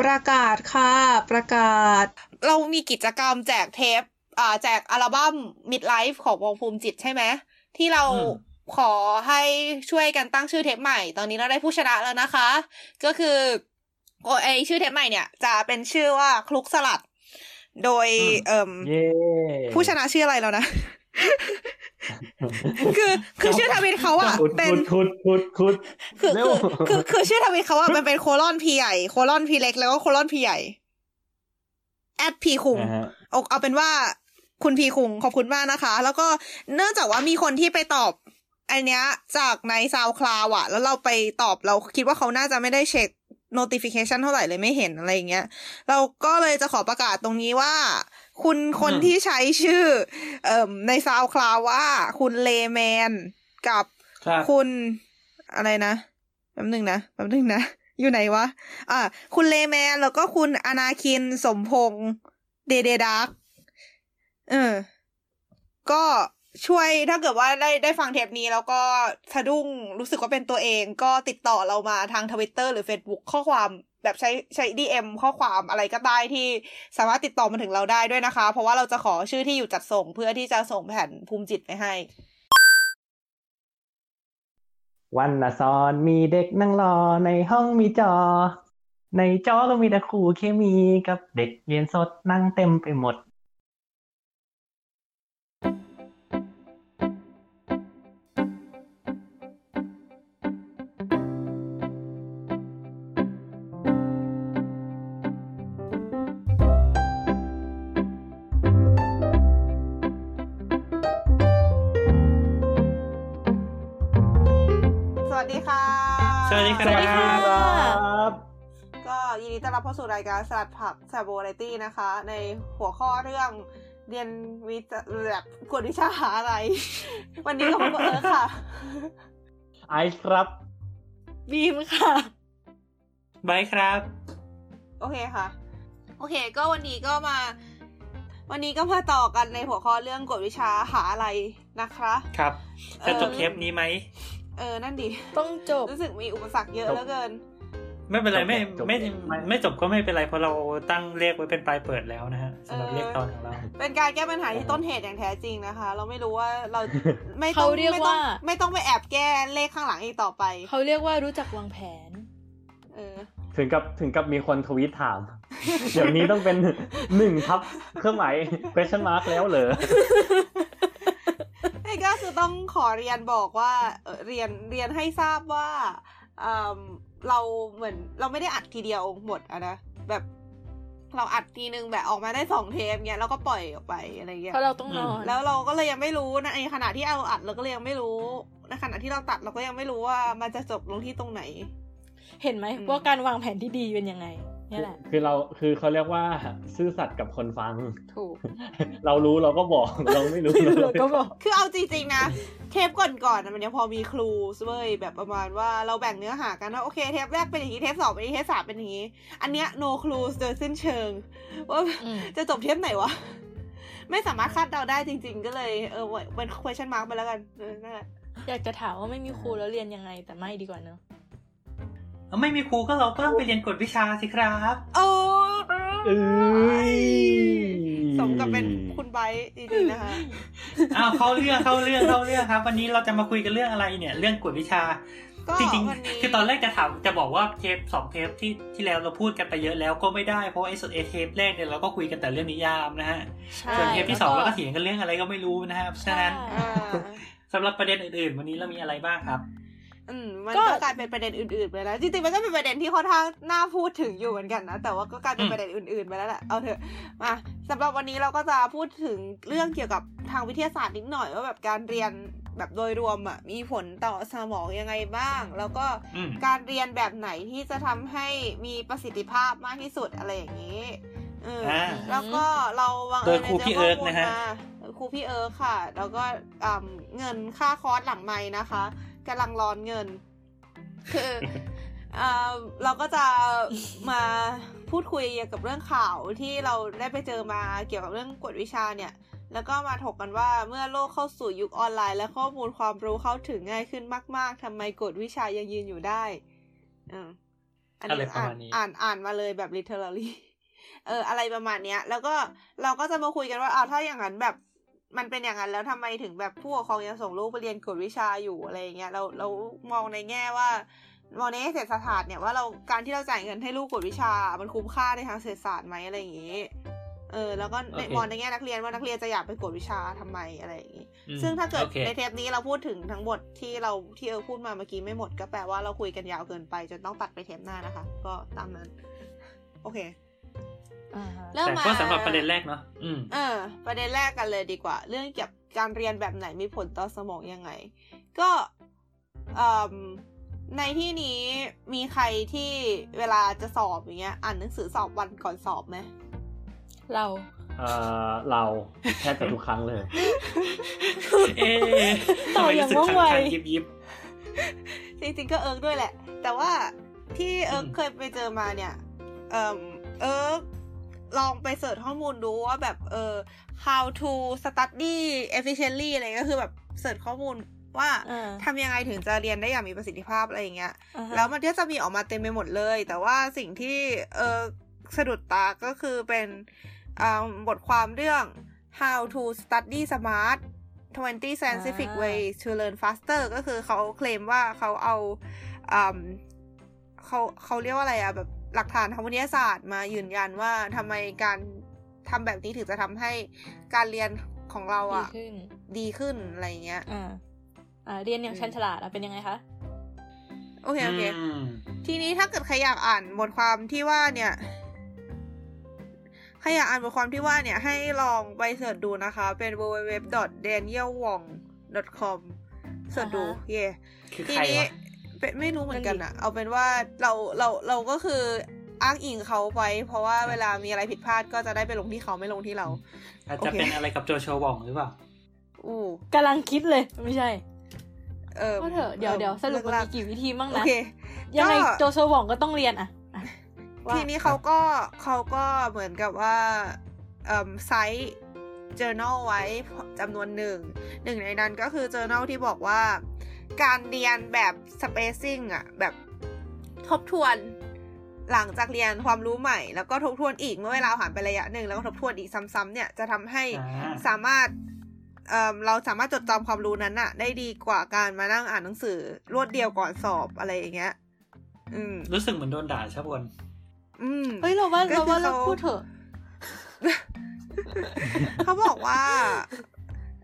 ประกาศค่ะ ประกาศ เรามีกิจกรรมแจกเทปอ่าแจกอัลบั้ม Midlife ของวงภูมิจิตใช่ไหม ที่เราขอให้ช่วยกันตั้งชื่อเทปใหม่ ตอนนี้เราได้ผู้ชนะแล้วนะคะ ก็คือโอไอชื่อเทปใหม่เนี่ย จะเป็นชื่อว่าคลุกสลัด โดยเอ่มผู้ชนะชื่ออะไรแล้วนะ คือคือชื่อทวิตเขาอะเป็นคุดคุดคุดคือคือคือคือชื่อทวิตเขาอะมันเป็น colon P ใหญ่ colon p เล็กแล้วก็ colon P ใหญ่ at พีคุงเอาเอาเป็นว่าคุณพีคุงขอบคุณมากนะคะ แล้วก็เนื่องจากว่ามีคนที่ไปตอบไอเนี้ยจากใน SoundCloud อะแล้วเราไปตอบเราคิดว่าเขาน่าจะไม่ได้เช็ค notification เท่าไหร่เลยไม่เห็นอะไรอย่างเงี้ย เราก็เลยจะขอประกาศตรงนี้ว่า คุณคนที่ใช้ชื่อ เอ่อใน SoundCloud ว่า คุณเลแมนกับคุณอะไรนะแป๊บนึงนะแป๊บนึงนะ อยู่ไหนวะ อ่า คุณเลแมนแล้วก็คุณอนาคินสมพงษ์เดเดดักเออ ก็ช่วยถ้าเกิดว่าได้ได้ฟังเทปนี้แล้วก็สะดุ้งรู้สึกว่าเป็นตัวเองก็ติดต่อเรามาทางทวิตเตอร์หรือ Facebook ข้อความ แบบใช้ใช้ DM ข้อความอะไรก็ได้ที่สามารถติดต่อมาถึงเราได้ด้วยนะคะ เพราะว่าเราจะขอชื่อที่อยู่จัดส่งเพื่อที่จะส่งแผ่นภูมิจิตไปให้ วันละซอนมีเด็กนั่งรอในห้องมีจอ ในจอก็มีแต่ครูเคมีกับเด็กเรียนสดนั่งเต็มไปหมด นดีต้อนรับเข้าสู่รายการสลัดผักแซบโบไรตี้นะคะ ในหัวข้อเรื่องเรียนวิจแบบกวดวิชาหาอะไร วันนี้ก็พบกับเออค่ะ ไอซ์ครับ บีมค่ะบายครับ โอเคค่ะ โอเค ก็วันนี้ก็มา วันนี้ก็มาต่อกันในหัวข้อเรื่องกฎวิชาหาอะไรนะคะ ครับ จะจบเทปนี้ไหมเออ นั่นดิ ต้องจบ รู้สึกมีอุปสรรคเยอะเหลือเกิน ไม่เป็นไรไม่ไม่ไม่จบก็ไม่เป็นไรเพราะเราตั้งเรียกไว้เป็นปลายเปิดแล้วนะฮะสำหรับเรียกตอนของเรา เป็นการแก้ปัญหาที่ต้นเหตุอย่างแท้จริงนะคะ เราไม่รู้ว่าเราไม่ต้องไม่ต้องไม่ต้องไปแอบแก้เลขข้างหลังอีกต่อไป เขาเรียกว่ารู้จักวางแผน เออ ถึงกับถึงกับมีคนทวีตถาม เดี๋ยวนี้ต้องเป็นหนึ่งทับเครื่องหมาย question mark แล้วเหรอก็คือต้องขอเรียนบอกว่าเรียนเรียนให้ทราบว่า เราเหมือนเราไม่ได้อัดทีเดียวหมดอะนะแบบเราอัดทีนึงแบบออกมาได้สองเทปเงี้ยแล้วก็ปล่อยออกไปอะไรเงี้ยเพราะเราต้องนอนแล้วเราก็เลยยังไม่รู้นะในขณะที่เอาอัดเราก็เลยยังไม่รู้ในขณะที่เราตัดเราก็ยังไม่รู้ว่ามันจะจบลงที่ตรงไหน เห็นไหมว่าการวางแผนที่ดีเป็นยังไง นี่แหละคือเราคือเขาเรียกว่าซื่อสัตย์กับคนฟัง ถูก เรารู้เราก็บอกเราไม่รู้เราก็บอก คือเอาจริงๆนะ เทปก่อนๆมันยังพอมีครูเว้ยแบบประมาณว่าเราแบ่งเนื้อหากันว่าโอเคเทปแรกเป็นอย่างนี้เทปสองเป็นอย่างนี้เทปสามเป็นอย่างนี้ อันเนี้ย no clue โดยสิ้นเชิง ว่าจะจบเทปไหนวะ ไม่สามารถคาดเดาได้จริง ๆ ก็เลยเออเป็น question mark ไปแล้วกันนั่นแหละอยากจะถามว่าไม่มีครูแล้วเรียนยังไงแต่ไม่ดีกว่าเนอะ ไม่มีครูก็เราก็ต้องไปเรียนกฎวิชาสิครับโอ้เอ้ยสมกับเป็นคุณไบจริงๆนะคะอ้าวเข้าเรื่องเข้าเรื่องเข้าเรื่องครับ วันนี้เราจะมาคุยกันเรื่องอะไรเนี่ย เรื่องกฎวิชาจริงๆคือตอนแรกจะถามจะบอกว่าเทปสองเทปที่ที่แล้วเราพูดกันไปเยอะแล้วก็ไม่ได้เพราะไอ้สุดเอเทปแรกเนี่ยเราก็คุยกันแต่เรื่องนิยามนะฮะส่วนเทปที่สองเราก็เถียงกันเรื่องอะไรก็ไม่รู้นะครับฉะนั้นสำหรับประเด็นอื่นๆ วันนี้เรามีอะไรบ้างครับ อืมมันก็กลายเป็นประเด็นอื่นๆไปแล้วจริงๆมันก็เป็นประเด็นที่ค่อนข้างน่าพูดถึงอยู่เหมือนกันนะแต่ว่าก็กลายเป็นประเด็นอื่นๆไปแล้วแหละเอาเถอะมาสำหรับวันนี้เราก็จะพูดถึงเรื่องเกี่ยวกับทางวิทยาศาสตร์นิดหน่อยว่าแบบการเรียนแบบโดยรวมอะมีผลต่อสมองยังไงบ้าง แล้วก็การเรียนแบบไหนที่จะทำให้มีประสิทธิภาพมากที่สุดอะไรอย่างนี้เออแล้วก็เราวางเอิญจะข้อมูลมาครูพี่เอิร์กค่ะ แล้วก็เงินค่าคอร์สหลังไม้นะคะ กำลังร้อนเงิน คือเราก็จะมาพูดคุยเกี่ยวกับเรื่องข่าวที่เราได้ไปเจอมาเกี่ยวกับเรื่องกฎวิชาเนี่ย แล้วก็มาถกกันว่าเมื่อโลกเข้าสู่ยุคออนไลน์ และข้อมูลความรู้เข้าถึงง่ายขึ้นมาก ๆทำไมกฎวิชายังยืนอยู่ได้อันนี้อ่านอ่านอ่านมาเลยแบบ literally เอออะไรประมาณเนี้ย แล้วก็เราก็จะมาคุยกันว่าอ้าวถ้าอย่างนั้นแบบ มันเป็นอย่างนั้นแล้วทำไมถึงแบบผู้ปกครองยังส่งลูกไปเรียนกวดวิชาอยู่อะไรเงี้ยเราเรามองในแง่ว่ามองในเศรษฐศาสตร์เนี่ยว่าเราการที่เราจ่ายเงินให้ลูกกวดวิชา มันคุ้มค่าในทางเศรษฐศาสตร์ไหมอะไรอย่างงี้เออแล้วก็มองในแง่นักเรียนว่านักเรียนจะอยากไปกวดวิชาทำไมอะไรอย่างงี้ซึ่งถ้าเกิดในเทปนี้เราพูดถึงทั้งหมดที่เราที่เออพูดมาเมื่อกี้ไม่หมดก็แปลว่าเราคุยกันยาวเกินไปจนต้องตัดไปเทปหน้านะคะ ก็ตามนั้น โอเค เริ่มมาก็สำหรับประเด็นแรกเนาะอืมเออ ประเด็นแรกกันเลยดีกว่า เรื่องเกี่ยวกับการเรียนแบบไหนมีผลต่อสมองยังไง ก็ในที่นี้มีใครที่เวลาจะสอบอย่างเงี้ย อ่านหนังสือสอบวันก่อนสอบไหมเราเออเราแทบจะทุกครั้งเลย เอ๊ต่ออย่างว่องไวยิบยิบจริงๆก็เอิร์กด้วยแหละ แต่ว่าที่เอิร์กเคยไปเจอมาเนี่ย เออ เอิร์กลองไป search ข้อมูลดูว่าแบบเออ how to study efficiently อะไรก็คือแบบ search ข้อมูลว่าทำยังไงถึงจะเรียนได้อย่างมีประสิทธิภาพอะไรอย่างเงี้ย แล้วมันก็จะมีออกมาเต็มไปหมดเลย แต่ว่าสิ่งที่เออสะดุดตาก็คือเป็นบทความเรื่อง how to study smart 20 scientific ways to learn faster ก็คือเขาเคลมว่าเขาเอาเขาเขาเรียกว่าอะไรอะแบบ หลักฐานทางวิทยาศาสตร์มายืนยันว่าทำไมการทำแบบนี้ถึงจะทำให้การเรียนของเราอะดีขึ้นดีขึ้นอะไรเงี้ยอ่าอ่าเรียนอย่างชันฉลาดเป็นยังไงคะโอเคโอเคทีนี้ถ้าเกิดใครอยากอ่านบทความที่ว่าเนี่ยใครอยากอ่านบทความที่ว่าเนี่ยให้ลองไปเสิร์ชดูนะคะ เป็น www.danielwong.com เสิร์ชดู เย่ทีนี้ เป็นไม่รู้เหมือนกันอะเอาเป็นว่าเราเราเราก็คืออ้างอิงเขาไว้ เพราะว่าเวลามีอะไรผิดพลาดก็จะได้ไปลงที่เขาไม่ลงที่เรา อาจจะเป็นอะไรกับโจโฉบองหรือเปล่าอู้กำลังคิดเลยไม่ใช่ เออเถอะเดี๋ยวเดี๋ยวสรุปมันมีกี่วิธีบ้างนะยังไงโจโฉบองก็ต้องเรียนอะทีนี้เขาก็เขาก็เหมือนกับว่าไซต์ journal ไว้จำนวนหนึ่ง หนึ่งในนั้นก็คือ journal ที่บอกว่า การเรียนแบบ spacing อะแบบทบทวน หลังจากเรียนความรู้ใหม่ แล้วก็ทบทวนอีกเมื่อเวลาผ่านไประยะหนึ่งแล้วก็ทบทวนอีกซ้ำๆเนี่ยจะทำให้สามารถเเราสามารถจดจำความรู้นั้นอะได้ดีกว่าการมานั่งอ่านหนังสือรวดเดียวก่อนสอบอะไรอย่างเงี้ย อืม รู้สึกเหมือนโดนด่าชะบนอืมเฮ้ยเราว่าเราว่าเราพูดเถอะเขาบอกว่า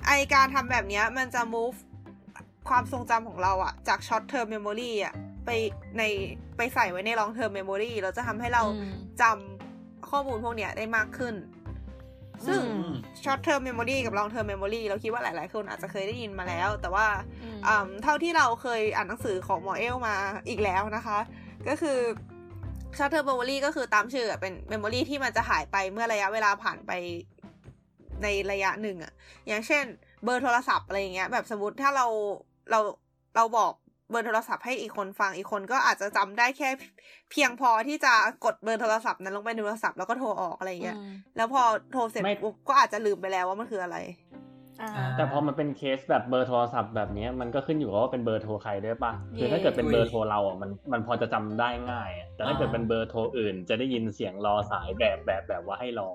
ไอการทำแบบนี้มันจะ move ความทรงจำของเราอะจาก short term memory อะไปในไปใส่ไว้ใน long term memory เราจะทำให้เราจำข้อมูลพวกเนี้ยได้มากขึ้น ซึ่ง short term memory กับ long term memory เราคิดว่าหลาย ๆ คนอาจจะเคยได้ยินมาแล้ว แต่ว่าเท่าที่เราเคยอ่านหนังสือของหมอเอลมาอีกแล้วนะคะ ก็คือ short term memory ก็คือตามชื่อเป็น memory ที่มันจะหายไปเมื่อระยะเวลาผ่านไปในระยะหนึ่งอะอย่างเช่น เบอร์โทรศัพท์อะไรเงี้ย แบบสมมติถ้าเรา เราเราบอกเบอร์โทรศัพท์ให้อีกคนฟังอีกคนก็อาจจะจำได้แค่ เพียงพอที่จะกดเบอร์โทรศัพท์นั้นลงไปในโทรศัพท์แล้วก็โทรออกอะไรเงี้ยแล้วพอโทรเสร็จปุ๊บก็อาจจะลืมไปแล้วว่ามันคืออะไรแต่พอมันเป็นเคสแบบเบอร์โทรศัพท์แบบนี้มันก็ขึ้นอยู่กับว่าเป็นเบอร์โทรใครด้วยปะคือถ้าเกิดเป็นเบอร์โทรเราอะมันมันพอจะจำได้ง่าย แต่ถ้าเกิดเป็นเบอร์โทรอื่น จะได้ยินเสียงรอสายแบบแบบแบบว่าให้รอ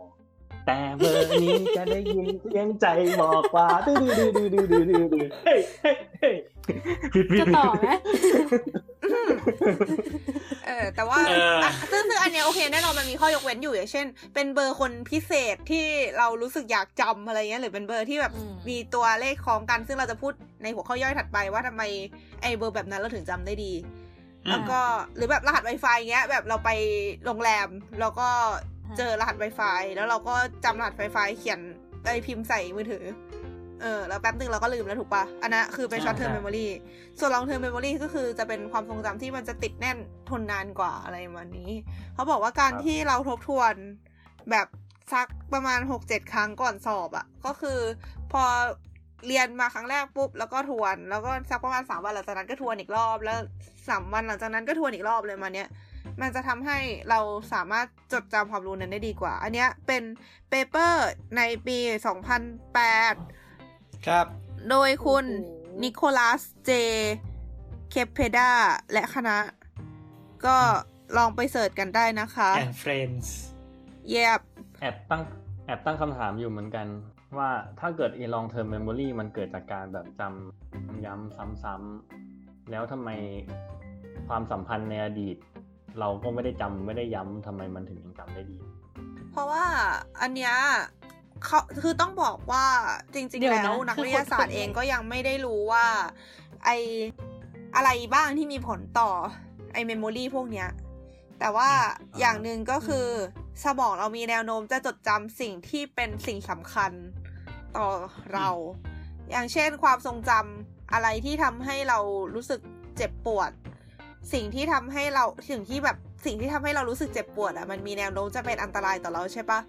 แต่เบอร์นี้จะได้ยินเสียงใจบอกว่าดื้อดื้อดื้อดื้อดื้อดื้อดื้อเฮ้ยเฮ้ยเฮ้ยจะต่อไหมเออแต่ว่าซึ่งซึ่งอันเนี้ยโอเคแน่นอนมันมีข้อยกเว้นอยู่อย่างเช่น เป็นเบอร์คนพิเศษที่เรารู้สึกอยากจำอะไรเงี้ยหรือเป็นเบอร์ที่แบบมีตัวเลขคล้องกัน ซึ่งเราจะพูดในหัวข้อย่อยถัดไปว่าทำไมไอ้เบอร์แบบนั้นเราถึงจำได้ดีแล้วก็หรือแบบรหัส Wi-Fi เงี้ยแบบเราไปโรงแรมแล้วก็ เจอรหัส Wi-Fi แล้วเราก็จำรหัส Wi-Fi เขียนไอพิมพ์ใส่มือถือ เออ แล้วแป๊บนึงเราก็ลืมแล้วถูกปะอันนั้นคือเป็น short term memory ส่วน long term memory ก็คือจะเป็นความทรงจำที่มันจะติดแน่นทนนานกว่าอะไรแบบนี้ เขาบอกว่าการที่เราทบทวนแบบสักประมาณหกเจ็ดครั้งก่อนสอบอะ่ะ ก็คือพอเรียนมาครั้งแรกปุ๊บแล้วก็ทวน แล้วก็สักประมาณสามวันหลังจากนั้นก็ทวนอีกรอบ แล้วสามวันหลังจากนั้นก็ทวนอีกรอบเลยมาเนี้ย มันจะทำให้เราสามารถจดจำความรู้นั้นได้ดีกว่า อันเนี้ยเป็นเปเปอร์ในปี 2008 ครับ โดยคุณNicholas J. Cepeda และคณะ ก็ลองไป search กันได้นะคะ and friends เย็บแอบตั้งแอบตั้งคำถามอยู่เหมือนกัน ว่าถ้าเกิด long term memory มันเกิดจากการแบบจำย้ำซ้ำๆแล้วทำไมความสัมพันธ์ในอดีต เราก็ไม่ได้จำไม่ได้ย้ำทำไมมันถึงยังจำได้ดี เพราะว่าอันเนี้ยเขาคือต้องบอกว่าจริง ๆ แล้วนักวิทยาศาสตร์เองก็ยังไม่ได้รู้ว่า ไออะไรบ้างที่มีผลต่อไอเมมโมรีพวกเนี้ย แต่ว่าอย่างหนึ่งก็คือ สมองเรามีแนวโน้มจะจดจำสิ่งที่เป็นสิ่งสำคัญต่อเรา อย่างเช่นความทรงจำอะไรที่ทำให้เรารู้สึกเจ็บปวด สิ่งที่ทำให้เราสิ่งที่แบบสิ่งที่ทำให้เรารู้สึกเจ็บปวดอะมันมีแนวโน้มจะเป็นอันตรายต่อเราใช่ปะ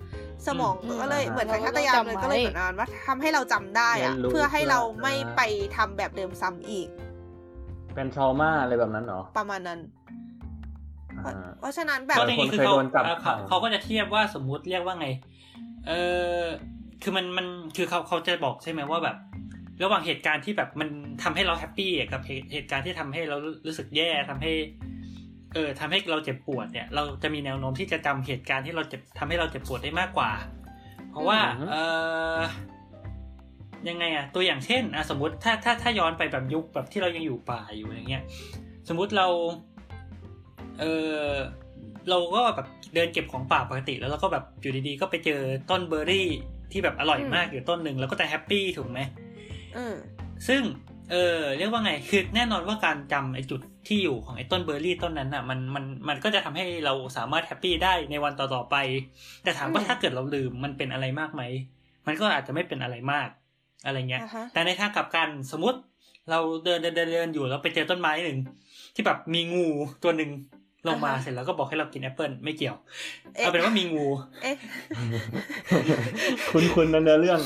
สมองก็เลยเหมือนสัญชาตญาณเลยก็เลยเหมือนนว่าทำให้เราจำได้อะเพื่อให้เราไม่ไปทำแบบเดิมซ้ำอีก เป็นทรมาอะไรแบบนั้นเหรอประมาณนั้นเพราะฉะนั้นแบบคนเคยโดนจับเขาก็จะเทียบว่าสมมุติเรียกว่าไง เออคือมันมันคือเขาเขาจะบอกใช่ไหมว่าแบบ ระหว่างเหตุการณ์ที่แบบมันทำให้เราแฮปปี้กับเหตุการณ์ที่ทำให้เรารู้สึกแย่ทำให้ เออทำให้เราเจ็บปวดเนี่ย เราจะมีแนวโน้มที่จะจำเหตุการณ์ที่เราเจ็บทำให้เราเจ็บปวดได้มากกว่า เพราะว่า เออยังไงอะตัวอย่างเช่นอะสมมติถ้าถ้าถ้าย้อนไปแบบยุคแบบที่เรายังอยู่ป่าอยู่อย่างเงี้ย สมมุติเรา เออเราก็แบบเดินเก็บของป่าปกติ แล้วเราก็แบบอยู่ดีๆ ก็ไปเจอต้นเบอร์รี่ที่แบบอร่อยมากอยู่ต้นหนึ่งแล้วก็จะแฮปปี้ถูกไหม ซึ่งเออเรียกว่าไงคือแน่นอนว่าการจำไอ้จุดที่อยู่ของไอ้ต้นเบอร์รี่ต้นนั้นอะมันมันมันก็จะทำให้เราสามารถ happy ได้ในวันต่อๆไป แต่ถามว่าถ้าเกิดเราลืมมันเป็นอะไรมากไหม มันก็อาจจะไม่เป็นอะไรมาก อะไรเงี้ยแต่ในทางกลับกันสมมติเราเดินเดินเดินอยู่แล้วไปเจอต้นไม้หนึ่งที่แบบมีงูตัวหนึ่งลงมาเสร็จแล้วก็บอกให้เรากินแอปเปิลไม่เกี่ยว เอาเป็นว่ามีงูคุณคุณนั่นเรื่อง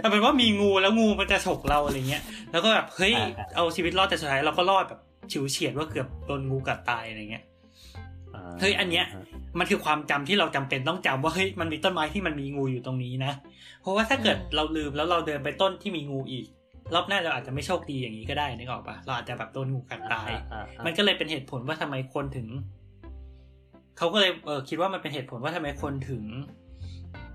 เอาเป็นว่ามีงูแล้วงูมันจะฉกเราอะไรเงี้ย แล้วก็แบบเฮ้ยเอาชีวิตรอดแต่สุดท้ายเราก็รอดแบบฉิวเฉียดว่าเกือบโดนงูกัดตายอะไรเงี้ยเฮ้ยอันเนี้ย มันคือความจำที่เราจำเป็นต้องจำว่าเฮ้ยมันมีต้นไม้ที่มันมีงูอยู่ตรงนี้นะเพราะว่าถ้าเกิดเราลืมแล้วเราเดินไปต้นที่มีงูอีก รอบหน้าเราอาจจะไม่โชคดีอย่างนี้ก็ได้นึกออกปะเราอาจจะแบบโดนงูกัดตาย มันก็เลยเป็นเหตุผลว่าทำไมคนถึงเขาก็เลยเออคิดว่ามันเป็นเหตุผลว่าทำไมคนถึง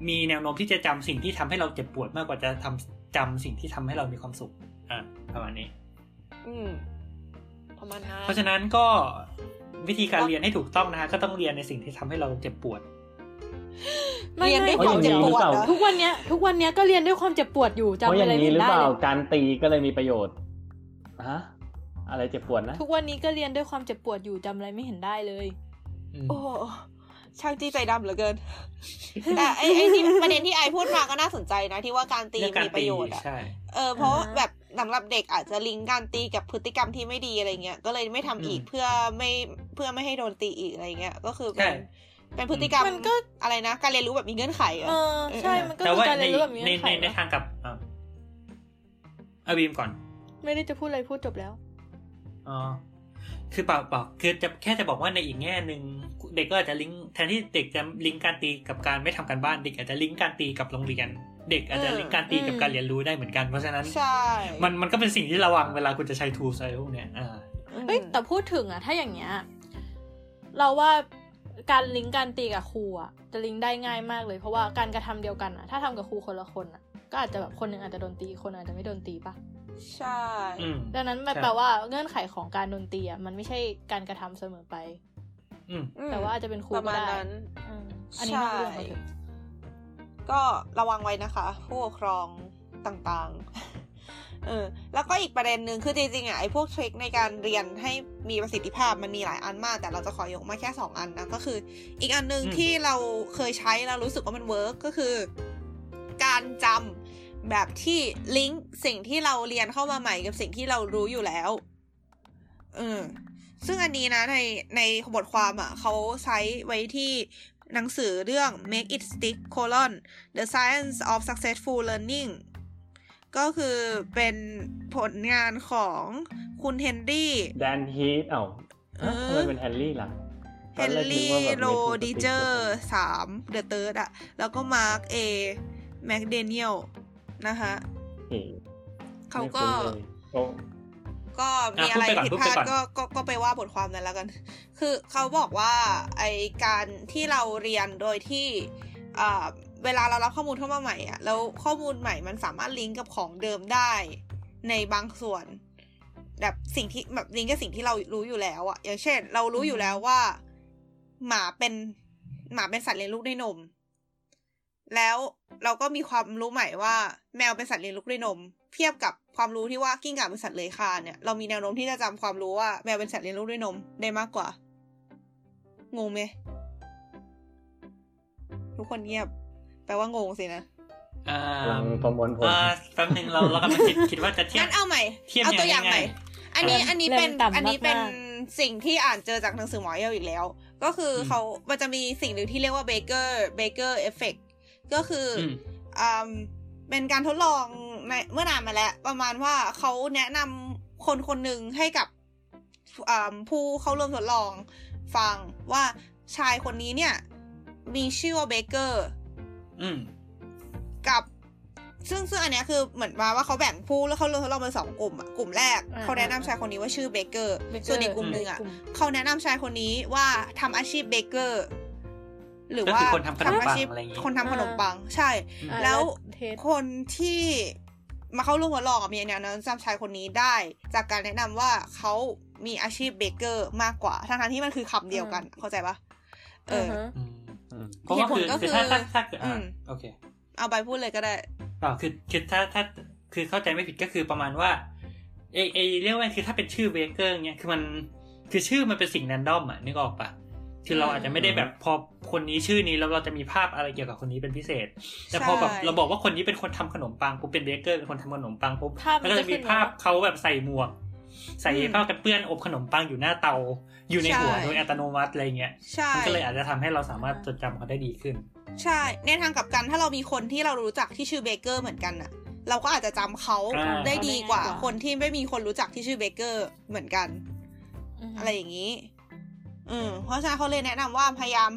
มีแนวโน้มที่จะจำสิ่งที่ทำให้เราเจ็บปวดมากกว่าจะทำจำสิ่งที่ทำให้เรามีความสุขอะประมาณนี้ อืมประมาณนั้นเพราะฉะนั้นก็วิธีการเรียนให้ถูกต้องนะฮะก็ต้องเรียนในสิ่งที่ทำให้เราเจ็บปวดเรียนด้วยความเจ็บปวดทุกวันเนี้ย ทุกวันเนี้ยก็เรียนด้วยความเจ็บปวดอยู่จำอะไรไม่ได้หรือเปล่าการตีก็เลยมีประโยชน์ฮะอะไรเจ็บปวดนะ ทุกวันนี้ก็เรียนด้วยความเจ็บปวดอยู่จำอะไรไม่เห็นได้เลย โอ้ ช่างจี้ใจดำเหลือเกิน แต่ไอ้ไอ้ที่ประเด็นที่ไอพูดมาก็น่าสนใจนะ ที่ว่าการตีมีประโยชน์อะเออเพราะแบบสำหรับเด็กอาจจะลิงก์การตีกับพฤติกรรมที่ไม่ดีอะไรเงี้ยก็เลยไม่ทำอีกเพื่อไม่เพื่อไม่ให้โดนตีอีกอะไรเงี้ยก็คือเป็นเป็นพฤติกรรมมันก็อะไรนะ การเรียนรู้แบบมีเงื่อนไขเออใช่มันก็คือการเรียนรู้แบบมีเงื่อนไขในทางกับอาบีมก่อน ไม่ได้จะพูดอะไรพูดจบแล้วอ๋อ คือเปล่าเปล่าคือจะแค่จะบอกว่าในอีกแง่หนึ่งเด็กก็อาจจะลิงก์แทนที่เด็กจะลิงก์การตีกับการไม่ทำการบ้านเด็กอาจจะลิงก์การตีกับโรงเรียน เด็กอาจจะลิงก์การตีกับการเรียนรู้ได้เหมือนกันเพราะฉะนั้นใช่มันมันก็เป็นสิ่งที่ระวังเวลาคุณจะใช้ทูอะไรพวกเนี้ยอ่าเฮ้ยแต่พูดถึงอะถ้าอย่างเงี้ยเราว่าการลิงก์การตีกับครูอะจะลิงก์ได้ง่ายมากเลยเพราะว่าการกระทำเดียวกันอะถ้าทำกับครูคนละคนอะ ก็อาจจะแบบคนหนึ่งอาจจะโดนตีคนอาจจะไม่โดนตีปะใช่ ดังนั้นมันแปลว่าเงื่อนไขของการดนตรีอะมันไม่ใช่การกระทำเสมอไปแต่ว่าอาจจะเป็นครูก็ได้อันนี้นอกเรื่องมาถึงก็ระวังไว้นะคะ ผู้ปกครองต่างๆ เออ แล้วก็อีกประเด็นหนึ่งคือจริงๆอะไอ้พวกทริคในการเรียนให้มีประสิทธิภาพมันมีหลายอันมาก แต่เราจะขอยกมาแค่สองอันนะ ก็คือ อีกอันหนึ่งที่เราเคยใช้แล้วรู้สึกว่ามัน work ก็คือ การจำ แบบที่ลิงก์สิ่งที่เราเรียนเข้ามาใหม่กับสิ่งที่เรารู้อยู่แล้วเออซึ่งอันนี้นะในในบทความอะ่ะเขาใช้ไว้ที่หนังสือเรื่อง make it stick colon the science of successful learning ก็คือเป็นผลงานของคุณเฮนรี่ Dan Heath เอ้าทำไมเป็นเฮนรี่ล่ะ Henry Roedigerสาม the third อะแล้วก็ Mark A. McDaniel นะคะเขาก็ก็มีอะไรผิดพลาดก็ก็ก็ไปว่าบทความนั้นแล้วกัน คือเขาบอกว่าไอการที่เราเรียนโดยที่อ่าเวลาเรารับข้อมูลเข้ามาใหม่อะแล้วข้อมูลใหม่มันสามารถลิงก์กับของเดิมได้ ในบางส่วน แบบสิ่งที่แบบลิงก์กับสิ่งที่เรารู้อยู่แล้วอะอย่างเช่น เรารู้อยู่แล้วว่า หมาเป็นหมาเป็นสัตว์เลี้ยงลูกด้วยนม แล้วเราก็มีความรู้ใหม่ว่าแมวเป็นสัตว์เลี้ยงลูกด้วยนม เทียบกับความรู้ที่ว่ากิ้งก่าเป็นสัตว์เลื้อยคลานเนี่ยเรามีแนวโน้มที่จะจำความรู้ว่าแมวเป็นสัตว์เลี้ยงลูกด้วยนมได้มากกว่างงไหมทุกคนเงียบ แปลว่างงสินะอ่ากำลังประมวลผลอ่าแป๊บหนึ่งเราเรากำลังคิดคิดว่าจะเทียบงั้นเอาใหม่เทียบเอาตัวอย่างยังไงใหม่ อันนี้อ่าอันนี้เป็นเริ่มต่ำอันนี้เป็นมากสิ่งที่อ่านเจอจากหนังสือหมอเอลอีกแล้ว ก็คืออมเขามันจะมีสิ่งหนึ่งที่เรียกว่า Baker baker effect ก็คืออมอืมเป็นการทดลองในเมื่อนานมาแล้ว ประมาณว่าเขาแนะนำคนคนหนึ่งให้กับอืมผู้เข้าร่วมทดลองฟังว่าชายคนนี้เนี่ย มีชื่อว่าเบเกอร์อืมกับซึ่งซึ่งอันเนี้ยคือเหมือนมาว่าเขาแบ่งผู้แล้วเขาเลือกทดลองเป็นสองกลุ่มอะกลุ่มแรกอ่าเขาแนะนำชายคนนี้ว่าชื่อเบเกอร์ Baker ส่วนอีกกลุ่มหนึ่งอะกลุ่มเขาแนะนำชายคนนี้ว่าทำอาชีพเบเกอร์ หรือก็ว่าคือคนทำขนมปังอาชีพอะไรอย่างงี้คนทำขนมปัง ใช่อ่าแล้วเทสคนที่มาเข้าร่วมทดลองอะมีแนวโน้มจำชายคนนี้ได้ จากการแนะนำว่าเขามีอาชีพ baker มากกว่าทั้งๆที่มันคือคำเดียวกัน เข้าใจปะเอออฮะอืมอืมเพราะว่าคือเหตุผลก็คือถ้าคือถ้าถ้าเกิดอ่าอืมโอเค เอาไปพูดเลยก็ได้อ่าคือคือถ้าถ้าคือเข้าใจไม่ผิดก็คือประมาณว่าเอเอเรียกว่าคือถ้าเป็นชื่อ Baker เนี่ยคือมันคือชื่อมันเป็นสิ่ง random อะนึกออกปะ คือเราอาจจะไม่ได้แบบพอคนนี้ชื่อนี้แล้วเราจะมีภาพอะไรเกี่ยวกับคนนี้เป็นพิเศษ แต่พอแบบใช่เราบอกว่าคนนี้เป็นคนทำขนมปังปุ๊บเป็น baker เป็นคนทำขนมปังปุ๊บภาพมันแล้วก็จะมีจะขึ้นภาพมาเขาแบบใส่หมวก ใส่อืมผ้ากันเปื้อนอบขนมปังอยู่หน้าเตาอยู่ในหัวใช่โดยอัตโนมัติอะไรเงี้ยใช่มันก็เลยอาจจะทำให้เราสามารถจดจำเขาได้ดีขึ้น ใช่ในทางกลับกันถ้าเรามีคนที่เรารู้จักที่ชื่อเบเกอร์เหมือนกันน่ะเราก็อาจจะจำเขาอ่าได้ดีกว่าได้ง่ายกว่า คนที่ไม่มีคนรู้จักที่ชื่อเบเกอร์เหมือนกันมอะไรอย่างนี้ อืมเพราะฉะนั้นเขาเลยแนะนำว่าพยายาม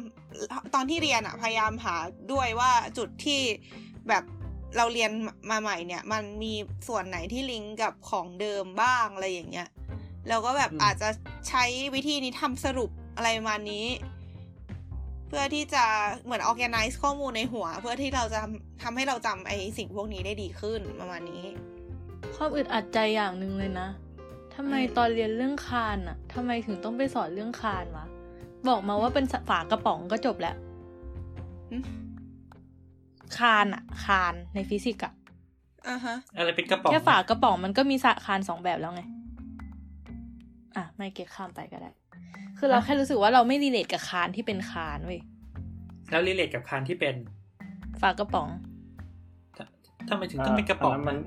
ตอนที่เรียนอะพยายามหาด้วยว่าจุดที่แบบเราเรียนมาใหม่เนี่ย มันมีส่วนไหนที่ลิงก์กับของเดิมบ้างอะไรอย่างเงี้ยแล้วก็แบบอืมอาจจะใช้วิธีนี้ทำสรุปอะไรประมาณนี้ เพื่อที่จะเหมือน organize ข้อมูลในหัว เพื่อที่เราจะทำทำให้เราจำไอ้สิ่งพวกนี้ได้ดีขึ้นประมาณนี้ความอึดอัดใจอย่างหนึ่งเลยนะ ทำไมอืมตอนเรียนเรื่องคานอะทำไมถึงต้องไปสอนเรื่องคานวะบอกมาว่าเป็นฝากระป๋องก็จบแล้วหึคานอะคานในฟิสิกส์อะอ่าฮะอะไรเป็นกระป๋องแค่ฝากระป๋องมันก็มีสะคานสองแบบแล้วไง อะ ไม่เก็ตข้ามไปก็ได้ คือเราแค่รู้สึกว่าเราไม่รีเลทกับคานที่เป็นคานเว้ยแล้วรีเลทกับคานที่เป็น ฝากระป๋องทำไมถึงต้องเป็นกระป๋องนนั้นมัน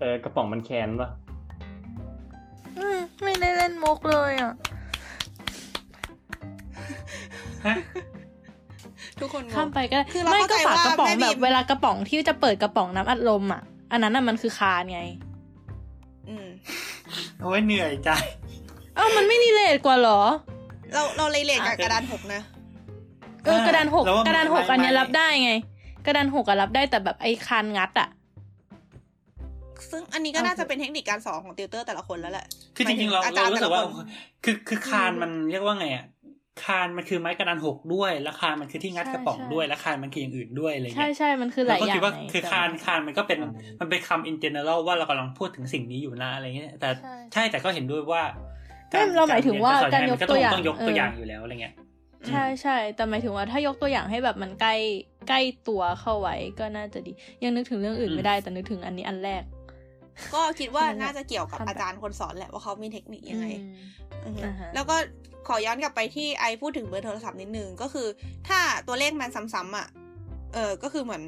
เออกระป๋องมันแคนปะอืม ไม่ได้เล่นมุกเลยอะฮะทุกคนงงข้ามไปก็ได้คือเราไม่เข้าก็ใจฝากระป๋องว่าแม่แบบบีม เวลากระป๋องที่จะเปิดกระป๋องน้ำอัดลมอะ อันนั้นน่ะมันคือคานไง อืม โอ้ยเหนื่อยใจ เอ้ามันไม่รีเลทกว่าเหรอ เราเราเลยเรียนกับอะ กระดานหกนะ เออกระดานหกแล้วว่กระดานหกไม่อันเนี้ยไม่ รับได้ไง กระดานหกอะรับได้แต่แบบไอ้คานงัดอะ ซึ่งอันนี้ก็น่าจะเป็นเทคนิคการสอนของติวเตอร์แต่ละคนแล้วแหละ คือจริงๆเราหมายถึงอาจาเรารย์รู้สึกว่าแต่ละคนคือคือคานมันเรียกว่าไงอะคานมันคือไม้กระดานหกด้วย แล้วคานมันคือที่งัดกระป๋องด้วย แล้วคานมันคืออย่างอื่นด้วยอะไรใช่เงี้ยใช่มันคือหลายก็อย่าคิงดว่าไงคือแต่คานคานมันก็เป็นมันเป็นคำ in general ว่าเรากำลังพูดถึงสิ่งนี้อยู่นะอะไรเงี้ย แต่ใช่ใช่แต่ก็เห็นด้วยว่าไม่เราหมายถึงว่าการยกตัวอย่างต้องยกตัวเออออย่างอยู่แล้วอะไรเงี้ยใช่ใช่แต่หมายถึงว่าถ้ายกตัวอย่างให้แบบมันใกล้ใกล้ตัวเข้าไว้ก็น่าจะดี ยังนึกถึงเรื่องอื่นอืมไม่ได้แต่นึกถึงอันนี้อันแรก ก็คิดว่านั่นแหละน่าจะเกี่ยวกับทำแบบอาจารย์คนสอนแหละว่าเขามีเทคนิคยังไงอืมอือฮึอ่าฮะแล้วก็ขอย้อนกลับไปที่ไอพูดถึงเบอร์โทรศัพท์นิดนึงก็คือ ถ้าตัวเลขมันซ้ำๆอะ เออก็คือเหมือน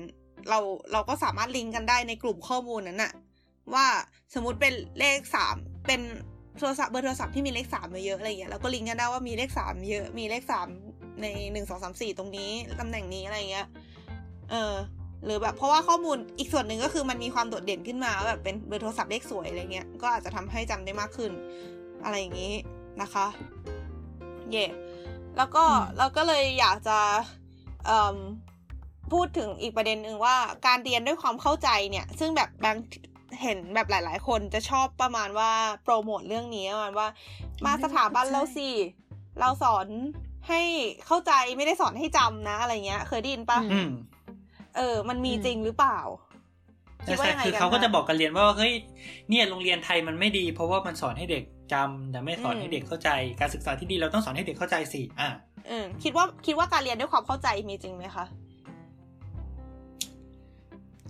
เราเราก็สามารถลิงก์กันได้ในกลุ่มข้อมูลนั้นน่ะ ว่าสมมติเป็นเลขสามเป็นโทรศัพท์เบอร์โทรศัพท์ที่มีเลขสามมาเยอะอะไรเงี้ยแล้วก็ลิงก์กันได้ว่ามีเลขสามเยอะมีเลขสามในหนึ่งสองสามสี่ตรงนี้ตำแหน่งนี้อะไรเงี้ย เออ หรือแบบเพราะว่าข้อมูลอีกส่วนหนึ่งก็คือมันมีความโดดเด่นขึ้นมาว่าแบบเป็นเบอร์โทรศัพท์เลขสวยอะไรเงี้ยก็อาจจะทำให้จำได้มากขึ้น อะไรอย่างนี้นะคะ เย่แล้วก็อืมเราก็เลยอยากจะเอิ่มพูดถึงอีกประเด็นหนึ่งว่าการเรียนด้วยความเข้าใจเนี่ย ซึ่งแบบบางเห็นแบบหลาย ๆ คนจะชอบประมาณว่าโปรโมทเรื่องนี้ประมาณว่า มาสถาบันเราสิเราสอนให้เข้าใจไม่ได้สอนให้จำนะ อะไรเงี้ย เคยได้ยินปะ เออ มันมีจริงหรือเปล่าใช่คือเขาก็จะบอกกันเรียนว่าเฮ้ยเนี่ยโรงเรียนไทยมันไม่ดี เพราะว่ามันสอนให้เด็กจำแต่ไม่สอนให้เด็กเข้าใจ การศึกษาที่ดีเราต้องสอนให้เด็กเข้าใจสิอ่าเออคิดว่าคิดว่าการเรียนด้วยความเข้าใจมีจริงไหมคะ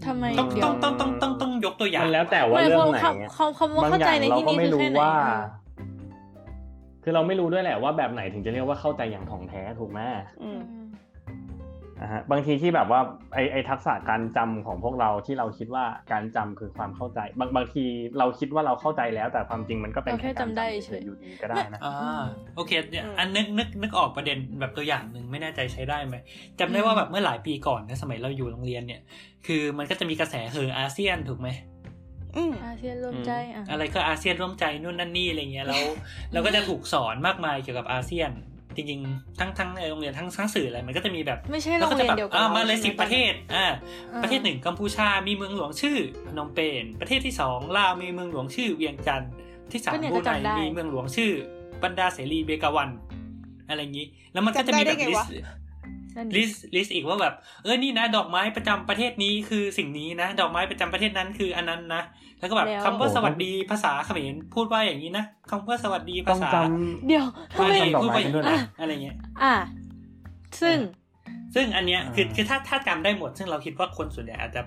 ทำไมต้องต้องต้องต้องต้องต้องยกตัวอย่างแล้วแต่ว่าเรื่องไหนเขาเขาเข้าใจในที่นี้คือแค่ไหนคือเราไม่รู้ด้วยแหละว่าแบบไหนถึงจะเรียกว่าเข้าใจอย่างถ่องแท้ถูกไหม นะฮะบางทีที่แบบว่าไอไอทักษะการจำของพวกเราที่เราคิดว่าการจำคือความเข้าใจ บางบางทีเราคิดว่าเราเข้าใจแล้ว แต่ความจริงมันก็เป็นแค่จำได้เฉยอยู่ดีก็ได้นะอ่าโอเคอันนึกนึกนึกออกประเด็นแบบตัวอย่างหนึ่งไม่แน่ใจใช้ได้ไหมจำได้ว่าแบบเมื่อหลายปีก่อนนะสมัยเราอยู่โรงเรียนเนี่ย คือมันก็จะมีกระแสเฮออาเซียนถูกไหมอาเซียนร่วมใจอะไรก็อาเซียนร่วมใจนู่นนั่นนี่อะไรเงี้ยแล้วเราก็จะถูกสอนมากมายเกี่ยวกับอาเซียน จริงๆ ทั้งทั้งในโรงเรียนทั้งทั้งสื่ออะไรมันก็จะมีแบบไม่ใช่โรงเรียนเดียวกันมาเลยสิบประเทศอ่าประเทศหนึ่งกัมพูชามีเมืองหลวงชื่อพนมเปญประเทศที่สองลาวมีเมืองหลวงชื่อเวียงจันทร์ที่สามบรูไนมีเมืองหลวงชื่อบันดาร์เสรีเบกาวัน อะไรอย่างนี้ แล้วมันก็จะมีแบบ list list list อีกว่าแบบ เออนี่นะ ดอกไม้ประจำประเทศนี้คือสิ่งนี้นะ ดอกไม้ประจำประเทศนั้นคืออันนั้นนะ แล้วก็แบบคำว่าสวัสดีภาษาเขมรพูดว่าอย่างนี้นะคำว่าสวัสดีภาษาเดี๋ยวทำไมพูดว่าอย่างนี้อะไรเงี้ยอ่า ซึ่ง ซึ่งอันเนี้ยคือคือถ้าถ้าจำได้หมด ซึ่งเราคิดว่าคนส่วนใหญ่อาจจะ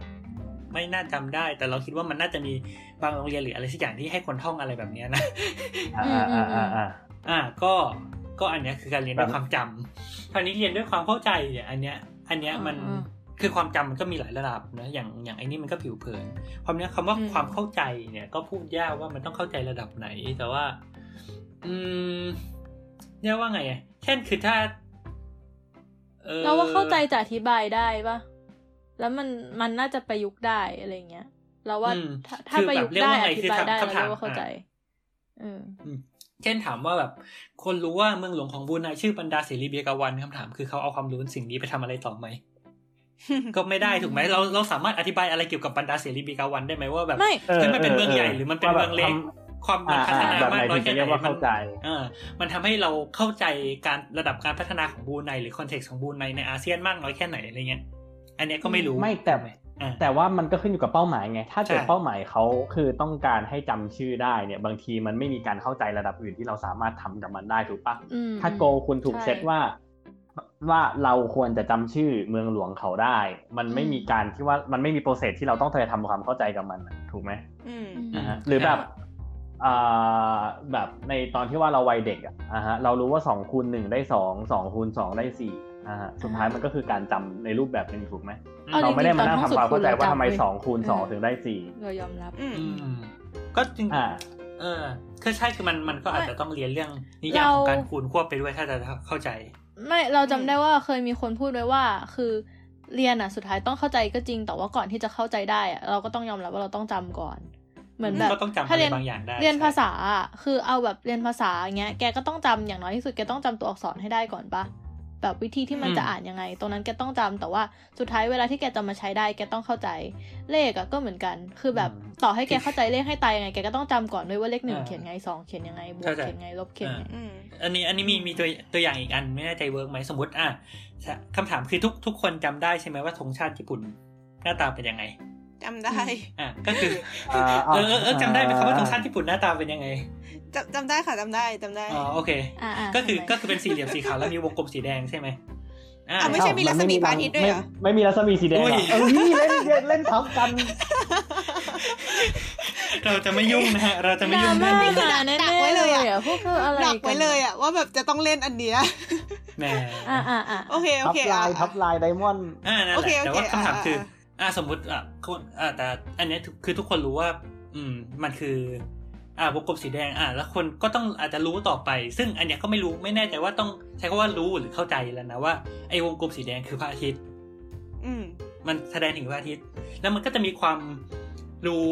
ไม่น่าจำได้ แต่เราคิดว่ามันน่าจะมีบางโรงเรียนหรืออะไรสักอย่างที่ให้คนท่องอะไรแบบนี้นะอ่าอ่าอ่าอ่าอ่าก็ก็อันเนี้ยคือการเรียนด้วยความจำคราวนี้เรียนด้วยความเข้าใจเนี่ยอันเนี้ย อันเนี้ยมัน คือความจำมันก็มีหลายระดับนะอย่างอย่างไอ้นี่มันก็ผิวเผินความนี้คำว่าความเข้าใจเนี่ย ก็พูดยากว่ามันต้องเข้าใจระดับไหน แต่ว่า อืมเรียกว่าไงเช่นคือถ้าเราว่าเข้าใจจะอธิบายได้ปะแล้วมันมันน่าจะประยุกต์ได้อะไรเงี้ยเราว่าถ้าประยุกต์ได้อธิบายได้เราว่าเข้าใจอืมเช่นถามว่าแบบ คนรู้ว่าเมืองหลวงของบูนายชื่อบรรดาเสรีเบียกาวันคำถามคือเขาเอาความรู้สิ่งนี้ไปทำอะไรต่อไหม ก็ไม่ได้ถูกไหมเราเราสามารถอธิบายอะไรเกี่ยวกับบรรดาเสรีบีกาวันได้ไหมว่าแบบคือมันเป็นเมืองใหญ่หรือมันเป็นเมืองเล็กความมันพัฒนามากน้อยแค่ไหนมันเออมันทำให้เราเข้าใจการระดับการพัฒนาของบูไนหรือคอนเท็กซ์ของบูไนในอาเซียนมากน้อยแค่ไหนอะไรเงี้ย อันนี้ก็ไม่รู้ไม่แต่แต่ว่ามันก็ขึ้นอยู่กับเป้าหมายไง ถ้าเกิดเป้าหมายเขาคือต้องการให้จำชื่อได้เนี่ย บางทีมันไม่มีการเข้าใจระดับอื่นที่เราสามารถทำกับมันได้ถูกปะถ้าโกคุณถูกเซตว่า ว่าเราควรจะจำชื่อเมืองหลวงเขาได้ มันไม่มีการที่ว่ามันไม่มีโปรเซสที่เราต้องเคยทำความเข้าใจกับมันถูกไหมนะฮะหรือแบบอ่าแบบในตอนที่ว่าเราวัยเด็กอะฮะเรารู้ว่าสองคูณหนึ่งได้สองสองคูณสองได้สี่อ่าฮะสุดท้ายมันก็คือการจำในรูปแบบหนึ่งถูกไหมเราไม่ได้มานั่งทำความเข้าใจว่าทำไมสองคูณสองถึงได้สี่เรายอมรับก็จริงเออคือใช่คือมันมันก็อาจจะต้องเรียนเรื่องนิยามของการคูณควบไปด้วยถ้าจะเข้าใจ ไม่เราจำได้ว่าเคยมีคนพูดไว้ว่า คือเรียนอะสุดท้ายต้องเข้าใจก็จริง แต่ว่าก่อนที่จะเข้าใจได้อะเราก็ต้องยอมรับว่าเราต้องจำก่อน เหมือนแบบถ้าเรียนบางอย่างได้เรียนภาษาคือเอาแบบเรียนภาษาอย่างเงี้ยแกก็ต้องจำอย่างน้อยที่สุดแกต้องจำตัวอักษรให้ได้ก่อนปะ แบบวิธีที่มันจะอ่านยังไง ตรงนั้นแกต้องจำแต่ว่าสุดท้ายเวลาที่แกจะมาใช้ได้แกต้องเข้าใจเลขอะก็เหมือนกัน คือแบบต่อให้แกเข้าใจเลขให้ตายยังไงแกก็ต้องจำก่อนด้วยว่าเลขหนึ่งเขียนไงสองเขียนยังไงบวกเขียนไงลบเขียนไงอันนี้อันนี้มีมีตัวตัวอย่างอีกอันไม่แน่ใจ work ไหมสมมติอะคำถามคือทุกทุกคนจำได้ใช่ไหมว่าธงชาติญี่ปุ่นหน้าตาเป็นยังไงจำได้ อะ ก็คือ เออเออจำได้ไหมครับว่าธงชาติญี่ปุ่นหน้าตาเป็นยังไง จำจำได้ค่ะจำได้จำได้อ๋อโอเค ก็คือก็คือเป็นสี่เหลี่ยมสีขาวแล้วมีวงกลมสีแดงใช่ไหมอ่าไม่ใช่มีรัศมีพระอาทิตย์ด้วยเหรอไม่มีรัศมีสีแดงเออนี่เล่นเล่นทับกัน เราจะไม่ยุ่งนะฮะเราจะไม่ยุ่งเรื่องนี้ดักไว้เลยอะพวกคืออะไรดักไว้เลยอะว่าแบบจะต้องเล่นอันเนี้ยแหมอ่าอ่าอ่าโอเคโอเคทับลายทับลายไดมอนด์อ่านั่นแหละแต่ว่าคำถามคืออ่าสมมติอะคนอ่าแต่อันนี้คือทุกคนรู้ว่า อืมมันคือ อ่าวงกลมสีแดงอ่าแล้วคนก็ต้องอาจจะรู้ต่อไป ซึ่งอันเนี้ยก็ไม่รู้ไม่แน่ใจว่าต้องใช้คำว่ารู้หรือเข้าใจแล้วนะว่าไอ้วงกลมสีแดงคือพระอาทิตย์อืมมันแสดงถึงพระอาทิตย์ แล้วมันก็จะมีความรู้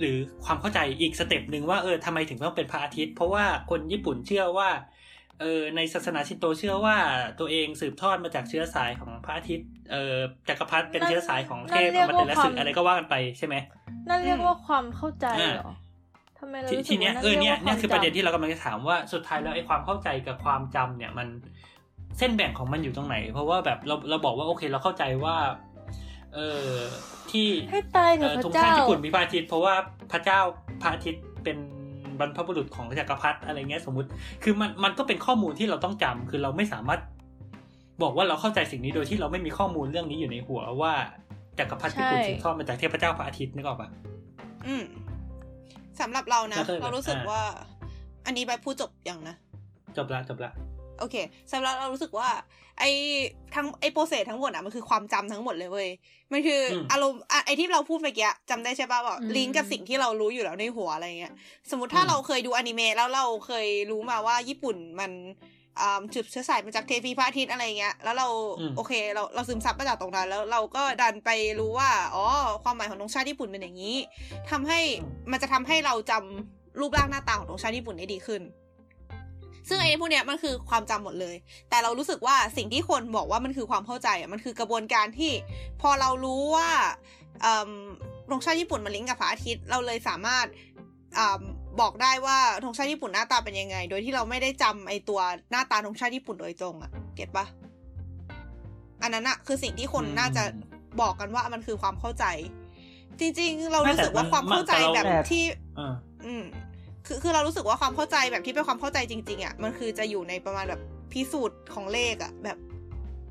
หรือความเข้าใจอีก step หนึ่งว่าเออทำไมถึงต้องเป็นพระอาทิตย์ เพราะว่าคนญี่ปุ่นเชื่อว่าเออในศาสนาชินโตเชื่อว่าตัวเองสืบทอดมาจากเชื้อสายของพระอาทิตย์เออจักรพรรดิเป็นเชื้อสายของเทพอามาเทราสึอะไรก็ว่ากันไปใช่ไหมนั่นเรียกว่าความเข้าใจเหรอ ทำไมเราทีเนี้ยเออเนี่ยเนี่ยคือประเด็นที่เรากำลังจะถามว่าสุดท้ายแล้วไอ้ความเข้าใจกับความจำเนี่ยมันเส้นแบ่งของมันอยู่ตรงไหน เพราะว่าแบบเราเราบอกว่าโอเคเราเข้าใจว่า เออที่ให้ตายเถอะพระเจ้าญี่ปุ่นมีพระอาทิตย์เพราะว่าพระเจ้าพระอาทิตย์เป็นบรรพบุรุษของจักรพรรดิอะไรเงี้ยสมมติ คือมันมันก็เป็นข้อมูลที่เราต้องจำคือเราไม่สามารถบอกว่าเราเข้าใจสิ่งนี้โดยที่เราไม่มีข้อมูลเรื่องนี้อยู่ในหัวว่าจักรพรรดิญี่ปุ่นสืบทอดมาจากเทพเจ้าพระอาทิตย์นึกออกปะอืม สำหรับเรานะ เรารู้สึกว่า อันนี้ไปพูดจบอย่างนะ จบละจบละโอเคสำหรับเรารู้สึกว่า ไอ้ทั้งไอ้โปรเซสทั้งหมดอะมันคือความจำทั้งหมดเลยเว้ยมันคืออารมณ์ไอ้ที่เราพูดเมื่อกี้จำได้ใช่ป่ะว่าลิงก์กับสิ่งที่เรารู้อยู่แล้วในหัวอะไรเงี้ย สมมติถ้าเราเคยดูอนิเมะแล้วเราเคยรู้มาว่าญี่ปุ่นมัน จุดเชื้อสายมาจากเทพีพระอาทิตย์อะไรเงี้ย แล้วเราโอเค เราเราซึมซับมาจากตรงนั้น แล้วเราก็ดันไปรู้ว่า อ๋อ ความหมายของธงชาติญี่ปุ่นเป็นอย่างนี้ทำให้มันจะทำให้เราจำรูปร่างหน้าตาของธงชาติญี่ปุ่นได้ดีขึ้น ซึ่งไอ้พวกเนี้ยมันคือความจำหมดเลย แต่เรารู้สึกว่าสิ่งที่คนบอกว่ามันคือความเข้าใจอะ มันคือกระบวนการที่พอเรารู้ว่าธงชาติญี่ปุ่นมันลิงก์กับพระอาทิตย์ เราเลยสามารถ บอกได้ว่าธงชาติญี่ปุ่นหน้าตาเป็นยังไง โดยที่เราไม่ได้จำไอตัวหน้าตาธงชาติญี่ปุ่นโดยตรงอะเก็ตปะอันนั้นอะคือสิ่งที่คนน่าจะบอกกันว่ามันคือความเข้าใจ จริง ๆ เรารู้สึกว่าความเข้าใจแบบที่อืมคือคือเรารู้สึกว่าความเข้าใจแบบที่เป็นความเข้าใจจริง ๆอะมันคือจะอยู่ในประมาณแบบพิสูจน์ของเลขอะแบบ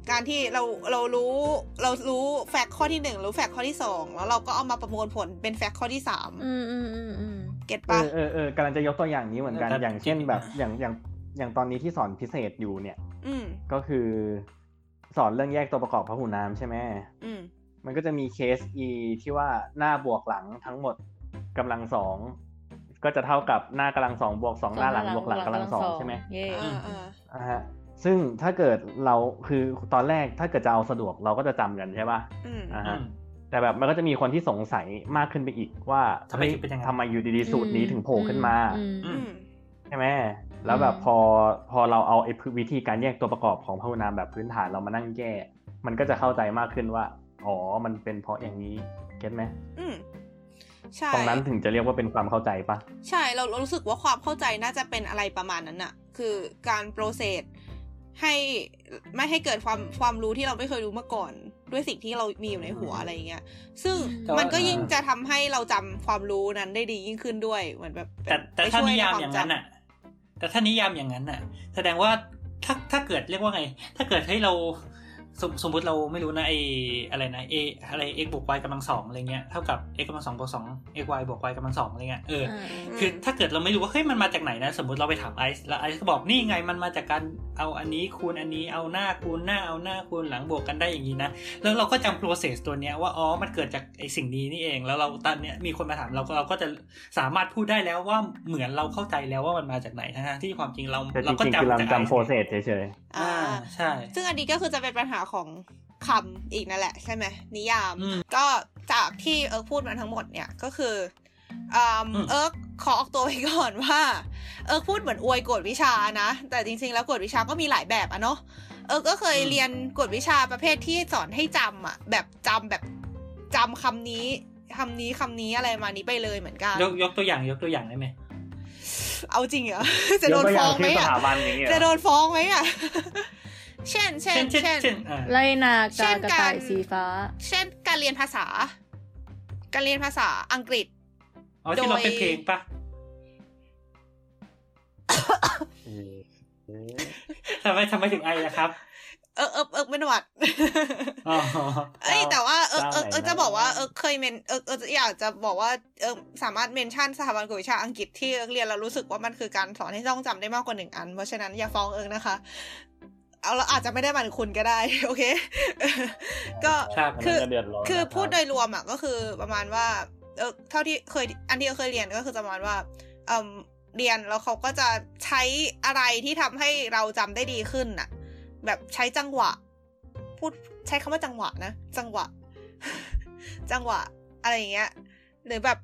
การที่เราเรารู้เรารู้แฟกต์ข้อที่หนึ่งรู้แฟกต์ข้อที่สองแล้วเราก็เอามาประมวลผลเป็นแฟกต์ข้อที่สามอืมอืมอืมอืม เก็ตปะเออเออกำลังจะยกตัวอย่างนี้เหมือนกันอย่างเช่นแบบอย่างอย่างอย่างตอนนี้ที่สอนพิเศษอยู่เนี่ย อืก็คือ สอนเรื่องแยกตัวประกอบพหุนามใช่ไหมอืมมันก็จะมีเคส e ที่ว่าหน้าบวกหลังทั้งหมดกำลังสองก็จะเท่ากับหน้ากำลังสองบวกสองหน้าหลังบวกหลังกำลังสองใช่ไหมอ่าฮะซึ่งถ้าเกิดเราคือตอนแรกถ้าเกิดจะเอาสะดวกเราก็จะจำกันใช่ป่ะอ่าฮะ แต่แบบมันก็จะมีคนที่สงสัยมากขึ้นไปอีกว่าทำไมทำไมอยู่ดีๆสูตรนี้ถึงโผล่ขึ้นมาใช่ไหมแล้วแบบพอพอเราเอาไอ้วิธีการแยกตัวประกอบของพหุนามแบบพื้นฐานเรามานั่งแก้มันก็จะเข้าใจมากขึ้นว่าอ๋อมันเป็นเพราะอย่างนี้เก็ตไหมตรงนั้นถึงจะเรียกว่าเป็นความเข้าใจปะใช่เรารู้สึกว่าความเข้าใจน่าจะเป็นอะไรประมาณนั้นอะคือการโปรเซส ให้ไม่ให้เกิดความความรู้ที่เราไม่เคยรู้มาก่อน ด้วยสิ่งที่เรามีอยู่ในหัวอะไรเงี้ย ซึ่งมันก็ยิ่งจะทำให้เราจำความรู้นั้นได้ดียิ่งขึ้นด้วยเหมือนแบบแต่แต่ถ้านิยามอย่างนั้นอะ แต่ถ้านิยามอย่างนั้นอะ แสดงว่าถ้าถ้าเกิดเรียกว่าไง ถ้าเกิดให้เราสมสมมติเราไม่รู้นะไออะไรนะ a อะไร x บวก y กำลังสองอะไรเงี้ยเท่ากับ x กำลังสองบวกสอง x y บวก y กำลังสองอะไรเงี้ยเออคือถ้าเกิดเราไม่รู้ว่าเฮ้ยมันมาจากไหนนะ สมมติเราไปถามไอซ์แล้วไอซ์ก็บอกนี่ไงมันมาจากการ เอาอันนี้คูณอันนี้เอาหน้าคูณหน้าเอาหน้าคูณหลังบวกกันได้อย่างนี้นะ แล้วเราก็จำ process ตัวเนี้ยว่าอ๋อมันเกิดจากไอสิ่งนี้นี่เอง แล้วเราตอนเนี้ยมีคนมาถามเราก็เราก็จะสามารถพูดได้แล้วว่าเหมือนเราเข้าใจแล้วว่ามันมาจากไหนทั้งที่ความจริงเราเราก็จำจากจำ process เฉยๆอ่าใช่ ซึ่งอันนี้ก็คือจะเป็นปัญหาของคำอีกนั่นแหละใช่ไหมนิยาม ก็จากที่เอิร์กพูดมาทั้งหมดเนี่ยก็คือเอิร์กขอออกตัวไปก่อนว่า เอิร์กพูดเหมือนอวยกวดวิชานะ แต่จริงๆแล้วกวดวิชาก็มีหลายแบบอะเนาะเอิร์กก็เคยเรียนกวดวิชาประเภทที่สอนให้จำอะแบบจำแบบจำคำนี้คำนี้คำนี้อะไรมานี้ไปเลยเหมือนกัน ยกยกตัวอย่างยกตัวอย่างได้ไหมเอาจริงเหรอจะโดนฟ้องไหมอะจะโดนฟ้องไหมอะเช่นเช่นเช่นไรนากากระต่ายสีฟ้า เช่นการเรียนภาษา การเรียนภาษาอังกฤษอ๋อที่เราเป็นเพลงปะ ทำไมทำไมถึงไอนะครับ เออเออเออเป็นหวัดเอ้ยแต่ว่าเออเออเออจะบอกว่าเออเคยเมนเออเอออยากจะบอกว่าเออสามารถเมนชั่นสถาบันกวดวิชาอังกฤษที่เออเรียนแล้วรู้สึกว่ามันคือการสอนให้ต้องจำได้มากกว่าหนึ่งอัน เพราะฉะนั้นอย่าฟ้องเอิงนะคะเอาเราอาจจะไม่ได้มาถึงคุณก็ได้ โอเค ก็คือคือพูดโดยรวมอะก็คือประมาณว่า เออเท่าที่เคย อันที่เคยเรียนก็คือประมาณว่า เออเรียนแล้วเขาก็จะใช้อะไรที่ทำให้เราจำได้ดีขึ้นน่ะ แบบใช้จังหวะ พูดใช้คำว่าจังหวะนะ จังหวะ จังหวะ อะไรอย่างเงี้ย หรือแบบ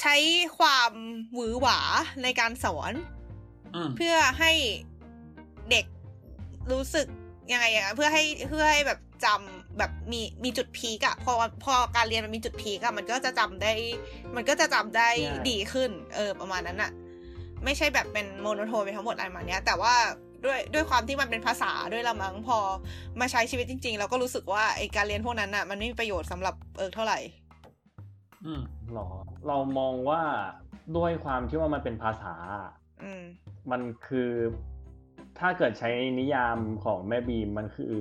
ใช้ความหวือหวาในการสอนเพื่อให้เด็กรู้สึกยังไงอะเพื่อให้เพื่อให้แบบจำ แบบมีมีจุดพีกอะพอพอการเรียนมันมีจุดพีกอะมันก็จะจำได้ มันก็จะจำได้ดีขึ้น เออประมาณนั้นอะไม่ใช่แบบเป็นโมโนโทนไปทั้งหมดอะไรมาเนี้ย แต่ว่าด้วยด้วยความที่มันเป็นภาษาด้วยละมั้งพอมาใช้ชีวิตจริง ๆ เราก็รู้สึกว่าไอการเรียนพวกนั้นอะมันไม่มีประโยชน์สำหรับเออเท่าไหร่ อืมหรอ เรามองว่าด้วยความที่ว่ามันเป็นภาษา อืม มันคือ ถ้าเกิดใช้นิยามของแม่บีมมันคือ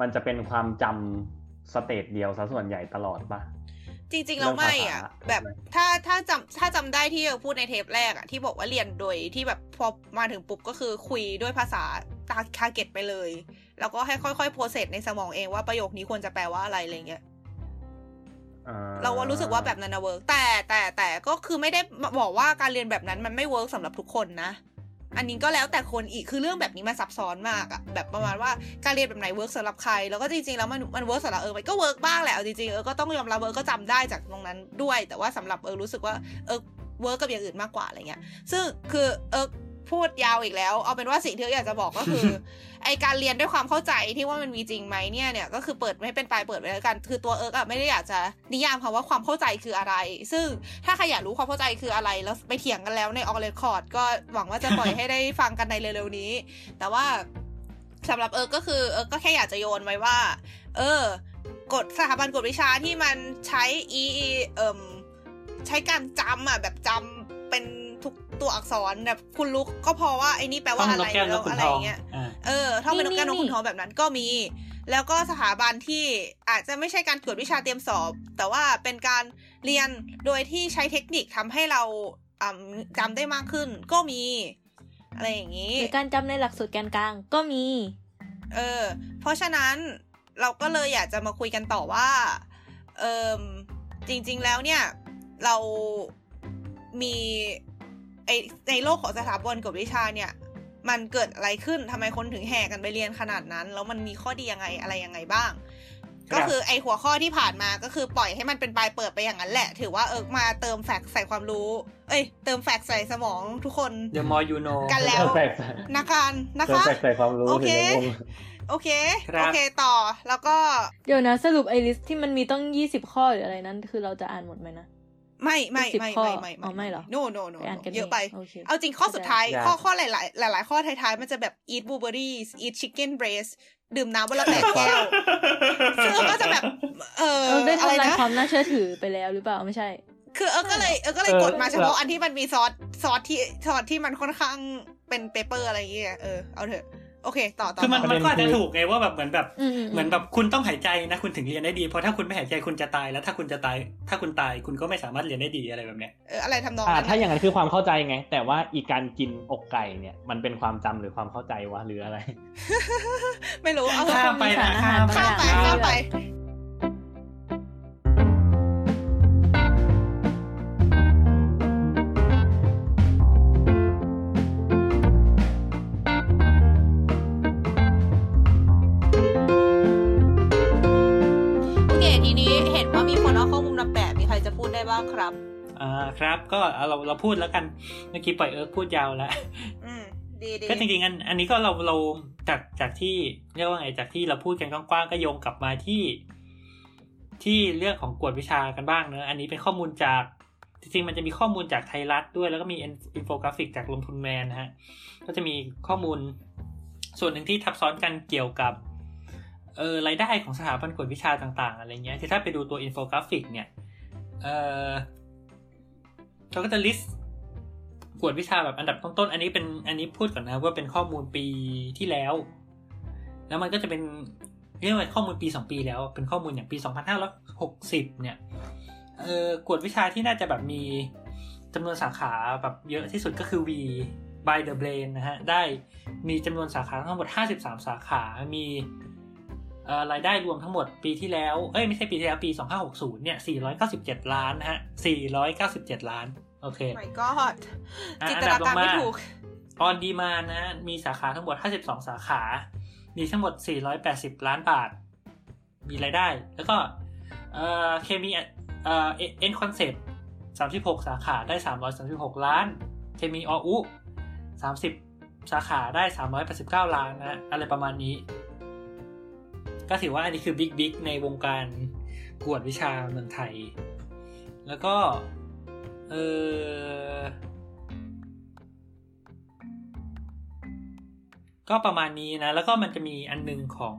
มันจะเป็นความจำ stage เดียวซะส่วนใหญ่ตลอดปะจริงๆแล้วไม่อะเรื่องภาษาแบบถ้าถ้าจำถ้าจำได้ที่เราพูดในเทปแรกอะ ที่บอกว่าเรียนโดยที่แบบพอมาถึงปุ๊บก็คือคุยด้วยภาษา target ไปเลย แล้วก็ให้ค่อยๆ process ในสมองเองว่าประโยคนี้ควรจะแปลว่าอะไรอะไรเงี้ยอ่เราว่ารู้สึกว่าแบบนั้นนะ work แต่แต่แต่ก็คือไม่ได้บอกว่าการเรียนแบบนั้นมันไม่ work สำหรับทุกคนนะ อันนี้ก็แล้วแต่คนอีกคือเรื่องแบบนี้มันซับซ้อนมากอะแบบประมาณว่าการเรียนแบบไหน work สำหรับใคร แล้วก็จริงๆแล้วมันมัน work สำหรับเอิร์กมันก็ work บ้างแหละจริงๆเออก็ต้องยอมรับเออก็จำได้จากตรงนั้นด้วย แต่ว่าสำหรับเอิร์กรู้สึกว่าเออ work กับอย่างอื่นมากกว่าอะไรเงี้ย ซึ่งคือเออ พูดยาวอีกแล้ว เอาเป็นว่าสิ่งที่เอิร์กอยากจะบอกก็คือ ไอการเรียนด้วยความเข้าใจที่ว่ามันมีจริงไหมเนี่ยเนี่ยก็คือเปิดไม่เป็นปลายเปิดไว้แล้วกัน คือตัวเอิร์กอะไม่ได้อยากจะนิยามคำว่าความเข้าใจคืออะไร ซึ่งถ้าใครอยากรู้ความเข้าใจคืออะไร แล้วไปเถียงกันแล้วใน off record ก็หวังว่าจะปล่อยให้ได้ฟังกันในเร็วๆนี้ แต่ว่าสำหรับเอิร์กก็คือเอิร์กก็แค่อยากจะโยนไว้ว่า เออกฎสถาบันกฎวิชาที่มันใช้อีเอ่มใช้การจำอะแบบจำเป็น ทุกตัวอักษรแบบคุณรู้ก็พอว่าไอ้นี่แปลว่าอะไรแก้วนแล้กวขุนอะไรทอองย่างเงี้ยอ่าเออถ้าเป็นนกแก้วนกนี่ขุนทองแบบนั้นก็มี แล้วก็สถาบันที่อาจจะไม่ใช่การกวดวิชาเตรียมสอบ แต่ว่าเป็นการเรียนโดยที่ใช้เทคนิคทำให้เราอ่าจำได้มากขึ้น ก็มี อะไรอย่างนี้หรือการจำในหลักสูตรแกนกลางก็มี เออ เพราะฉะนั้นเราก็เลยอยากจะมาคุยกันต่อว่า เออจริง ๆ แล้วเนี่ย เรามี ไอในโลกของสถาบันกวดวิชาเนี่ย มันเกิดอะไรขึ้นทำไมคนถึงแห่กันไปเรียนขนาดนั้น แล้วมันมีข้อดียังไงอะไรยังไงบ้างครับก็คือไอหัวข้อที่ผ่านมาก็คือปล่อยให้มันเป็นปลายเปิดไปอย่างนั้นแหละ ถือว่าเอิร์กมาเติม fact ใส่ความรู้ เอ้ย เติม fact ใส่สมองทุกคน The more you know กันแล้วแปลกนะการนะเติมคะแปลกใส่ความรู้โอเคถึงจะงงโอเคครับโอเคต่อ แล้วก็ เดี๋ยวนะ สรุปไอ list ที่มันมีต้องยี่สิบข้อหรืออะไรนั้น คือเราจะอ่านหมดไหมนะ ไม่ไม่สิบไม่ข้อไม่ไม่อ๋อไม่เหรอ no no no ไปอ่านกันเยอะไปโอเคเอาจริงข้อสุดท้ายได้ข้อข้อหลาย ๆ หลาย ๆ ข้อท้าย ๆ มันจะแบบ eat blueberries eat chicken breast ดื่มน้ำวันละแปดแก้วซึ่งเออก็จะแบบ เออเออได้อะไรทำลายนะความน่าเชื่อถือไปแล้วหรือเปล่าไม่ใช่ คือเออก็เลยเออก็เลยเออกดมาเฉพาะแล้วอันที่มันมี source source ที่ source ที่มันค่อนข้างเป็น paper อะไรอย่างเงี้ยเออเอาเถอะ โอเค ต่อต่อคือมันต่อมันก็อาจจะถูกไงว่าแบบเหมือนแบบอืมอืมเหมือนแบบคุณต้องหายใจนะคุณถึงเรียนได้ดี เพราะถ้าคุณไม่หายใจคุณจะตายแล้วถ้าคุณจะตาย ถ้าคุณตายคุณก็ไม่สามารถเรียนได้ดีอะไรแบบเนี้ยเอออะไรทำนองอ่านั้นถ้าอย่างนั้นคือความเข้าใจไง แต่ว่าอีกการกินอกไก่เนี่ย มันเป็นความจำหรือความเข้าใจวะหรืออะไร ไม่รู้เอาเถอะข้ามไปนะข้ามข้ามไปข้าข้ามมไป ครับอ่าครับก็เอาเราเราพูดแล้วกันเมื่อกี้ปล่อยเอิร์กพูดยาวแล้วอืมดีดีก็จริงๆอันอันนี้ก็เราเราจากจากที่เรียกว่าไงจากที่เราพูดกันกว้างๆก็โยงกลับมาที่ ที่เรื่องของกวดวิชากันบ้างเนอะอันนี้เป็นข้อมูลจากจริงๆมันจะมีข้อมูลจากไทยรัฐด้วย แล้วก็มีอินโฟกราฟิกจากลงทุนแมนนะฮะก็จะมีข้อมูลส่วนหนึ่งที่ทับซ้อนกันเกี่ยวกับเออรายได้ของสถาบันกวดวิชาต่าง ๆ อะไรเงี้ยคือถ้าไปดูตัวอินโฟกราฟิกเนี่ย เออเขาก็จะ list กวดวิชาแบบอันดับต้นๆ อันนี้เป็นอันนี้พูดก่อนนะว่าเป็นข้อมูลปีที่แล้ว แล้วมันก็จะเป็นเรียกว่าข้อมูลปีสองปีแล้ว เป็นข้อมูลอย่างปีสองพันห้าร้อยหกสิบเนี่ย เออกวดวิชาที่น่าจะแบบมีจำนวนสาขาแบบเยอะที่สุดก็คือ V by the brain นะฮะ ได้มีจำนวนสาขาทั้งหมด 53 สาขา มี รายได้รวมทั้งหมดปีที่แล้ว เอ้ยไม่ใช่ปีที่แล้วปี 2560 เนี่ย 497 ล้านนะฮะ 497 ล้าน โอเค my god อะจินตนาการไม่อันดับลงมาถูก ออนดีมานด์ มีสาขาทั้งหมด 52 สาขา มีทั้งหมด 480 ล้านบาท มีรายได้ แล้วก็เอ่อเคมีเอ่อเอ็นคอนเซปต์36 สาขาได้ 336 ล้าน เคมี อ.อุ๊ 30 สาขาได้ 389 ล้านนะ อะไรประมาณนี้ ก็ถือว่าอันนี้คือบิ๊กบิ๊กในวงการกวดวิชาเมืองไทย แล้วก็ เออก็ประมาณนี้นะ แล้วก็มันจะมีอันนึงของ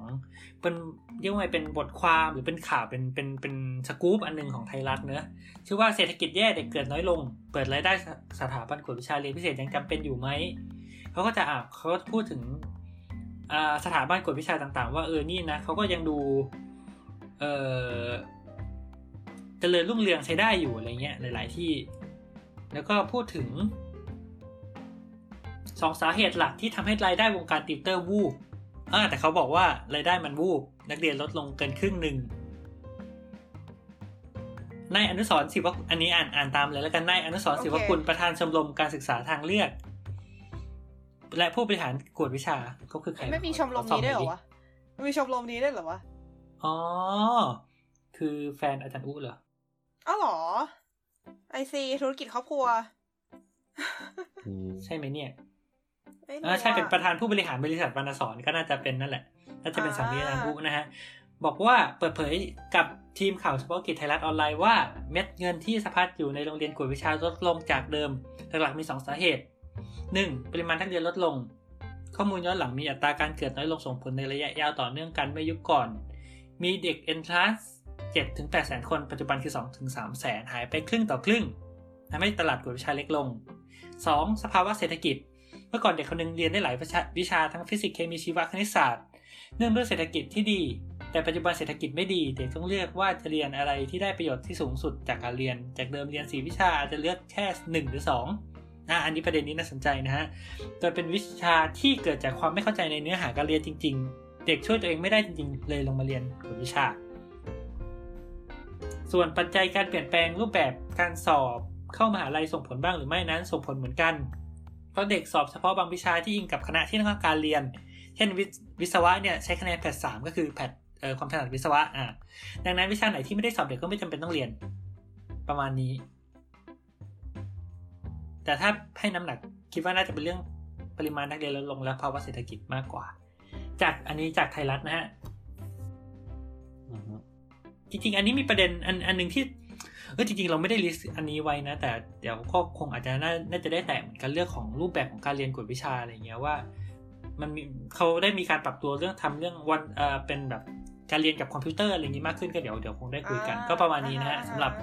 เป็นเรียกว่าเป็นบทความหรือเป็นข่าวเป็นเป็นเป็นสกู๊ปอันนึงของไทยรัฐเนอะชื่อว่าเศรษฐกิจแย่เด็กเกิดน้อยลง เปิดรายได้สถาบันกวดวิชาเรียนพิเศษยังจำเป็นอยู่ไหมเขาก็จะอ่าเขาพูดถึง สถาบันกวดวิชาต่างๆ ว่าเออนี่นะเขาก็ยังดูเออเจริญรุ่งเรืองใช้ได้อยู่อะไรเงี้ยหลาย ๆ ที่ แล้วก็พูดถึงสองสาเหตุหลักที่ทำให้รายได้วงการติวเตอร์วูบอ่าแต่เขาบอกว่ารายได้มันวูบนักเรียนลดลงเกินครึ่งหนึ่งนายอนุสรศิวอันนี้อ่านอ่านตามเลยแล้วกันนายอนุสรศิวคุณประธานชมรมการศึกษาทางเลือก และผู้บริหารกวดวิชาเขาคือใครไม่มีชมรมนี้ได้หรอวะไม่มีชมรมนี้ได้หรอวะอ๋อ คือแฟนอาจารย์อู้เหรออ๋อหรอไอซีธุรกิจครอบครัว ใช่ไหมเนี่ยอ่าใช่เป็นประธานผู้บริหารบริษัทวรรณสอนก็น่าจะเป็นนั่นแหละ น่าจะเป็นสามีอาจารย์อู้นะฮะบอกว่าเปิดเผยกับทีมข่าวเฉพาะกิจไทยรัฐออนไลน์ว่าเม็ดเงินที่สะพัดอยู่ในโรงเรียนกวดวิชาลดลงจากเดิม หลักๆมี 2 สาเหตุ 1. ปริมาณนักเรียนลดลง ข้อมูลย้อนหลังมีอัตราการเกิดน้อยลงส่งผลในระยะยาวต่อเนื่องกันเมื่อยุคก่อน มีเด็ก entrance 7ถึง8แสนคน ปัจจุบันคือ2ถึง3แสนหายไปครึ่งต่อครึ่งทำให้ตลาดกวดวิชาเล็กลง 2. สภาวะเศรษฐกิจ เมื่อก่อนเด็กคนนึงเรียนได้หลายวิชาทั้งฟิสิกส์เคมีชีวคณิตศาสตร์ เนื่องด้วยเศรษฐกิจที่ดี แต่ปัจจุบันเศรษฐกิจไม่ดี เด็กต้องเลือกว่าจะเรียนอะไรที่ได้ประโยชน์ที่สูงสุดจากการเรียน จากเดิมเรียน 4 วิชาอาจจะเลือกแค่ 1 หรือ 2 อะอันนี้ประเด็นนี้น่าสนใจนะฮะโดยเป็นวิชาที่เกิดจากความไม่เข้าใจในเนื้อหาการเรียนจริง ๆ เด็กช่วยตัวเองไม่ได้จริง ๆ เลยลงมาเรียนกวิชา ส่วนปัจจัยการเปลี่ยนแปลงรูปแบบการสอบเข้ามหาลัยส่งผลบ้างหรือไม่นั้นส่งผลเหมือนกัน เพราะเด็กสอบเฉพาะบางวิชาที่อิงกับคณะที่ต้องการเรียน เช่นวิศวะเนี่ยใช้คะแนนแพทสามก็คือแพทความถนัดวิศวะอ่าดังนั้นวิชาไหนที่ไม่ได้สอบเด็กก็ไม่จำเป็นต้องเรียนประมาณนี้ แต่ถ้าให้น้ำหนักคิดว่าน่าจะเป็นเรื่องปริมาณนักเรียนลดลงและภาวะเศรษฐกิจมากกว่า จากอันนี้จากไทยรัฐนะฮะจริงๆ อันนี้มีประเด็นอันอันหนึ่งที่เออจริงๆ เราไม่ได้ list อันนี้ไว้นะ แต่เดี๋ยวก็คงอาจจะน่าน่าจะได้แตะเหมือนกันเรื่องของรูปแบบของการเรียนกวดวิชาอะไรเงี้ยว่า มันมีเขาได้มีการปรับตัวเรื่องทำเรื่องวันเอ่อเป็นแบบการเรียนกับคอมพิวเตอร์อะไรอย่างนี้มากขึ้นก็เดี๋ยวเดี๋ยวคงได้คุยกัน ก็ประมาณนี้นะฮะสำหรับ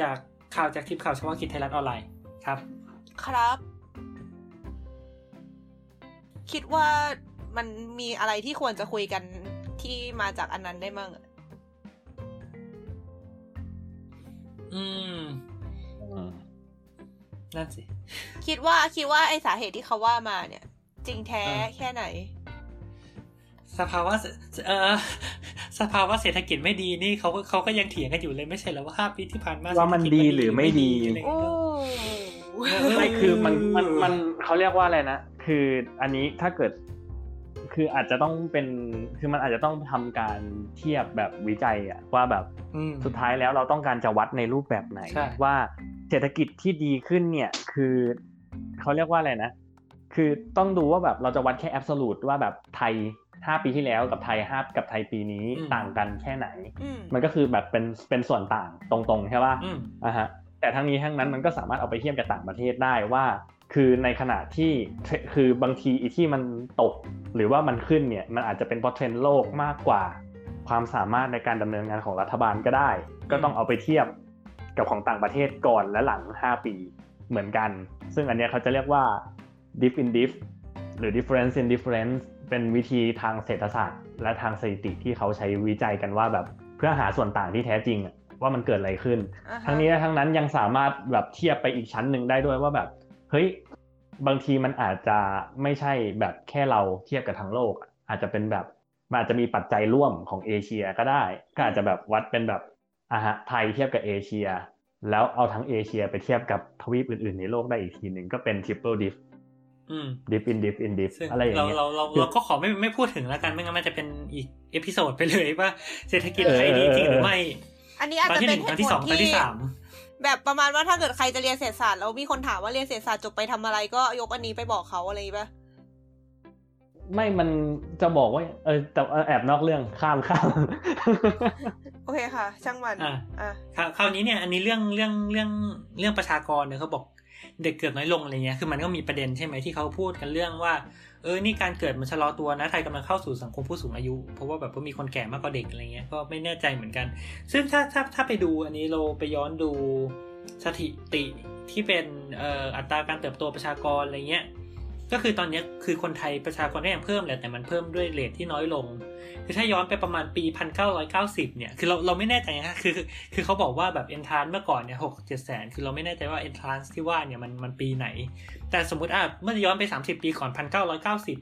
จาก ข่าวจากทีมข่าวเฉพาะกิจไทยรัฐออนไลน์ครับ ครับ คิดว่ามันมีอะไรที่ควรจะคุยกันที่มาจากอันนั้นได้มั้งอืมนั่นสิ คิดว่าคิดว่าไอสาเหตุที่เขาว่ามาเนี่ย จริงแท้แค่ไหน สภาวะเออสภาวะเศรษฐกิจไม่ดีนี่เขาเขาก็ยังเถียงกันอยู่เลยไม่ใช่แล้วว่าห้าปีที่ผ่านมาว่ามันดีหรือไม่ดีไม่คือมันมันมันเขาเรียกว่าอะไรนะคืออันนี้ถ้าเกิด คืออาจจะต้องเป็นคือมันอาจจะต้องทำการเทียบแบบวิจัยอะว่าแบบสุดท้ายแล้วเราต้องการจะวัดในรูปแบบไหน ว่าเศรษฐกิจที่ดีขึ้นเนี่ย คือเขาเรียกว่าอะไรนะคือต้องดูว่าแบบเราจะวัดแค่แอบสูตว่าแบบไทย ห้าปีที่แล้วกับไทยห้ากับไทยปีนี้ต่างกันแค่ไหน มันก็คือแบบเป็นเป็นส่วนต่างตรงๆใช่ป่ะอ่าฮะแต่ทั้งนี้ทั้งนั้นมันก็สามารถเอาไปเทียบกับต่างประเทศได้ว่า คือในขณะที่คือบางทีอีที่มันตกหรือว่ามันขึ้นเนี่ยมันอาจจะเป็นเพราะเทรนด์โลกมากกว่า ความสามารถในการดำเนินงานของรัฐบาลก็ได้ ก็ต้องเอาไปเทียบกับของต่างประเทศก่อนและหลัง 5 ปีเหมือนกัน ซึ่งอันนี้เขาจะเรียกว่า diff in diff หรือ difference in difference เป็นวิธีทางเศรษฐศาสตร์ และทางสถิติที่เขาใช้วิจัยกันว่าแบบเพื่อหาส่วนต่างที่แท้จริงว่ามันเกิดอะไรขึ้นทั้งนี้ทั้งนั้นยังสามารถแบบเทียบไปอีกชั้นหนึ่งได้ด้วยว่าแบบเฮ้ยบางทีมันอาจจะไม่ใช่แบบแค่เราเทียบกับทั้งโลก อาจจะเป็นแบบมันอาจจะมีปัจจัยร่วมของเอเชียก็ได้ ก็อาจจะแบบวัดเป็นแบบอะฮะไทยเทียบกับเอเชีย แล้วเอาทั้งเอเชียไปเทียบกับทวีปอื่นๆ ในโลกได้อีกทีหนึ่งก็เป็น triple diff diff in diff in diff อะไรอย่างเงี้ยเราเราเราก็ขอไม่ไม่พูดถึงแล้วกันไม่งั้นมันจะเป็นอีก episode ไปเลยว่าเศรษฐกิจไทยดีจริงหรือไม่ อันนี้อาจจะเป็นตอนที่สองตอนที่สามแบบประมาณว่าถ้าเกิดใครจะเรียนเศรษฐศาสตร์แล้วมีคนถามว่าเรียนเศรษฐศาสตร์จบไปทำอะไรก็ยกอันนี้ไปบอกเขาอะไรป่ะไม่มันจะบอกว่า เออแต่แอบนอกเรื่องข้ามข้ามโอเคค่ะ ช่างมันอ่าอ่าคราวนี้เนี่ย อันนี้เรื่องเรื่องเรื่องเรื่องประชากรเนี่ยเขาบอก เด็กเกิดน้อยลงอะไรเงี้ย คือมันก็มีประเด็นใช่ไหมที่เขาพูดกันเรื่องว่า เออ นี่การเกิดมันชะลอตัวนะ ไทยกำลังเข้าสู่สังคมผู้สูงอายุ เพราะว่าแบบว่ามีคนแก่มากกว่าเด็กอะไรเงี้ย ก็ไม่แน่ใจเหมือนกัน ซึ่งถ้าถ้าถ้าไปดูอันนี้เราไปย้อนดูสถิติที่เป็นอัตราการเติบโตประชากรอะไรเงี้ย ก็คือตอนนี้คือคนไทยประชากรก็ยังเพิ่มแหละแต่มันเพิ่มด้วยเรทที่น้อยลง คือถ้าย้อนไปประมาณปีพันเก้าร้อยเก้าสิบเนี่ย คือเราเราไม่แน่ใจนะคือคือเขาบอกว่าแบบเอนทรานเมื่อก่อนเนี่ยหกเจ็ดแสนคือเราไม่แน่ใจว่าเอนทรานที่ว่าเนี่ยมันมันปีไหน แต่สมมติอะเมื่อย้อนไปสามสิบปีก่อนพันเก้าร้อยเก้าสิบ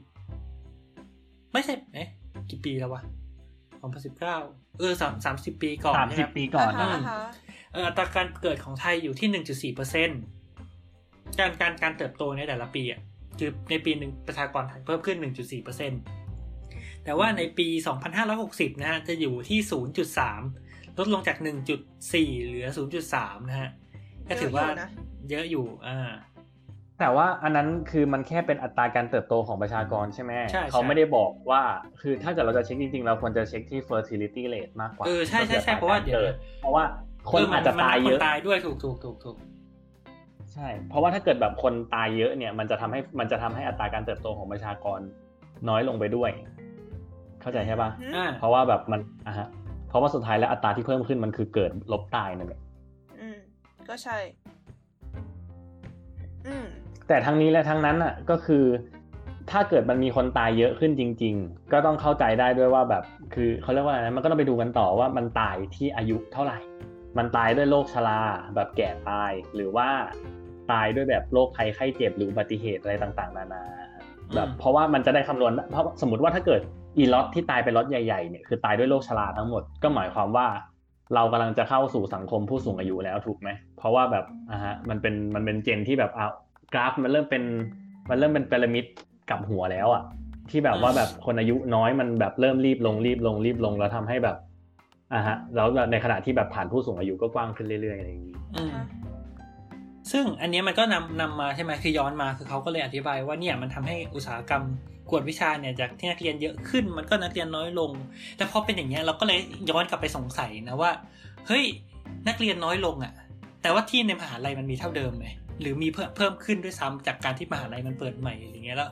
ไม่ใช่เอ๊ะกี่ปีแล้ววะสองพันสิบเก้าเออสามสามสิบปีก่อนสามสิบปีก่อนเอออัตราการเกิดของไทยอยู่ที่หนึ่งจุดสี่เปอร์เซ็นต์การการการเติบโตในแต่ละปีอะ คือในปีหนึ่งประชากรไทยเพิ่มขึ้น 1.4%แต่ว่าในปี 2560 นะฮะ จะอยู่ที่ 0.3 ลดลงจาก 1.4 เหลือ 0.3 นะฮะ ก็ถือว่าเยอะอยู่อ่าแต่ว่าอันนั้นคือมันแค่เป็นอัตราการเติบโตของประชากรใช่ไหมใช่เขาไม่ได้บอกว่า คือถ้าเกิดเราจะเช็คจริงๆ เราควรจะเช็คที่ fertility rate มากกว่า เออ ใช่ใช่ใช่เพราะว่าเดี๋ยวเพราะว่าคนอาจจะตายเยอะตายด้วยถูกถูกถูกถูก ใช่ เพราะว่าถ้าเกิดแบบคนตายเยอะเนี่ย มันจะทำให้มันจะทำให้อัตราการเติบโตของประชากรน้อยลงไปด้วย เข้าใจใช่ปะเพราะว่าแบบมันอะฮะเพราะว่าสุดท้ายแล้วอัตราที่เพิ่มขึ้นมันคือเกิดลบตายนั่นแหละอืม ก็ใช่ อืม แต่ทั้งนี้และทั้งนั้นอะ ก็คือ ถ้าเกิดมันมีคนตายเยอะขึ้นจริง ๆ ก็ต้องเข้าใจได้ด้วยว่าแบบ คือเขาเรียกว่าอะไรมันก็ต้องไปดูกันต่อว่ามันตายที่อายุเท่าไหร่มันตายด้วยโรคชราแบบแก่ตายหรือว่า ตายด้วยแบบโรคภัยไข้เจ็บหรืออุบัติเหตุอะไรต่างๆ นานาแบบเพราะว่ามันจะได้คำนวณเพราะสมมติว่าถ้าเกิดอีล็อตที่ตายเป็นล็อตใหญ่ๆเนี่ยคือตายด้วยโรคชราทั้งหมดก็หมายความว่า เรากำลังจะเข้าสู่สังคมผู้สูงอายุแล้วถูกไหมเพราะว่าแบบอะฮะมันเป็นมันเป็นเจนที่แบบเอากราฟมันเริ่มเป็นมันเริ่มเป็นพีระมิดกับหัวแล้วอะที่แบบว่าแบบคนอายุน้อยมันแบบเริ่มรีบลงรีบลงรีบลงแล้วทำให้แบบอะฮะแล้วในขณะที่แบบฐานผู้สูงอายุก็กว้างขึ้นเรื่อยๆอะไรอย่างนี้ ซึ่งอันนี้มันก็นำนำมาใช่ไหมคือย้อนมาคือเขาก็เลยอธิบายว่าเนี่ยมันทำให้อุตสาหกรรมกวดวิชาเนี่ยจากที่นักเรียนเยอะขึ้น มันก็นักเรียนน้อยลง แต่พอเป็นอย่างเงี้ยเราก็เลยย้อนกลับไปสงสัยนะว่า เฮ้ยนักเรียนน้อยลงอะ่ะ แต่ว่าที่ในมหาลัยมันมีเท่าเดิมไหมหรือมีเพิ่มเพิ่มขึ้นด้วยซ้ำจากการที่มหาลัยมันเปิดใหม่อะไรเงี้ยแล้ว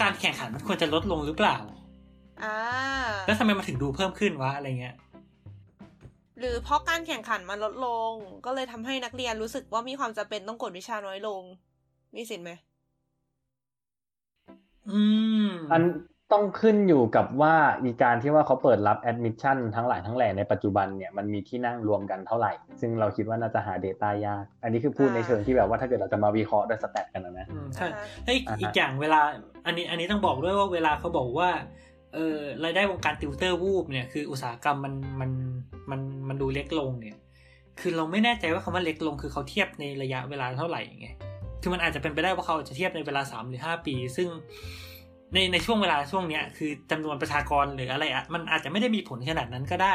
การแข่งขันมันควรจะลดลงหรือเปล่าอ่าแล้วทำไมมันถึงดูเพิ่มขึ้นวะอะไรเงี้ย หรือเพราะการแข่งขันมันลดลง ก็เลยทำให้นักเรียนรู้สึกว่ามีความจำเป็นต้องกวดวิชาน้อยลง มีสิทธิ์ไหม อืม อันต้องขึ้นอยู่กับว่าอีการที่ว่าเขาเปิดรับ admission ทั้งหลายทั้งแหล่ในปัจจุบันเนี่ยมันมีที่นั่งรวมกันเท่าไหร่ ซึ่งเราคิดว่าน่าจะหา Data ยาก อันนี้คือพูดในเชิงที่แบบว่าถ้าเกิดเราจะมาวิเคราะห์ด้วย stat กันนะใช่แล้วอีกอย่างเวลา อันนี้อันนี้ต้องบอกด้วยว่าเวลาเขาบอกว่า เออรายได้วงการติวเตอร์วูบเนี่ยคืออุตสาหกรรมมันมันมันมันดูเล็กลงเนี่ย คือเราไม่แน่ใจว่าคำว่าเล็กลงคือเขาเทียบในระยะเวลาเท่าไหร่ไงคือมันอาจจะเป็นไปได้ว่าเขาจะเทียบในเวลาสามหรือห้าปี ซึ่งในในช่วงเวลาช่วงเนี้ยคือจำนวนประชากรหรืออะไรอะมันอาจจะไม่ได้มีผลขนาดนั้นก็ได้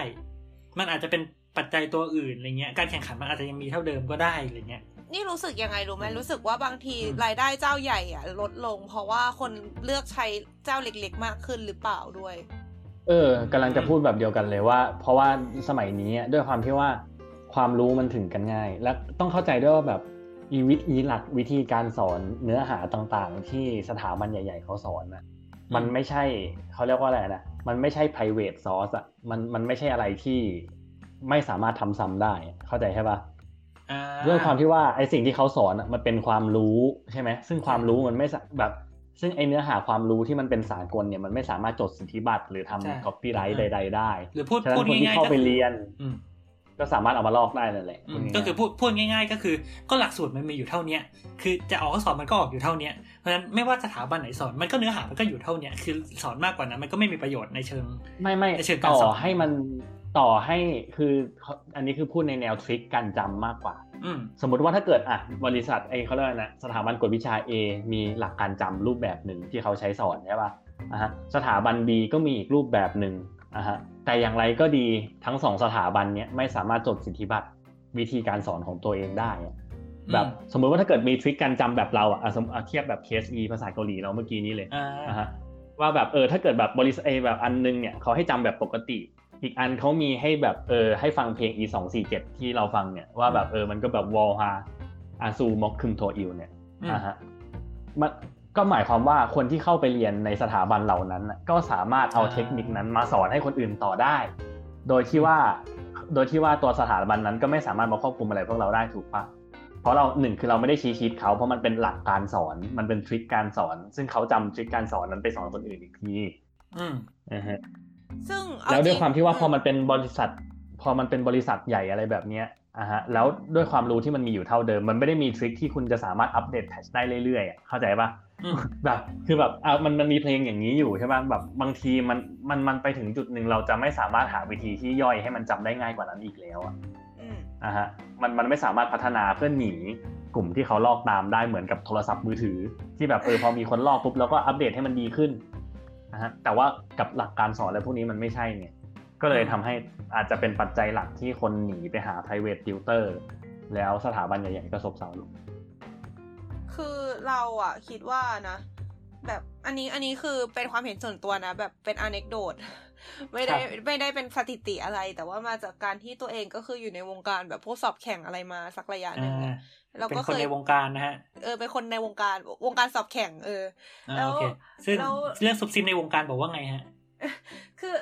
มันอาจจะเป็นปัจจัยตัวอื่นอะไรเงี้ยการแข่งขันมันอาจจะยังมีเท่าเดิมก็ได้อะไรเงี้ย นี่รู้สึกยังไงรู้ไหมรู้สึกว่าบางทีรายได้เจ้าใหญ่อะ ลดลง เพราะว่าคนเลือกใช้เจ้าเล็ก ๆ มากขึ้นหรือเปล่าด้วย เออกำลังจะพูดแบบเดียวกันเลยว่า เพราะว่าสมัยนี้ด้วยความที่ว่าความรู้มันถึงกันง่าย และต้องเข้าใจด้วยว่าแบบอีวิธีหลักวิธีการสอนเนื้อหาต่างๆ ที่สถาบันใหญ่ ๆเขาสอนนะมันไม่ใช่เขาเรียกว่าอะไรนะมันไม่ใช่ private source อะมันมันไม่ใช่อะไรที่ไม่สามารถทำซ้ำได้ เข้าใจใช่ปะ ด้วยความที่ว่าไอสิ่งที่เขาสอนมันเป็นความรู้ใช่ไหมซึ่งความรู้มันไม่แบบ ซึ่งไอเนื้อหาความรู้ที่มันเป็นสากลเนี่ยมันไม่สามารถจดสิทธิบัตรหรือทำ copyright ใด ๆ ได้หรือพูดพูดง่ายๆเข้าไปเรียนก็สามารถเอามาลอกได้นั่นแหละก็คือพูดพูดง่ายๆ ก็คือ ก็หลักสูตรมันมีอยู่เท่าเนี้ยคือจะออกข้อสอบมันก็ออกอยู่เท่าเนี้ยเพราะฉะนั้นไม่ว่าสถาบันไหนสอนมันก็เนื้อหามันก็อยู่เท่าเนี้ยคือสอนมากกว่านั้นมันก็ไม่มีประโยชน์ในเชิง ไม่ไม่ในเชิงการสอนให้มัน ต่อให้คืออันนี้คือพูดในแนวทริคการจำมากกว่าสมมติว่าถ้าเกิดอะบริษัทไอเขาเรียกนะสถาบันกวดวิชา A มีหลักการจำรูปแบบหนึ่งที่เขาใช้สอนใช่ป่ะอะฮะสถาบัน B ก็มีอีกรูปแบบหนึ่งอะฮะแต่อย่างไรก็ดีทั้งสองสถาบันเนี้ยไม่สามารถจดสิทธิบัตรวิธีการสอนของตัวเองได้แบบสมมติว่าถ้าเกิดมีทริคการจำแบบเราอะสมเทียบแบบเคส E ภาษาเกาหลีเราเมื่อกี้นี้เลยอะฮะว่าแบบเออถ้าเกิดแบบบริษัทเอแบบอันนึงเนี่ยเขาให้จำแบบปกติ อีกอันเขามีให้แบบเออให้ฟังเพลง e สองสี่เจ็ดที่เราฟังเนี่ยว่าแบบเออมันก็แบบวอลฮาอาซูมอกคึมโทอิลเนี่ยอ่าฮะมันก็หมายความว่าคนที่เข้าไปเรียนในสถาบันเหล่านั้น ก็สามารถเอาเทคนิคนั้นมาสอนให้คนอื่นต่อได้ โดยที่ว่า โดยที่ว่าตัวสถาบันนั้นก็ไม่สามารถมาควบคุมอะไรพวกเราได้ถูกปะเพราะเราหนึ่งคือเราไม่ได้ชี้ชีตเขาเพราะมันเป็นหลักการสอน มันเป็นทริคการสอน ซึ่งเขาจำทริคการสอนนั้นไปสอนคนอื่นอีกทีอืมนะฮะ ซึ่งแล้วด้วยความที่ว่าพอมันเป็นบริษัท พอมันเป็นบริษัทใหญ่อะไรแบบเนี้ยอะฮะแล้วด้วยความรู้ที่มันมีอยู่เท่าเดิม มันไม่ได้มีทริคที่คุณจะสามารถอัปเดตแพชได้เรื่อยๆเข้าใจปะแบบคือแบบอะมันมันมีเพลงอย่างนี้อยู่ใช่ปะแบบบางทีมันมันมันไปถึงจุดหนึ่งเราจะไม่สามารถหาวิธีที่ย่อยให้มันจำได้ง่ายกว่านั้นอีกแล้วอะอะฮะมันมันไม่สามารถพัฒนาเพื่อหนีกลุ่มที่เขาลอกตามได้เหมือนกับโทรศัพท์มือถือ ที่แบบเออพอมีคนลอกปุ๊บเราก็อัปเดตให้มันดีขึ้น นะฮะแต่ว่ากับหลักการสอนอะไรพวกนี้มันไม่ใช่เนี่ยก็เลยทำให้อาจจะเป็นปัจจัยหลักที่คนหนีไปหา private tutor แล้วสถาบันใหญ่ๆก็ซบเซาลงคือเราอะคิดว่านะ แบบอันนี้อันนี้คือเป็นความเห็นส่วนตัวนะ แบบเป็นอเนกโดดไม่ได้ไม่ได้เป็นสถิติอะไร แต่ว่ามาจากการที่ตัวเองก็คืออยู่ในวงการแบบพวกสอบแข่งอะไรมาสักระยะหนึ่ง เราก็เคยในวงการนะฮะ เออเป็นคนในวงการวงการสอบแข่ง เออ แล้วซึ่งเรื่องซุบซิมในวงการบอกว่าไงฮะ คือ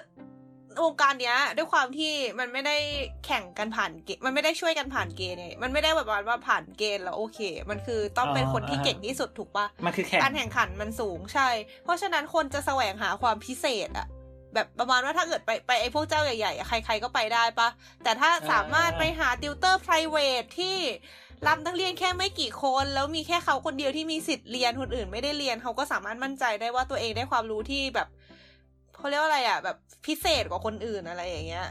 วงการเนี้ย ด้วยความที่มันไม่ได้แข่งกันผ่านเกณฑ์มันไม่ได้ช่วยกันผ่านเกณฑ์เนี่ยมันไม่ได้แบบว่าผ่านเกณฑ์แล้วโอเค มันคือต้องเป็นคนที่เก่งที่สุดถูกปะมันคือแข่งการแข่งขันมันสูงใช่ เพราะฉะนั้นคนจะแสวงหาความพิเศษอะแบบประมาณว่าถ้าเกิดไปไปไอ้พวกเจ้าใหญ่ๆใครๆก็ไปได้ปะแต่ถ้าสามารถไปหาติวเตอร์ p r i v a t ที่ รับนักเรียนแค่ไม่กี่คน แล้วมีแค่เขาคนเดียวที่มีสิทธิ์เรียนคนอื่นไม่ได้เรียนเขาก็สามารถมั่นใจได้ว่าตัวเองได้ความรู้ที่แบบเขาเรียกว่าอะไรอะ แบบพิเศษกว่าคนอื่นอะไรอย่างเงี้ย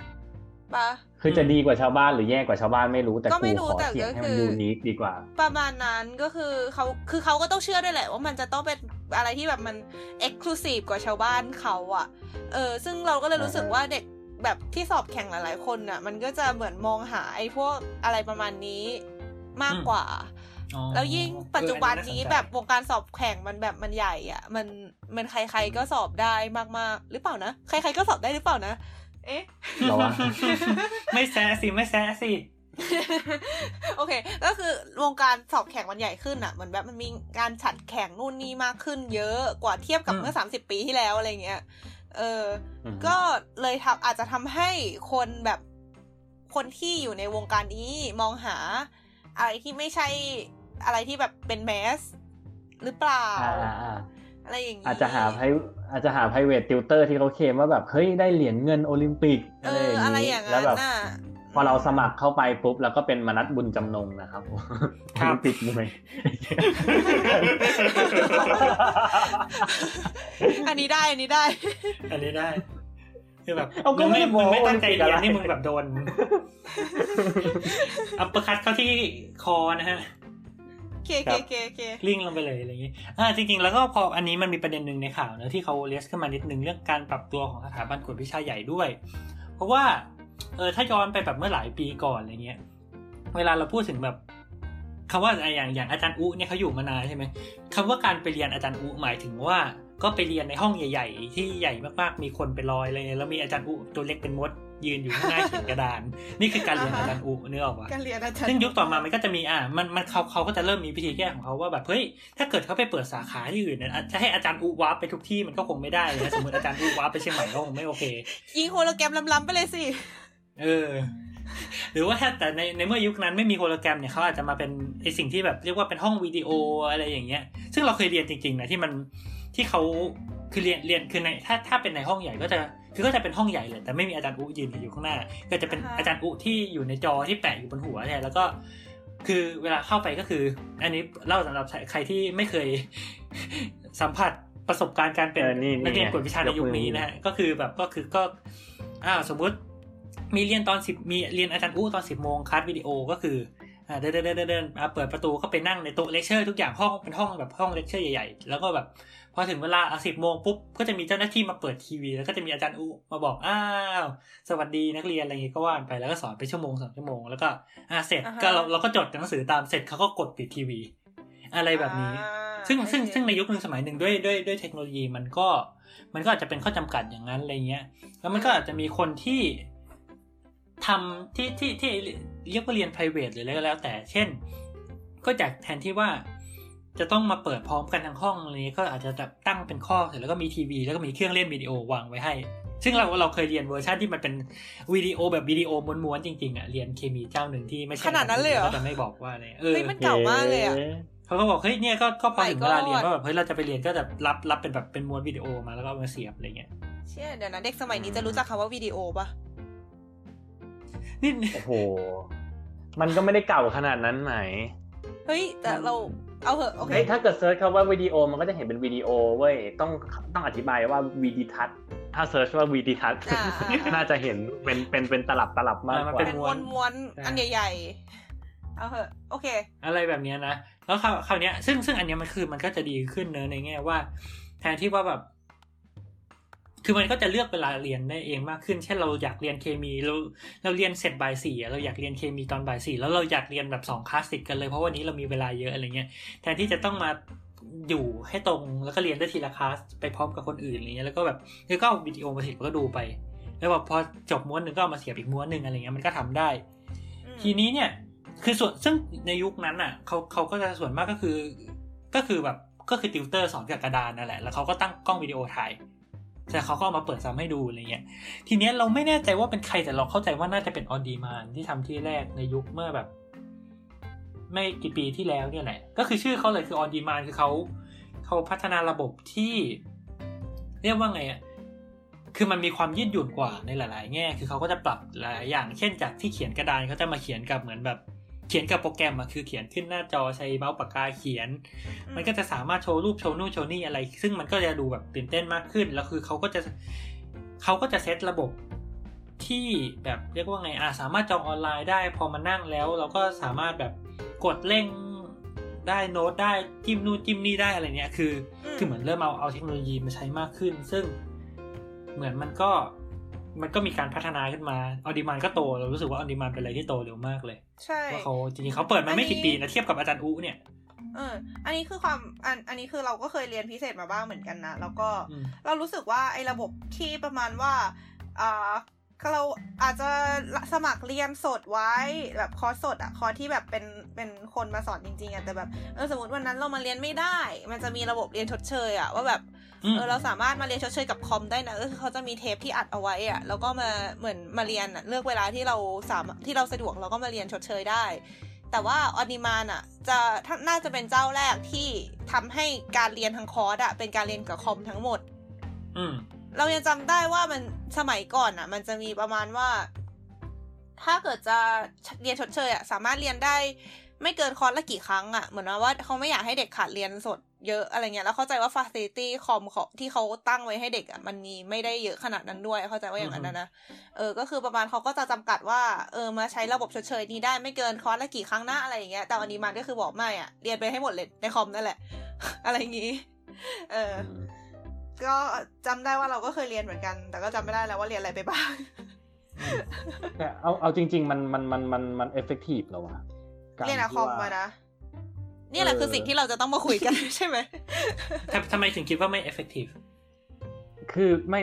ปะคือจะดีกว่าชาวบ้านหรือแย่กว่าชาวบ้านไม่รู้แต่กูขอเสียงให้มันยูนิคดีกว่า ประมาณนั้นก็คือเขาคือเขาก็ต้องเชื่อด้วยแหละ ว่ามันจะต้องเป็นอะไรที่แบบมันเอ็กซ์คลูซีฟกว่าชาวบ้านเขาอะ เออ ซึ่งเราก็เลยรู้สึกว่าเด็กแบบที่สอบแข่งหลาย ๆ คนอะ มันก็จะเหมือนมองหาไอ้พวกอะไรประมาณนี้ มากกว่า แล้วยิ่งปัจจุบันนี้แบบวงการสอบแข่งมันแบบมันใหญ่อะ มันมันใครๆก็สอบได้มากๆ หรือเปล่านะใครๆก็สอบได้หรือเปล่านะเอ๊ะไม่แซสิไม่แซสิโอเค ก็คือวงการสอบแข่งมันใหญ่ขึ้นอะ เหมือนแบบมันมีการฉัดแข่งนู่นนี่มากขึ้น เยอะกว่าเทียบกับเมื่อสามสิบปีที่แล้วอะไรเงี้ย เออ ก็เลยทำอาจจะทำให้คนแบบคนที่อยู่ในวงการนี้มองหา อะไรที่ไม่ใช่อะไรที่แบบเป็นแมสหรือเปล่าอะไรอย่างนี้อาจจะหาไพอาจจะหา private tutor ที่เขาเคลมว่าแบบเฮ้ยได้เหรียญเงินโอลิมปิกอะไรอย่างนี้แล้วแบบพอเราสมัครเข้าไปปุ๊บแล้วก็เป็นมนัดบุญจำนงนะครับโอลิมปิกมวยอันนี้ได้ อันนี้ได้ อันนี้ได้ คือแบบมึงไม่มึงไม่ตั้งใจเรียนนี่มึงแบบโดน uppercut เข้าที่คอนะฮะเคเคเคเคลิงลงไปเลยอะไรอย่างงี้อ่าจริง ๆ แล้วก็พออันนี้มันมีประเด็นหนึ่งในข่าวเนาะที่เขา raise ขึ้นมานิดนึงเรื่องการปรับตัวของสถาบันกวดวิชาใหญ่ด้วย เพราะว่าเออถ้าย้อนไปแบบเมื่อหลายปีก่อนอะไรเงี้ย เวลาเราพูดถึงแบบคำว่าอย่างอย่างอาจารย์อุเนี่ยเขาอยู่มานานใช่ไหมคำว่าการไปเรียนอาจารย์อุหมายถึงว่า ก็ไปเรียนในห้องใหญ่ ๆ ที่ใหญ่มากๆ มีคนเป็นร้อยอะไรเงี้ยแล้วมีอาจารย์อุตัวเล็กเป็นมดยืนอยู่ข้างหน้าเขียนกระดาน นี่คือการเรียนอาจารย์อุเนื้อออกว่าการเรียนอาจารย์ซึ่งยุคต่อมามันก็จะมีอ่ามันมันเขาเขาก็จะเริ่มมีวิธีแก้ของเขาว่าแบบเฮ้ยถ้าเกิดเขาไปเปิดสาขาที่อื่นเนี่ยจะให้อาจารย์อุ warp ไปทุกที่มันก็คงไม่ได้เลยสมมติอาจารย์อุ warp ไปเชียงใหม่ก็คงไม่โอเคยิงโฮโลแกรมล้ำๆไปเลยสิเออหรือว่าถ้าแต่ในในเมื่อยุคนั้นไม่มีโฮโลแกรมเนี่ยเขาอาจจะมาเป็นไอสิ่งที่แบบเรียกว่าเป็นห้องวิดีโออะไรอย่างเงี้ย ซึ่งเราเคยเรียนจริงๆนะที่มัน ที่เขาคือเรียนเรียนคือในถ้าถ้าเป็นในห้องใหญ่ก็จะคือก็จะเป็นห้องใหญ่เลยแต่ไม่มีอาจารย์อุยืนอยู่ข้างหน้า ก็จะเป็นอาจารย์อุที่อยู่ในจอที่แปะอยู่บนหัวเนี่ยแล้วก็คือเวลาเข้าไปก็คือ อันนี้เล่าสำหรับใครที่ไม่เคยสัมผัสประสบการณ์การเป็นนักเรียนกวดวิชาในยุคนี้นะฮะก็คือแบบก็คือก็อ้าวสมมุติมีเรียนตอนสิบมีเรียนอาจารย์อุตอนสิบโมงคัดวิดีโอก็คือเดินเดินเดินเดินเปิดประตูเข้าไปนั่งในโต๊ะเลคเชอร์ทุกอย่างห้องเป็นห้องแบบห้องเลคเชอร์ใหญ่ๆ แล้วก็แบบพ อถึงเวลาสิบโมงปุ๊บก็จะมีเจ้าหน้าที่มาเปิดทีวี แล้วก็จะมีอาจารย์อุมาบอกอ้าวสวัสดีนักเรียนอะไรอย่างงี้ก็ว่ากันไปแล้วก็สอนไปชั่วโมงสองชั่วโมงแล้วก็อ่าเสร็จก็เราเราก็จดหนังสือตามเสร็จเขาก็กดปิดทีวี อะไรแบบนี้ ซึ่งซึ่งซึ่งในยุคหนึ่งสมัยหนึ่งด้วยด้วยด้วยเทคโนโลยีมันก็ มันก็อาจจะเป็นข้อจำกัดอย่างนั้นอะไรเงี้ย แล้วมันก็อาจจะมีคนที่ทำที่ที่ที่เรียกว่าเรียน private หรืออะไรก็แล้วแต่ เช่น ก็จากแทนที่ว่า จะต้องมาเปิดพร้อมกันทั้งห้องอะไรนี้ก็อาจจะตั้งเป็นข้อเสร็จแล้วก็มีทีวี แล้วก็มีเครื่องเล่นวิดีโอวางไว้ให้ ซึ่งเราเราเคยเรียนเวอร์ชันที่มันเป็นวิดีโอแบบวิดีโอม้วนๆจริงๆอะเรียนเคมีเจ้าหนึ่งที่ไม่ใช่ขนาดนั้นเลยเหรอจะไม่บอกว่าอะไรเออมันเก่ามากเลยอะเขาก็บอกเฮ้ยเนี่ยก็ก็พอถึงเวลาเรียนว่าแบบเฮ้ยเราจะไปเรียนก็จะรับรับเป็นแบบเป็นม้วนวิดีโอมาแล้วก็มาเสียบอะไรเงี้ยเชื่อเดี๋ยวนะเด็กสมัยนี้จะรู้จักคำว่าวิดีโอปะนี่โอ้โหมันก็ไม่ได้เก่าขนาดนั้นไหมเฮ้ยแต่เรา เอาเหอะโอเคถ้าเกิด search คำว่าวิดีโอมันก็จะเห็นเป็นวิดีโอเว้ยต้องต้องอธิบายว่าวีดิทัศน์ถ้า search ว่าวีดิทัศน์น่าจะเห็นเป็นเป็นเป็นตลับตลับมากกว่าเป็นม้วนม้วนอันใหญ่ๆเอาเหอะโอเค อะไรแบบนี้นะแล้วคราวคราวนี้ซึ่งซึ่งอันนี้มันคือมันก็จะดีขึ้นเนอะในแง่ว่า แทนที่ว่าแบบ คือมันก็จะเลือกเวลาเรียนได้เองมากขึ้น เช่นเราอยากเรียนเคมีเราเราเรียนเสร็จบ่ายสี่เราอยากเรียนเคมีตอนบ่ายสี่แล้วเราอยากเรียนแบบสองคลาสติดกันเลยเพราะวันนี้เรามีเวลาเยอะอะไรเงี้ยแทนที่จะต้องมาอยู่ให้ตรงแล้วก็เรียนได้ทีละคลาสไปพร้อมกับคนอื่นอะไรเงี้ยแล้วก็แบบแล้วก็เอาวิดีโอมาสิแล้วก็ดูไป แล้วแบบพอจบม้วนหนึ่งก็เอามาเสียบอีกม้วนหนึ่งอะไรเงี้ยมันก็ทำได้ ทีนี้เนี่ยคือส่วนซึ่งในยุคนั้นอะเขาเขาก็จะส่วนมากก็คือ ก็คือแบบก็คือติวเตอร์สอนจากกระดานนั่นแหละแล้วเขาก็ตั้งกล้องวิดีโอถ่าย แต่เขาก็มาเปิดซ้ำให้ดูอะไรเงี้ย ทีเนี้ยเราไม่แน่ใจว่าเป็นใครแต่เราเข้าใจว่าน่าจะเป็นออนดีมานที่ทำที่แรกในยุคเมื่อแบบ ไม่กี่ปีที่แล้วเนี่ยแหละ ก็คือชื่อเขาเลยคือออนดีมานคือเขาเขาพัฒนาระบบที่ เรียกว่าไงอะคือมันมีความยืดหยุ่นกว่าในหลาย ๆ แง่ คือเขาก็จะปรับหลายอย่าง เช่นจากที่เขียนกระดานเขาจะมาเขียนกับเหมือนแบบ เขียนกับโปรแกรมอะคือเขียนขึ้นหน้าจอใช้เมาส์ปากกาเขียน มันก็จะสามารถโชว์รูปโชว์นู่นโชว์นี่อะไร ซึ่งมันก็จะดูแบบตื่นเต้นมากขึ้น แล้วคือเขาก็จะเขาก็จะเซตระบบที่แบบเรียกว่าไงอะสามารถจองออนไลน์ได้ พอมานั่งแล้ว เราก็สามารถแบบกดเร่งได้โน้ตได้จิ้มนู่นจิ้มนี่ได้อะไรเนี้ยคือ คือเหมือนเริ่มเอาเอาเทคโนโลยีมาใช้มากขึ้น ซึ่งเหมือนมันก็ มันก็มีการพัฒนาขึ้นมาออดิมานก็โตเรารู้สึกว่าออดิมานเป็นอะไรที่โตเร็วมากเลย ใช่ว่าเขาจริงๆเขาเปิดมาไม่กี่ปีนะเทียบกับอาจารย์อูเนี่ยเอออันนี้คือความอันอันนี้คือเราก็เคยเรียนพิเศษมาบ้างเหมือนกันนะ แล้วก็เรารู้สึกว่าไอ้ระบบที่ประมาณว่าอ่า เราอาจจะสมัครเรียนสดไว้แบบคอร์สสดอะคอร์สที่แบบเป็นเป็นคนมาสอนจริงๆอะแต่แบบเออสมมติวันนั้นเรามาเรียนไม่ได้ มันจะมีระบบเรียนชดเชยอะว่าแบบเออเราสามารถมาเรียนชดเชยกับคอมได้นะก็คือเขาจะมีเทปที่อัดเอาไว้อะแล้วก็มาเหมือนมาเรียนอะเลือกเวลาที่เราสามที่เราสะดวกเราก็มาเรียนชดเชยได้ แต่ว่า OnDemand อะจะน่าจะเป็นเจ้าแรกที่ทำให้การเรียนทั้งคอร์สอะเป็นการเรียนกับคอมทั้งหมด อืม เรายังจำได้ว่ามันสมัยก่อนอะมันจะมีประมาณว่า ถ้าเกิดจะเรียนชดเชยอะสามารถเรียนได้ ไม่เกินคอร์สละกี่ครั้งอะเหมือนว่าเขาไม่อยากให้เด็กขาดเรียนสดเยอะอะไรเงี้ยแล้วเข้าใจว่าฟาซิลิตี้คอมที่เขาตั้งไว้ให้เด็กอะมันมีไม่ได้เยอะขนาดนั้นด้วย เข้าใจว่าอย่างนั้นนะเออก็คือประมาณเขาก็จะจำกัดว่าเออมาใช้ระบบชดเชยนี้ได้ไม่เกินคอร์สละกี่ครั้งหน้าอะไรอย่างเงี้ยแต่อันนี้มันก็คือบอกไม่อะเรียนไปให้หมดเลยในคอมนั่นแหละ อะไรอย่างงี้ เออ ก็จำได้ว่าเราก็เคยเรียนเหมือนกัน แต่ก็จำไม่ได้แล้วว่าเรียนอะไรไปบ้างแต่เอาเอาจริง ๆ มันมันมันมันมัน effective เหรอวะเรียนกับคอมอะนะนี่แหละคือสิ่งที่เราจะต้องมาคุยกันใช่ไหมทำไมถึงคิดว่าไม่ effective คือไม่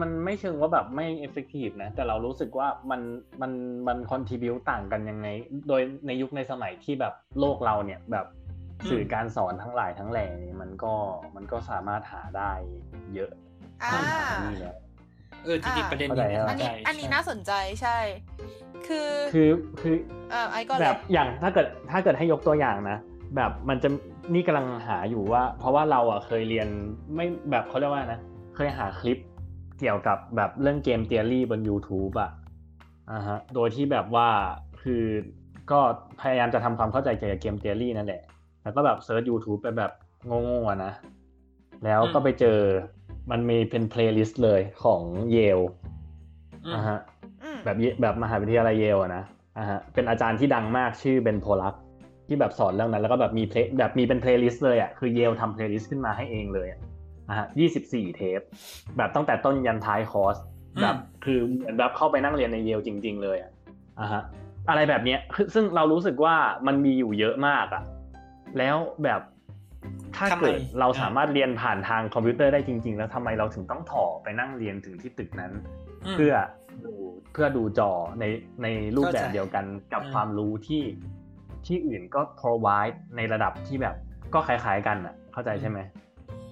มันไม่เชิงว่าแบบไม่ effective นะ แต่เรารู้สึกว่ามันมันมัน contribute ต่างกันยังไง โดยในยุคในสมัยที่แบบโลกเราเนี่ยแบบ สื่อการสอนทั้งหลายทั้งแหล่นี่มันก็มันก็สามารถหาได้เยอะอ่านี่แล้วเออจริงๆประเด็นนี้อันนี้อันนี้น่าสนใจใช่ คือคือคือเออไอ้ก็แบบอย่างถ้าเกิดถ้าเกิดให้ยกตัวอย่างนะ แบบมันจะนี่กำลังหาอยู่ว่า เพราะว่าเราอะเคยเรียนไม่แบบเขาเรียกว่านะ เคยหาคลิปเกี่ยวกับแบบเรื่องเกมเตียรี่บน YouTube อะอ่าฮะโดยที่แบบว่าคือก็พยายามจะทำความเข้าใจเกี่ยวกับ game theory นั่นแหละ แล้วก็แบบ search YouTube ไปแบบงงๆนะ แล้วก็ไปเจอมันมีเป็น playlist เลยของ Yale นะฮะแบบแบบมหาวิทยาลัย Yale นะอะฮะเป็นอาจารย์ที่ดังมากชื่อ Ben Polak ที่แบบสอนเรื่องนั้นแล้วก็แบบมี play แบบมีเป็น playlist เลยอะคือ Yale ทำ playlist ขึ้นมาให้เองเลยอะฮะยี่สิบสี่เทป แบบตั้งแต่ต้นยันท้ายคอร์สแบบคือเหมือนแบบเข้าไปนั่งเรียนในเยลจริง ๆ เลยอะอะฮะอะไรแบบเนี้ยซึ่งเรารู้สึกว่ามันมีอยู่เยอะมากอะ แล้วแบบถ้าเกิดเราสามารถเรียนผ่านทางคอมพิวเตอร์ได้จริง ๆ แล้วทำไมเราถึงต้องถอไปนั่งเรียนถึงที่ตึกนั้น เพื่อดูเพื่อดูจอในในรูปแบบเดียวกันกับความรู้ที่ที่อื่นก็ provide ในระดับที่แบบก็คล้ายๆกันอะ เข้าใจใช่ไหม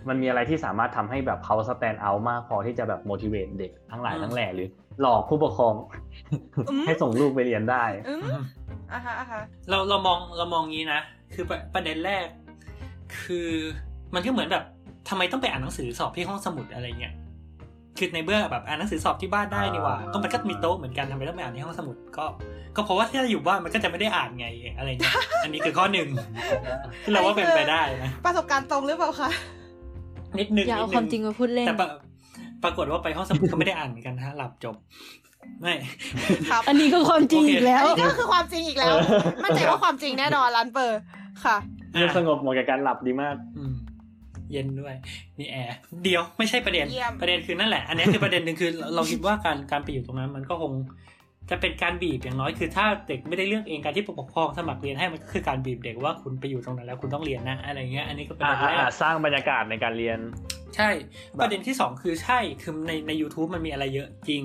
มันมีอะไรที่สามารถทำให้แบบเขา stand out มากพอที่จะแบบ motivate เด็กทั้งหลายทั้งแหล่หรือ หลอกผู้ปกครอง ให้ส่งลูกไปเรียนได้ อืมอะฮะอะฮะเราเรามองเรามองงี้นะ คือประเด็นแรก คือมันก็เหมือนแบบทำไมต้องไปอ่านหนังสือสอบที่ห้องสมุดอะไรเงี้ยคือในเบื่อแบบอ่านหนังสือสอบที่บ้านได้นี่ว่าก็มันก็มีโต๊ะเหมือนกันทำไมต้องไปอ่านที่ห้องสมุดก็ ก็เพราะว่าถ้าอยู่บ้านมันก็จะไม่ได้อ่านไงอะไรเงี้ยอันนี้คือข้อหนึ่งที่เราว่าเป็นไปได้นะประสบการณ์ตรงหรือเปล่าคะนิดนึงอย่าเอาความจริงมาพูดเล่นแต่ปรากฏว่าไปห้องสมุดก็ไม่ได้อ่านเหมือนกันฮะหลับจบ ไม่ครับอันนี้ก็ความจริงอีกแล้ว อันนี้ก็คือความจริงอีกแล้ว มั่นใจว่าความจริงแน่นอนร้านเปิดค่ะเงียบสงบเหมาะกับการหลับดีมากอืมเย็นด้วยมีแอร์เดียวไม่ใช่ประเด็นเยี่ยมประเด็นคือนั่นแหละ อันนี้คือประเด็นหนึ่งคือเราคิดว่าการการไปอยู่ตรงนั้น มันก็คงจะเป็นการบีบอย่างน้อยคือถ้าเด็กไม่ได้เลือกเองการที่ผู้ปกครองสมัครเรียนให้มันก็คือการบีบเด็กว่าคุณไปอยู่ตรงนั้นแล้วคุณต้องเรียนนะอะไรเงี้ยอันนี้ก็เป็นอ่าประเด็นแรอ่ากสร้างบรรยากาศในการเรียน ใช่ ประเด็นที่สองคือใช่คือในใน u t u b e มันมีอะไรเยอะจริง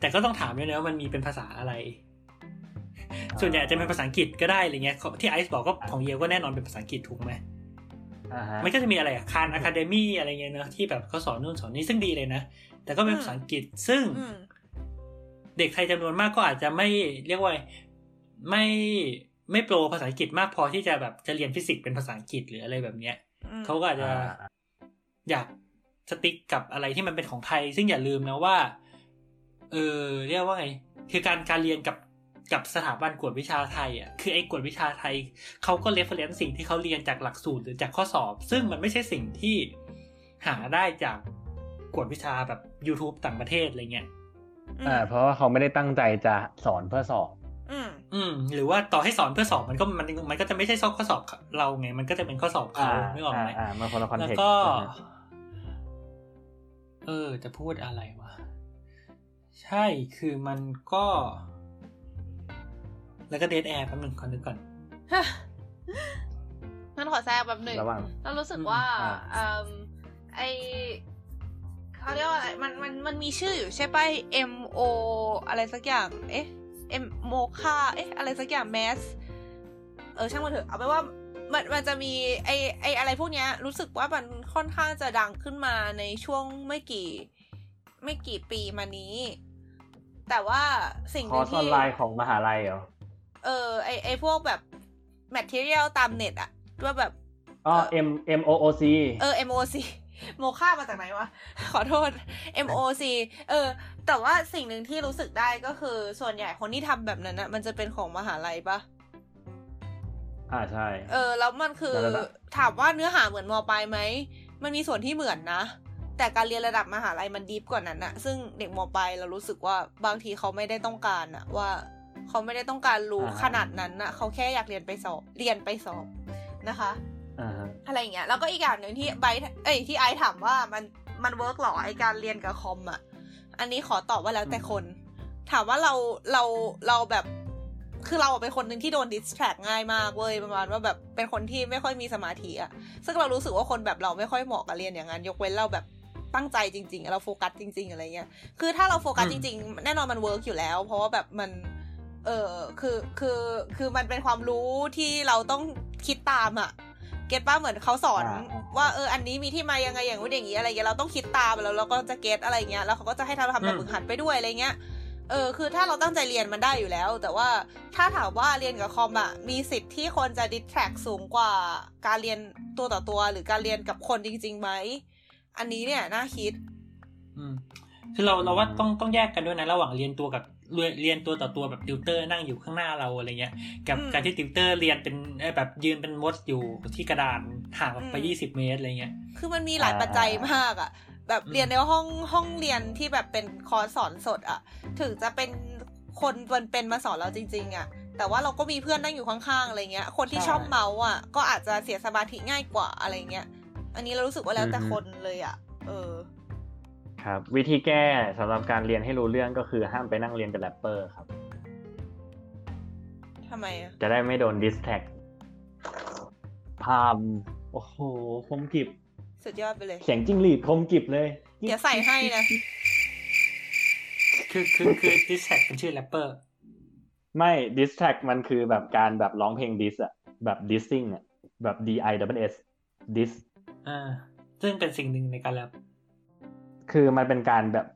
แต่ก็ต้องถามด้วยนะว่ามันมีเป็นภาษาอะไร ส่วนใหญ่จะเป็นภาษาอังกฤษก็ได้อะไรเงี้ยที่ไอซ์บอกก็ของเยลก็แน่นอนเป็นภาษาอังกฤษถูกไหมอ่าฮะมันก็จะมีอะไรอะคานอะคาเดมี่อะไรเงี้ยเนอะที่แบบเขาสอนนู่นสอนนี่ซึ่งดีเลยนะ แต่ก็เป็นภาษาอังกฤษซึ่งอืมเด็กไทยจำนวนมากก็อาจจะไม่เรียกว่าไม่ไม่ pro ภาษาอังกฤษมากพอที่จะแบบจะเรียนฟิสิกส์เป็นภาษาอังกฤษหรืออะไรแบบเนี้ยอืมเขาก็อาจจะอยาก stick กับอะไรที่มันเป็นของไทย ซึ่งอย่าลืมนะว่า เออเรียกว่าไง คือการการเรียนกับกับสถาบันกวดวิชาไทยอะคือไอ้กวดวิชาไทยเขาก็ reference สิ่งที่เขาเรียนจากหลักสูตรหรือจากข้อสอบ ซึ่งมันไม่ใช่สิ่งที่หาได้จากกวดวิชาแบบ YouTube ต่างประเทศอะไรเงี้ยอ่า เพราะว่าเขาไม่ได้ตั้งใจจะสอนเพื่อสอบ อืมอืม หรือว่าต่อให้สอนเพื่อสอบมันก็มันมันก็จะไม่ใช่ข้อสอบเราไง มันก็จะเป็นข้อสอบเขาอ่าไม่ออกไหมอ่ามันคนละ context แล้วก็ เออ จะพูดอะไรวะ ใช่คือมันก็ แล้วก็ dead air แป๊บนึงก่อนนึกก่อนงั้นขอแทรกแบบหนึ่งระหว่างเรารู้สึกว่าอ่าเอิ่มไอเขาเรียกว่าอะไรมันมันมันมีชื่ออยู่ใช่ป่ะ M O อะไรสักอย่าง เอ๊ะ M โมคาเอ๊ะ อะไรสักอย่างแมสเออช่างมันเถอะเอาไปนว่ามันมันจะมีไอไออะไรพวกเนี้ย รู้สึกว่ามันค่อนข้างจะดังขึ้นมาในช่วงไม่กี่ ไม่กี่ปีมานี้ แต่ว่าสิ่งหคอนึ่ร์งสออนที่ไลน์ของมหาลัยเหรอ เออ ไอไอพวกแบบ material ตามเน็ตอะว่าแบบอ๋อ M M O O C เออ MOC โมค่ามาจากไหนวะ ขอโทษ MOC เออ แต่ว่าสิ่งหนึ่งที่รู้สึกได้ก็คือส่วนใหญ่คนที่ทำแบบนั้นนะมันจะเป็นของมหาลัยปะอ่าใช่ เออ แล้วมันคือแล้วระดับถามว่าเนื้อหาเหมือนมปลายไหม มันมีส่วนที่เหมือนนะ แต่การเรียนระดับมหาลัยมันดีฟกว่านั้นอะซึ่งเด็กมปลายเรารู้สึกว่าบางทีเขาไม่ได้ต้องการอะว่า เขาไม่ได้ต้องการรู้ขนาดนั้นอะเขาแค่อยากเรียนไปสอบเรียนไปสอบนะคะอ่าฮะอะไรอย่างเงี้ยแล้วก็อีกอย่างหนึ่งที่ไบร์ทเอ้ยที่ไอซ์ถามว่ามันมัน work หรอไอการเรียนกับคอมอะอันนี้ขอตอบว่าแล้วแต่คน ถามว่าเราเราเราแบบคือเราเป็นคนหนึ่งที่โดน distract ง่ายมากเว้ยประมาณว่าแบบเป็นคนที่ไม่ค่อยมีสมาธิอะซึ่งเรารู้สึกว่าคนแบบเราไม่ค่อยเหมาะกับเรียนอย่างนั้น ยกเว้นเราแบบ ตั้งใจจริง ๆ เราโฟกัสจริง ๆ อะไรเงี้ย คือถ้าเราโฟกัสอืจริง ๆ แน่นอนมัน work อยู่แล้ว เพราะว่าแบบมัน เออคือคือคือมันเป็นความรู้ที่เราต้องคิดตามอะ get ปะเหมือนเขาสอนอ่าว่าเอออันนี้มีที่มายังไงอย่างนู้นอย่างนี้อะไรเงี้ยเราต้องคิดตามแล้วเราก็จะ get อะไรเงี้ยแล้วเขาก็จะให้ทำทำแบบฝึกหัดไปด้วยอะไรเงี้ยเออคือถ้าเราตั้งใจเรียนมันได้อยู่แล้ว แต่ว่าถ้าถามว่าเรียนกับคอมอะมีสิทธิ์ที่คนจะ distract สูงกว่าการเรียนตัวต่อตัว หรือการเรียนกับคนจริงๆไหม อันนี้เนี่ยน่าคิด อืม คือเราเราว่าต้องต้องแยกกันด้วยนะระหว่างเรียนตัวกับเรียนเรียนตัวต่อตัวแบบติวเตอร์นั่งอยู่ข้างหน้าเราอะไรเงี้ย กับอืมการที่ติวเตอร์เรียนเป็นเอ้ยแบบยืนเป็นมดอยู่ที่กระดานห่างออกไปอืมยี่สิบเมตรอะไรเงี้ย คือมันมีหลายปัจจัยมากอะแบบอืมเรียนในห้องห้องเรียนที่แบบเป็นคอร์สสอนสดอะถึงจะเป็นคนเป็นเป็นมาสอนเราจริง ๆอะแต่ว่าเราก็มีเพื่อนนั่งอยู่ข้างๆอะไรเงี้ย คนที่ชอบเมาส์อะก็อาจจะเสียสมาธิง่ายกว่าอะไรเงี้ย อันนี้เรารู้สึกว่าแล้วแต่คนเลยอะเออ ครับ วิธีแก้สำหรับการเรียนให้รู้เรื่องก็คือห้ามไปนั่งเรียนกับแรปเปอร์ครับทำไมอะจะได้ไม่โดน distract ผ่ามโอ้โหคมกริบ สุดยอดไปเลย เสียงจิ้งหรีดคมกริบเลย เดี๋ยวใส่ให้นะ คือคือคือ diss track เป็นชื่อแรปเปอร์ ไม่ diss track มันคือแบบการแบบร้องเพลง diss อะแบบ dissing อะแบบ D I S S diss อ่าซึ่งเป็นสิ่งหนึ่งในการแรปคือมันเป็นการแบบ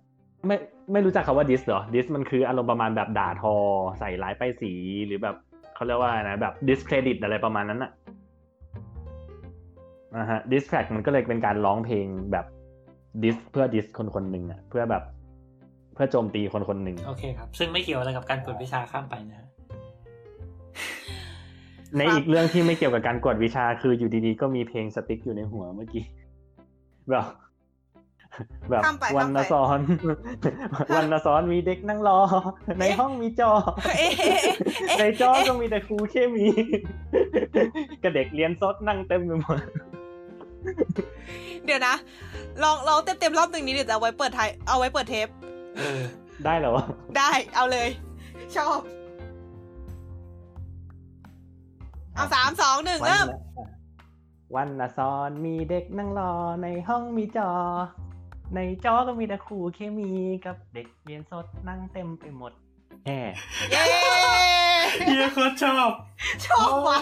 ไม่ไม่รู้จักคำว่า diss เหรอ diss มันคืออารมณ์ประมาณแบบด่าทอ ใส่ร้ายป้ายสีหรือแบบเขาเรียกว่านะแบบ discredit อะไรประมาณนั้นอะนะฮะ diss track มันก็เลยเป็นการร้องเพลงแบบดิสเพื่อดิสคนคนหนึ่งอะเพื่อแบบ เพื่อโจมตีคนคนหนึ่งโอเคครับ ซึ่งไม่เกี่ยวอะไรกับการกวดวิชาข้ามไปนะ ในอีกเรื่องที่ไม่เกี่ยวกับการกวดวิชาคืออยู่ดีๆ ก็มีเพลงสติ๊กอยู่ในหัวเมื่อกี้แบบแบบวันนซ้อน วันนซ้อนมีเด็กนั่งรอ ในห้องมีจอ ในจอก็มีแต่ครูเคมีกับเด็กเรียนซดนั่งเต็มไปหมดเดี๋ยวนะ ลองลองเต็มเต็มรอบหนึ่งนี้เดี๋ยวจะเอาไว้เปิดไทยเอาไว้เปิดเทปได้เหรอ ได้เอาเลย ชอบ เอาสามสองหนึ่งเริ่ม วันนซ้อนมีเด็กนั่งรอในห้องมีจอ ในจอก็มีแต่ครูเคมีกับเด็กเรียนสดนั่งเต็มไปหมดแหมเย้เฮียโคตรชอบ ชอบว่ะ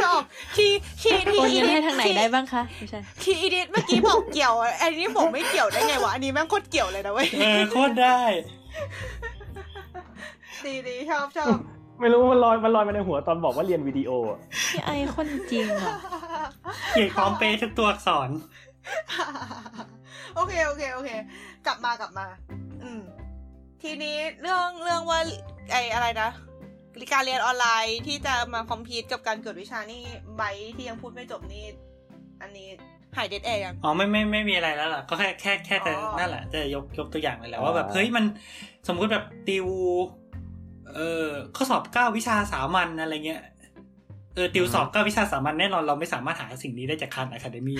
ชอบที่ที่ที่อีดิททางไหนได้บ้างคะไม่ใช่ที่อีดิทเมื่อกี้บอกเกี่ยวอันนี้ผมไม่เกี่ยวได้ไงวะอันนี้แม่งโคตรเกี่ยวเลยนะเว้ยเออโคตรได้ ดีดีชอบชอบ ไม่รู้มันลอยมันลอยมาในหัวตอนบอกว่าเรียนวิดีโอพี่ไอคนจริงอะเขียนคอมเปทุกตัวอักษร โอเคโอเคโอเค กลับมากลับมา อืม ทีนี้เรื่องเรื่องว่า ไออะไรนะการเรียนออนไลน์ที่จะมาคอมพิวต์กับการเกิดวิชานี่ใบที่ยังพูดไม่จบนี่อันนี้หายเด็ดแอยังอ๋อไม่ไม่ไม่มีอะไรแล้วล่ะก็แค่แค่แค่แต่นั่นแหละจะยกยกตัวอย่างเลยแหละว่าแบบเฮ้ยมันสมมุติแบบติว เออข้อสอบเก้าวิชาสามัญอะไรเงี้ยเออติวสอบก็วิชาสามัญแน่นอนเราไม่สามารถหาสิ่งนี้ได้จากคานอะคาเดมี่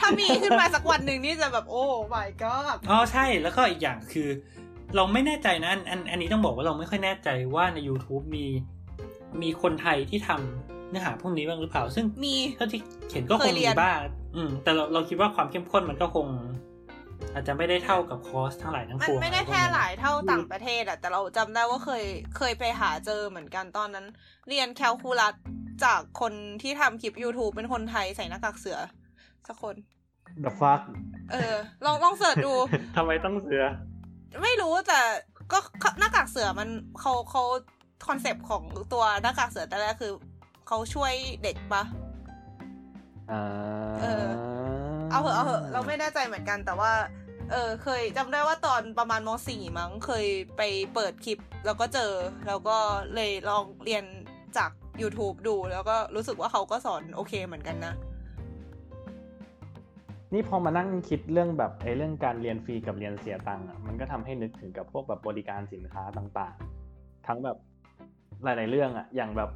ถ้ามีขึ้นมาสักวันหนึ่งนี่จะแบบโอ้ my god อ๋อใช่แล้วก็อีกอย่างคือ เราไม่แน่ใจนะอันอันนี้ต้องบอกว่าเราไม่ค่อยแน่ใจว่าใน YouTube มีมีคนไทยที่ทำเนื้อหาพวกนี้บ้างหรือเปล่า ซึ่งมีเท่าที่เห็นก็คงมีบ้างอืมแต่เราเราคิดว่าความเข้มข้นมันก็คง อาจจะไม่ได้เท่ากับคอร์สทั้งหลายทั้งปวงมันไม่ได้แพร่หลายเท่าต่างประเทศอะแต่เราจำได้ว่าเคยเคยไปหาเจอเหมือนกันตอนนั้น เรียนแคลคูลัสจากคนที่ทำคลิป YouTube เป็นคนไทยใส่หน้ากากเสือ สักคน The fuck เออ ลองลอง search ดูทำไมต้องเสือ ไม่รู้แต่ก็หน้ากากเสือมันเขาเขา concept ของตัวหน้ากากเสือแต่แรกคือเขาช่วยเด็กปะอ่าเออ เอาเหอะเอาเหอะเราไม่แน่ใจเหมือนกันแต่ว่า เออเคยจำได้ว่าตอนประมาณมสี่มั้งเคยไปเปิดคลิป แล้วก็เจอ แล้วก็เลยลองเรียนจาก YouTube ดู แล้วก็รู้สึกว่าเขาก็สอนโอเคเหมือนกันนะนี่พอมานั่งคิดเรื่องแบบไอ้เรื่องการเรียนฟรีกับเรียนเสียตังค์อะมันก็ทำให้นึกถึงกับพวกแบบบริการสินค้าต่างๆ ทั้งแบบหลาย ๆ เรื่องอะอย่างแบบ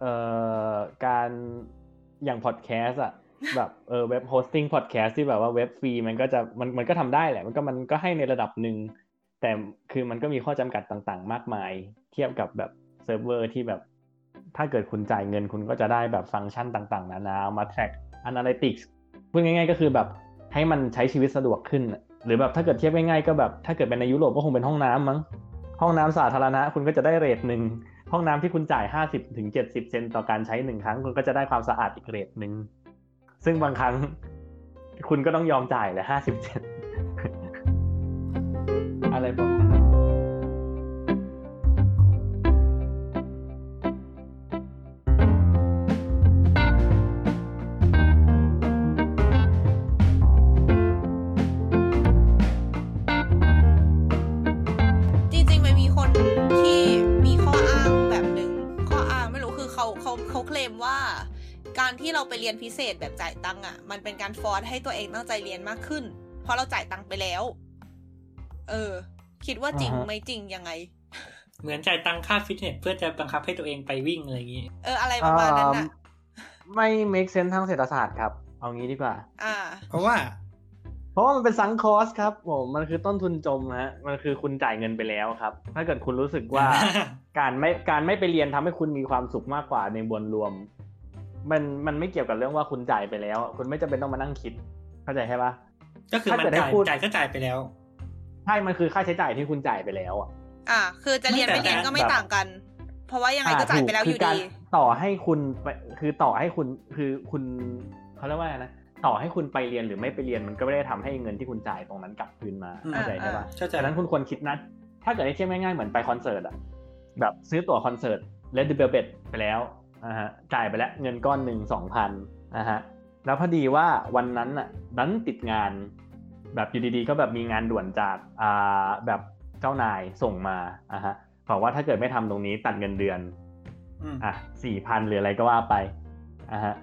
เอ่อการอย่างพอดแคสต์อะ แบบเออ web hosting พอดแคสต์ที่แบบว่าเว็บฟรีมันก็จะมันมันก็ทำได้แหละ มันก็มันก็ให้ในระดับหนึ่ง แต่คือมันก็มีข้อจำกัดต่างๆ มากมาย เทียบกับแบบเซิร์ฟเวอร์ที่แบบ ถ้าเกิดคุณจ่ายเงินคุณก็จะได้แบบฟังก์ชันต่างๆ นานามา track analytics พูดง่าย ๆ ก็คือแบบให้มันใช้ชีวิตสะดวกขึ้น หรือแบบถ้าเกิดเทียบง่ายๆก็แบบถ้าเกิดเป็นในยุโรปก็คงเป็นห้องน้ำมั้งห้องน้ำสาธารณะคุณก็จะได้ rate หนึ่งห้องน้ำที่คุณจ่าย 50-70 เซนต่อการใช้หนึ่งครั้งคุณก็จะได้ความสะอาดอีก rate หนึ่ง ซึ่งบางครั้งคุณก็ต้องยอมจ่ายแหละห้าสิบเจ็ดอะไรประมาณ การที่เราไปเรียนพิเศษแบบจ่ายตังค์อะ มันเป็นการ force ให้ตัวเองตั้งใจเรียนมากขึ้น เพราะเราจ่ายตังค์ไปแล้ว เออ คิดว่าจริงไหมจริงยังไง เหมือนจ่ายตังค่าฟิตเนสเพื่อจะบังคับให้ตัวเองไปวิ่งอะไรอย่างนี้ เอออะไรประมาณนั้นอะไม่ make sense ทางเศรษฐศาสตร์ครับ เอางี้ดีกว่า อ่า เพราะว่า เพราะว่ามันเป็น sunk cost ครับผมมันคือต้นทุนจมฮะ มันคือคุณจ่ายเงินไปแล้วครับ ถ้าเกิดคุณรู้สึกว่า การไม่การไม่ไปเรียนทำให้คุณมีความสุขมากกว่าในบนรวม มันมันไม่เกี่ยวกับเรื่องว่าคุณจ่ายไปแล้ว คุณไม่จำเป็นต้องมานั่งคิด เข้าใจใช่ปะก็คือมันจ่ายจ่ายก็จ่ายไปแล้วใช่มันคือค่าใช้จ่ายที่คุณจ่ายไปแล้วอะอ่า คือจะเรียนไม่เรียนก็ไม่ต่างกัน เพราะว่ายังไงก็จ่ายไปแล้วอยู่ดีต่อให้คุณไปคือต่อให้คุณคือคุณเขาเรียกว่าไงนะต่อให้คุณไปเรียนหรือไม่ไปเรียนมันก็ไม่ได้ทำให้เงินที่คุณจ่ายตรงนั้นกลับคืนมาเข้าใจใช่ปะดังนั้นคุณควรคิดนะถ้าเกิดให้เทียบง่ายๆเหมือนไปคอนเสิร์ตอะแบบซื้อตั๋วคอนเสิร์ต Red Velvet ไปแล้ว นะฮะจ่ายไปแล้วเงินก้อนหนึ่งสองพันนะฮะแล้วพอดีว่าวันนั้นอะนั้นติดงาน แบบอยู่ดีๆ ก็แบบมีงานด่วนจากอ่าแบบเจ้านายส่งมาอะฮะบอกว่าถ้าเกิดไม่ทำตรงนี้ตัดเงินเดือนอะสี่พันหรืออะไรก็ว่าไปอะฮะ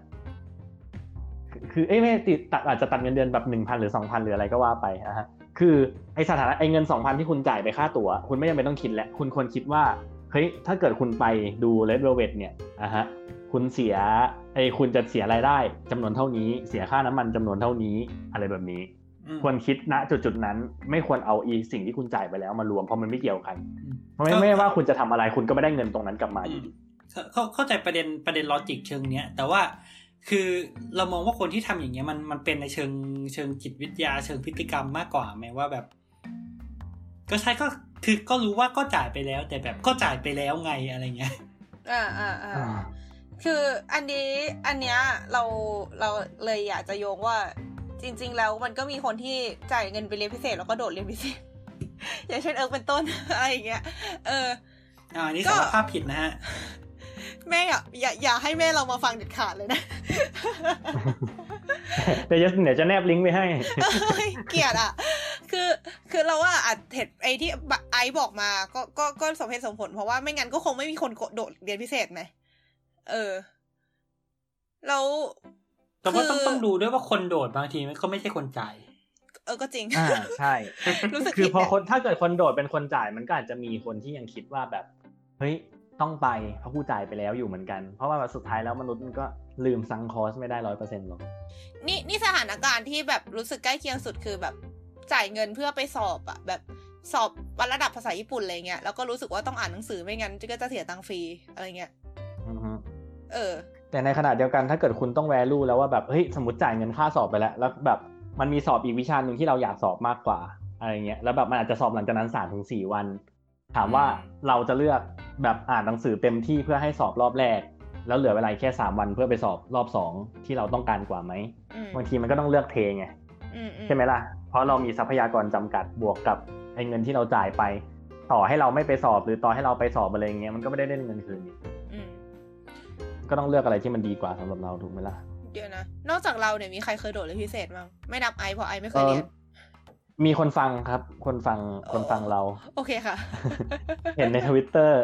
คือเอ้ไม่ติดตัดอาจจะตัดเงินเดือนแบบหนึ่งพันหรือสองพันหรืออะไรก็ว่าไปอะฮะคือไอสถานะไอเงินสองพันที่คุณจ่ายไปค่าตั๋ว คุณไม่จำเป็นต้องคิดแล้วคุณควรคิดว่า เฮ้ยถ้าเกิดคุณไปดู Red Velvet เนี่ยอะฮะคุณเสียไอคุณจะเสียรายได้จำนวนเท่านี้ เสียค่าน้ำมันจำนวนเท่านี้อะไรแบบนี้ ควรคิดณจุดจุดนั้น ไม่ควรเอาอีสิ่งที่คุณจ่ายไปแล้วมารวมเพราะมันไม่เกี่ยวกันเพราะไม่ไม่ว่าคุณจะทำอะไรคุณก็ไม่ได้เงินตรงนั้นกลับมาอยู่ดีเข้าเข้าใจประเด็นประเด็น logic เชิงเนี้ยแต่ว่าคือเรามองว่าคนที่ทำอย่างเงี้ยมันมันเป็นในเชิงเชิงจิตวิทยาเชิงพฤติกรรมมากกว่าไหมว่าแบบ ก็ใช่ก็คือก็รู้ว่าก็จ่ายไปแล้ว แต่แบบก็จ่ายไปแล้วไงอะไรเงี้ยอ่าอ่าอ่าคืออันนี้อันเนี้ยเราเราเลยอยากจะโยงว่า จริง ๆ แล้วมันก็มีคนที่จ่ายเงินไปเรียนพิเศษแล้วก็โดดเรียนพิเศษ อย่างเช่นเอิร์กเป็นต้นอะไรอย่างเงี้ยเอออ่านี่สารภาพผิดนะฮะ แม่อย่าอย่าอย่าให้แม่เรามาฟังเด็ดขาดเลยนะเดี๋ยวจะเดี๋ยวจะแนบลิงก์ไปให้ เกลียดอะ คือคือเราว่าอัดเห็ดไอที่ไอบอกมา ก็ก็ก็สมเหตุสมผลเพราะว่าไม่งั้นก็คงไม่มีคนโดดเรียนพิเศษไหมเออแล้วแต่ว่าต้องต้องดูด้วยว่าคนโดดบางทีมันก็ไม่ใช่คนจ่ายเออก็จริงอ่าใช่รู้สึกคือพอคนถ้าเกิดคนโดดเป็นคนจ่ายมันก็อาจจะมีคนที่ยังคิดว่าแบบ เฮ้ย ต้องไปเพราะกูจ่ายไปแล้วอยู่เหมือนกัน เพราะว่าสุดท้ายแล้วมนุษย์มันก็ลืมซังคอสไม่ได้ร้อยเปอร์เซ็นต์หรอกนี่นี่สถานการณ์ที่แบบรู้สึกใกล้เคียงสุดคือแบบจ่ายเงินเพื่อไปสอบอะแบบสอบวันระดับภาษาญี่ปุ่นอะไรเงี้ยแล้วก็รู้สึกว่าต้องอ่านหนังสือไม่งั้นก็จะเสียตังค์ฟรีอะไรเงี้ยเออ แต่ในขณะเดียวกันถ้าเกิดคุณต้องแวลูแล้วว่าแบบเฮ้ยสมมติจ่ายเงินค่าสอบไปแล้ว แล้วแบบมันมีสอบอีกวิชาหนึ่งที่เราอยากสอบมากกว่าอะไรเงี้ยแล้วแบบมันอาจจะสอบหลังจากนั้นสามถึงสี่วัน ถามว่าเราจะเลือกแบบอ่านหนังสือเต็มที่เพื่อให้สอบรอบแรก แล้วเหลือเวลาแค่สามวันเพื่อไปสอบรอบสองที่เราต้องการกว่าไหมบางทีมันก็ต้องเลือกเทไงใช่ไหมล่ะ เพราะเรามีทรัพยากรจำกัดบวกกับไอ้เงินที่เราจ่ายไป ต่อให้เราไม่ไปสอบหรือต่อให้เราไปสอบอะไรเงี้ยมันก็ไม่ได้ได้เงินคืนก็ต้องเลือกอะไรที่มันดีกว่าสำหรับเราถูกไหมล่ะเดี๋ยวนะนอกจากเราเนี่ยมีใครเคยโดดเรียนพิเศษบ้างไม่นับไอเพราะไอไม่เคยเรียน มีคนฟังครับ คนฟังคนฟังเรา โอเคค่ะ เห็นในทวิตเตอร์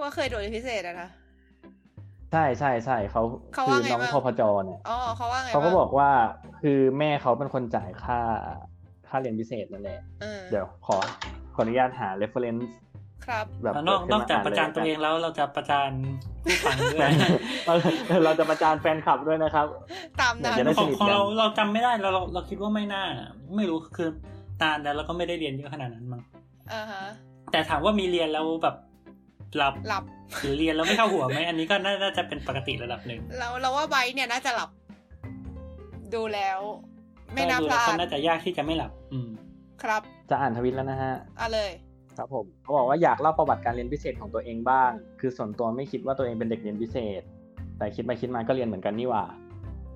ว่าเคยโดนพิเศษอะนะใช่ใช่ใช่เขาคือน้องพพจเนี่ยอ๋อเขาว่าไงเขาก็บอกว่าคือแม่เขาเป็นคนจ่ายค่าค่าเรียนพิเศษนั่นแหละเดี๋ยวขอขออนุญาตหา reference ครับแบบนอกนอกจากประจานตัวเองแล้วเราจะประจานผู้ฟังด้วยเราจะประจานแฟนคลับด้วยนะครับ ตามนั้นของของเราเราจำไม่ได้เราเราเราคิดว่าไม่น่า ไม่รู้คือตาแล้วเราก็ไม่ได้เรียนเยอะขนาดนั้นมั้งอ่าฮะแต่ถามว่ามีเรียนแล้วแบบหลับหลับหรือเรียนแล้วไม่เข้าหัวไหมอันนี้ก็น่าจะเป็นปกติระดับหนึ่งเราเราว่าไบเนี่ยน่าจะหลับ ดูแล้ว ไม่น่าพลาดน่าจะยากที่จะไม่หลับ อืม ครับ จะอ่านทวิตแล้วนะฮะอะเลย ครับผมเขาบอกว่าอยากเล่าประวัติการเรียนพิเศษของตัวเองบ้าง คือส่วนตัวไม่คิดว่าตัวเองเป็นเด็กเรียนพิเศษ แต่คิดไปคิดมาก็เรียนเหมือนกันนี่ว่า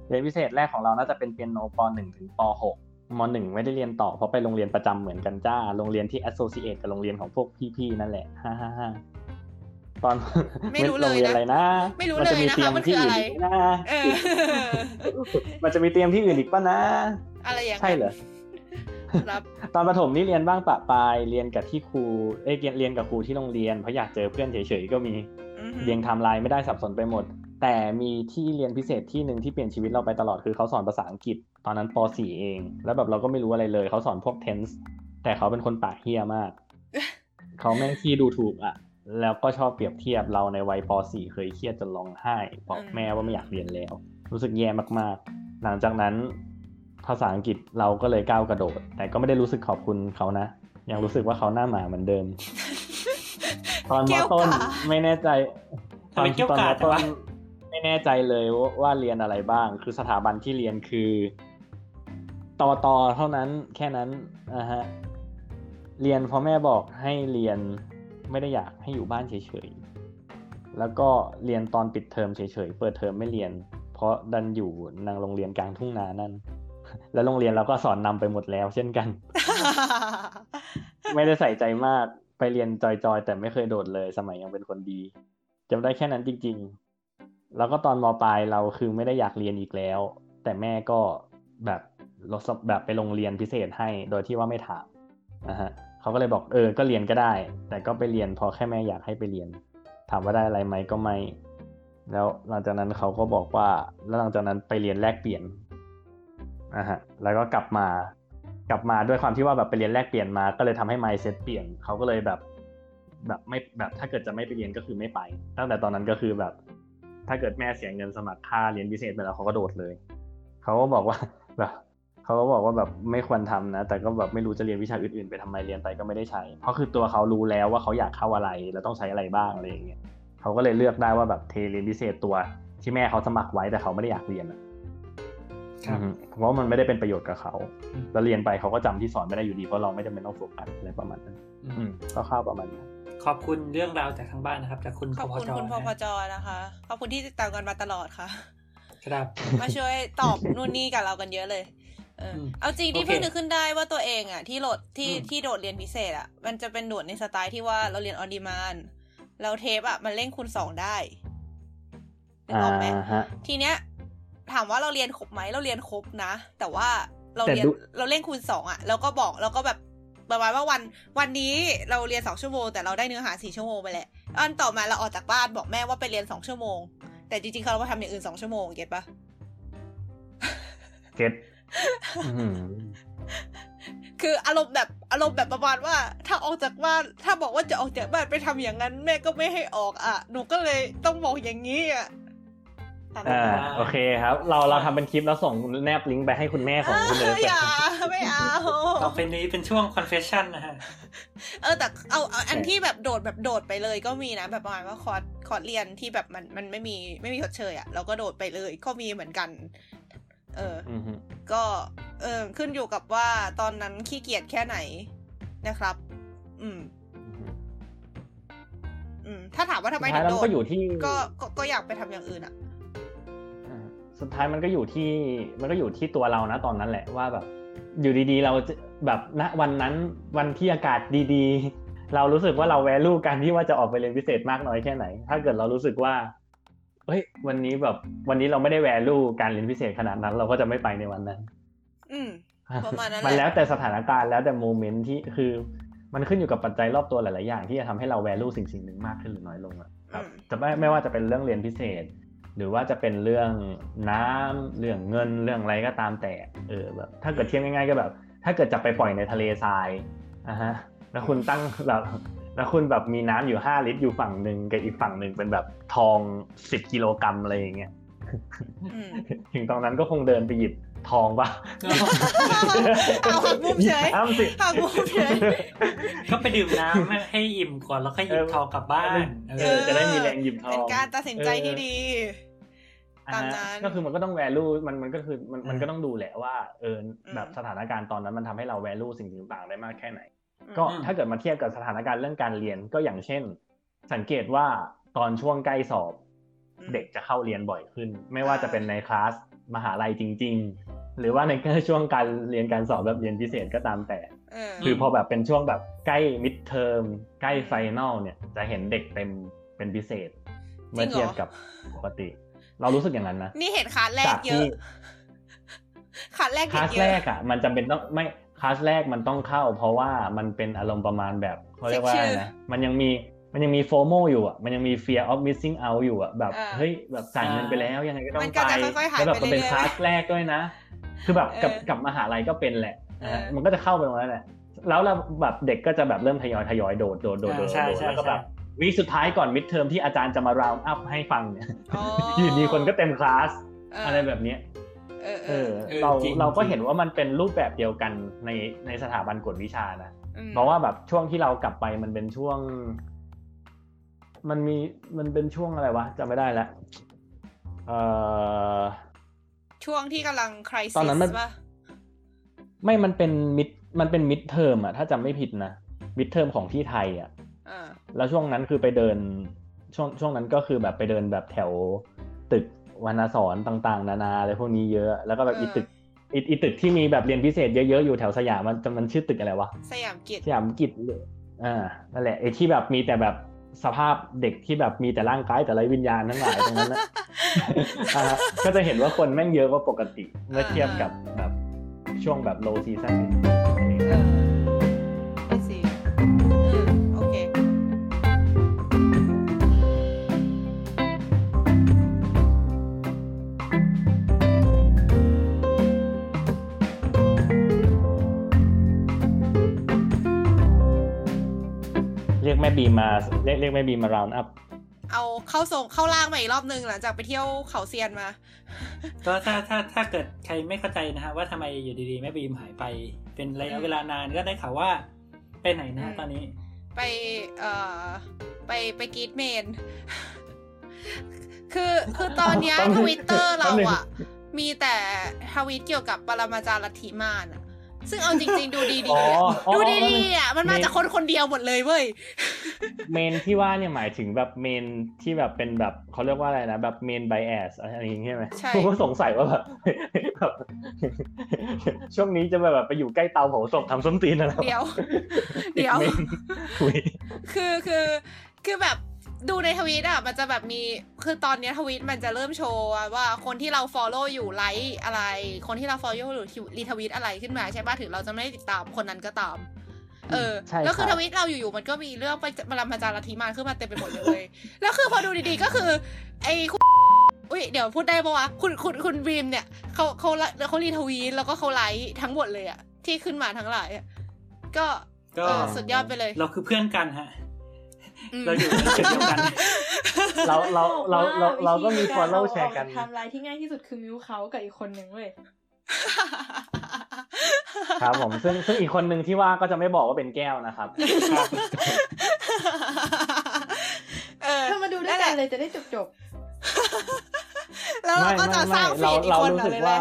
เรียนพิเศษแรกของเราน่าจะเป็นเปียโนป .1 ถึงป .6 ม .1 ไม่ได้เรียนต่อเพราะไปโรงเรียนประจำเหมือนกันจ้า โรงเรียนที่ associate กับโรงเรียนของพวกพี่ๆนั่นแหละฮ่าฮ่าฮ่าตอนไม่รู้เลยนะอะไรนะ ไม่รู้เลยนะคะมันคืออะไรนะมันจะมีเตรียมที่อื่นอีกป่ะนะ อะไรอย่างใช่เหรอ ตอนประถมนี่เรียนบ้างปะปลายเรียนกับที่ครูเอ้ยเรียนกับครูที่โรงเรียนเพราะอยากเจอเพื่อนเฉยๆก็มีเรียงไทม์ไลน์ไม่ได้สับสนไปหมด แต่มีที่เรียนพิเศษที่หนึ่งที่เปลี่ยนชีวิตเราไปตลอดคือเขาสอนภาษาอังกฤษตอนนั้นป .4 เอง แล้วแบบเราก็ไม่รู้อะไรเลยเขาสอนพวก tense แต่เขาเป็นคนปากเฮี้ยมาก เขาแม่งขี้ดูถูกอะ แล้วก็ชอบเปรียบเทียบเราในวัยป .4 เคยเครียดจนร้องไห้บอกแม่ว่าไม่อยากเรียนแล้ว รู้สึกแย่มากๆ หลังจากนั้น ภาษาอังกฤษเราก็เลยก้าวกระโดด แต่ก็ไม่ได้รู้สึกขอบคุณเขานะ ยังรู้สึกว่าเขาหน้าหมาเหมือนเดิม ตอนมต้นไม่แน่ใจตอนตอนมต้นไม่แน่ใจเลยว่าเรียนอะไรบ้าง คือสถาบันที่เรียนคือตอตอเท่านั้นแค่นั้นนะฮะเรียนเพราะแม่บอกให้เรียนไม่ได้อยากให้อยู่บ้านเฉยๆ แล้วก็เรียนตอนปิดเทอมเฉยๆ เปิดเทอมไม่เรียน เพราะดันอยู่นางโรงเรียนกลางทุ่งนานั่น แล้วโรงเรียนเราก็สอนนำไปหมดแล้ว เช่นกัน ไม่ได้ใส่ใจมากไปเรียนจอยๆ แต่ไม่เคยโดดเลยสมัยยังเป็นคนดีจำได้แค่นั้นจริง ๆ แล้วก็ตอนมปลายเราคือไม่ได้อยากเรียนอีกแล้ว แต่แม่ก็แบบลดแบบไปโรงเรียนพิเศษให้โดยที่ว่าไม่ถามนะฮะเขาก็เลยบอกเออ ก็เรียนก็ได้ แต่ก็ไปเรียนพอแค่แม่อยากให้ไปเรียน ถามว่าได้อะไรไหมก็ไม่ แล้วหลังจากนั้นเขาก็บอกว่า แล้วหลังจากนั้นไปเรียนแลกเปลี่ยนะฮะแล้วก็กลับมากลับมาด้วยความที่ว่าแบบไปเรียนแลกเปลี่ยนมา ก็เลยทำให้ mindset เปลี่ยนเขาก็เลยแบบ แบบไม่แบบถ้าเกิดจะไม่ไปเรียนก็คือไม่ไป ตั้งแต่ตอนนั้นก็คือแบบ ถ้าเกิดแม่เสียเงินสมัครค่าเรียนพิเศษไปแล้วเขาก็โดดเลยเขาก็บอกว่าแบบเขาก็บอกว่าแบบไม่ควรทำนะ แต่ก็แบบไม่รู้จะเรียนวิชาอื่นๆไปทำไมเรียนไปก็ไม่ได้ใช้ เพราะคือตัวเขารู้แล้วว่าเขาอยากเข้าอะไรแล้วต้องใช้อะไรบ้างอะไรอย่างเงี้ยเขาก็เลยเลือกได้ว่าแบบเทเรียนพิเศษตัวที่แม่เขาสมัครไว้แต่เขาไม่ได้อยากเรียนอะ เพราะมันไม่ได้เป็นประโยชน์กับเขา แล้วเรียนไปเขาก็จำที่สอนไม่ได้อยู่ดีเพราะเราไม่จำเป็นต้องโฟกัสอะไรประมาณนั้นก็เข้าประมาณนั้นขอบคุณเรื่องราวจากทางบ้านนะครับจากคุณขอบคุณคุณพพจนะคะ ขอบคุณที่ติดตามกันมาตลอดค่ะ ครับมาช่วยตอบนู่นนี่กับเรากันเยอะเลยเออเอาจริงที่เพิ่งนึกขึ้นได้ว่าตัวเองอะ ที่โหลดที่ที่โดดเรียนพิเศษอะ มันจะเป็นโดดในสไตล์ที่ว่าเราเรียนออนดีมานเราเทปอะมันเล่นคูณสองได้นึกออกไหมทีเนี้ย ถามว่าเราเรียนครบไหมเราเรียนครบนะ แต่ว่าเราเรียนเราเล่นคูณสองอะแล้วก็บอกแล้วก็แบบประมาณว่าวันวันนี้เราเรียนสองชั่วโมงแต่เราได้เนื้อหาสี่ชั่วโมงไปแหละอันต่อมาเราออกจากบ้านบอกแม่ว่าไปเรียนสองชั่วโมง แต่จริงๆเราไปทำอย่างอื่นสองชั่วโมงเก็ตปะเก็ตคืออารมณ์แบบอารมณ์แบบประมาณว่า ถ้าออกจากบ้านถ้าบอกว่าจะออกจากบ้านไปทำอย่างนั้น แม่ก็ไม่ให้ออกอะหนูก็เลยต้องบอกอย่างนี้อะ อ่าโอเคครับ เราเราทำเป็นคลิปแล้วส่งแนบลิงก์ไปให้คุณแม่ของคุณเลยอย่าไม่เอาต่อไปนี้เป็นช่วง confession นะฮะเออแต่เอาเอาอันที่แบบโดดแบบโดดไปเลยก็มีนะแบบประมาณว่าคอร์สคอร์สเรียนที่แบบมันมันไม่มีไม่มีชดเชยอะเราก็โดดไปเลยก็มีเหมือนกัน เออก็เออขึ้นอยู่กับว่าตอนนั้นขี้เกียจแค่ไหนนะครับ อืมอืมถ้าถามว่าทำไมถึงโดดก็ก็อยากไปทำอย่างอื่นอะ สุดท้ายมันก็อยู่ที่มันก็อยู่ที่ตัวเรานะตอนนั้นแหละว่าแบบ อยู่ดีๆ เราแบบณวันนั้นวันที่อากาศดีๆ เรารู้สึกว่าเราแวลูการที่ว่าจะออกไปเรียนพิเศษมากน้อยแค่ไหน ถ้าเกิดเรารู้สึกว่าเฮ้ยวันนี้แบบวันนี้เราไม่ได้แวลูการเรียนพิเศษขนาดนั้น เราก็จะไม่ไปในวันนั้น อืมประมาณนั้นมันแล้วแต่สถานการณ์แล้วแต่โมเมนต์ที่คือ มันขึ้นอยู่กับปัจจัยรอบตัวหลาย ๆ อย่างที่จะทำให้เราแวลูสิ่งสิ่งหนึ่งมากขึ้นหรือน้อยลงอะครับจะไม่ไม่ว่าจะเป็นเรื่องเรียนพิเศษ หรือว่าจะเป็นเรื่องน้ำเรื่องเงินเรื่องอะไรก็ตามแต่เออแบบถ้าเกิดเทียบง่ายๆก็แบบ ถ้าเกิดจะไปปล่อยในทะเลทรายนะฮะแล้วคุณตั้งแบบแล้วคุณแบบมีน้ำอยู่ห้าลิตรอยู่ฝั่งหนึ่งกับอีกฝั่งหนึ่งเป็นแบบทองสิบกิโลกรัมอะไรอย่างเงี้ยถึงตอนนั้นก็คงเดินไปหยิบ ทองปะเอาหักมุมเฉยหักมุมเฉยก็ไปดื่มน้ำให้อิ่มก่อนแล้วค่อยหยิบทองกลับบ้านจะได้มีแรงหยิบทองเป็นการตัดสินใจที่ดีตามนั้นก็คือมันก็ต้องแวลูมันมันก็คือมันมันก็ต้องดูแหละว่าเออแบบสถานการณ์ตอนนั้นมันทำให้เราแวลูสิ่งต่างๆได้มากแค่ไหน ก็ถ้าเกิดมาเทียบกับสถานการณ์เรื่องการเรียนก็อย่างเช่น สังเกตว่าตอนช่วงใกล้สอบ เด็กจะเข้าเรียนบ่อยขึ้น ไม่ว่าจะเป็นในคลาส มหาลัยจริง ๆ หรือว่าในช่วงการเรียนการสอบแบบเรียนพิเศษก็ตามแต่ คือพอแบบเป็นช่วงแบบใกล้ midterm ใกล้ final เนี่ยจะเห็นเด็กเต็มเป็นพิเศษ เมื่อเทียบกับปกติ เรารู้สึกอย่างนั้นนะ นี่เห็นคลาสแรกเยอะคลาสแรกคลาสแรกอะ มันจำเป็นต้องไม่คลาสแรกมันต้องเข้า เพราะว่ามันเป็นอารมณ์ประมาณแบบเขาเรียกว่านะมันยังมี มันยังมี FOMO อยู่อะ มันยังมี fear of missing out อยู่อะ แบบ เฮ้ย แบบจ่ายเงินไปแล้วยังไงก็ต้องไป แล้วแบบมันเป็นคลาสแรกด้วยนะ คือแบบกับกับมหาลัยก็เป็นแหละ มันก็จะเข้าไปตรงนั้นแหละ แล้วเราแบบเด็กก็จะแบบเริ่มทยอยทยอยโดดโดดโดดโดดแล้วก็แบบวีสุดท้ายก่อน midterm ที่อาจารย์จะมา round up ให้ฟังเนี่ยอยู่ดีคนก็เต็มคลาสอะไรแบบนี้เออเราเราก็เห็นว่ามันเป็นรูปแบบเดียวกันในในสถาบันกวดวิชานะ เพราะว่าแบบช่วงที่เรากลับไปมันเป็นช่วง มันมีมันเป็นช่วงอะไรวะจำไม่ได้แล้วเอ่อช่วงที่กำลังคริสตอนนั้นมันไม่มันเป็นมิดมันเป็นมิดเทอมอะถ้าจำไม่ผิดนะมิดเทอมของที่ไทยอะแล้วช่วงนั้นคือไปเดินช่วงช่วงนั้นก็คือแบบไปเดินแบบแถวตึกวรรณสอนต่าง ๆ นานาอะไรพวกนี้เยอะ แล้วก็แบบอีตึกอีตึกที่มีแบบเรียนพิเศษเยอะๆอยู่แถวสยามมันมันชื่อตึกอะไรวะสยามกิจสยามกิจอ่านั่นแหละไอ้ที่แบบมีแต่แบบ สภาพเด็กที่แบบมีแต่ร่างกายแต่ไรวิญญาณทั้งหลายตรงนั้นนะก็จะเห็นว่าคนแม่งเยอะกว่าปกติเมื่อเทียบกับแบบช่วงแบบโล บีมาเรียกเรียกแม่บีมมา round upเอาเข้าทรงเข้าร่างมาอีกรอบนึงหลังจากไปเที่ยวเขาเซียนมา ก็ถ้าถ้าถ้าเกิดใครไม่เข้าใจนะฮะว่าทำไมอยู่ดีๆแม่บีมหายไป เป็นระยะเวลานานก็ได้ข่าวว่าไปไหนนะตอนนี้ ไปเอ่อไปไปกรี๊ดเมน คือคือตอนนี้ทวิตเตอร์เราอะมีแต่ทวิตเกี่ยวกับปรมาจารย์ลัทธิมารอะ ซึ่งเอาจริง ๆ ดูดีๆดูดีๆอะมันมาจากคนคนเดียวหมดเลยเว้ย เมนที่ว่าเนี่ยหมายถึงแบบเมนที่แบบเป็นแบบเขาเรียกว่าอะไรนะแบบเมนไบแอสอะไรอย่างเงี้ยใช่ไหมใช่ผมก็สงสัยว่าแบบช่วงนี้จะแบบไปอยู่ใกล้เตาเผาศพทำส้มตีนอะไรเดี๋ยว เดี๋ยว คือคือคือแบบ ดูในทวีตอะมันจะแบบมีคือตอนนี้ทวีตมันจะเริ่มโชว์ว่าคนที่เรา follow อยู่ไลค์อะไร คนที่เรา follow อยู่รีทวีตอะไรขึ้นมาใช่ป่ะถึงเราจะไม่ได้ติดตามคนนั้นก็ตาม เออแล้วคือทวีตเราอยู่ๆมันก็มีเรื่องปรมาจารย์ลัทธิมารขึ้นมาเต็มไปหมดเลยแล้วคือพอดูดีๆก็คือ ไอ้อุ้ยเดี๋ยวพูดได้ปะวะคุณคุณคุณบีมเนี่ยเขาเขาเขารีทวีตแล้วก็เขาไลค์ทั้งหมดเลยอะที่ขึ้นมาทั้งหลายก็สุดยอดไปเลย เราคือเพื่อนกันฮะ เราอยู่ในจุดเดียวกัน เราเราเราเราเราก็มี follow แชร์กันทำลายที่ง่ายที่สุดคือมิวเขากับอีกคนหนึ่งเว้ยครับผมซึ่งซึ่งอีกคนหนึ่งที่ว่าก็จะไม่บอกว่าเป็นแก้วนะครับถ้ามาดูด้วยกันเลยจะได้จบจบแล้วเราก็จะสร้างฟีดอีกคนเลยว่า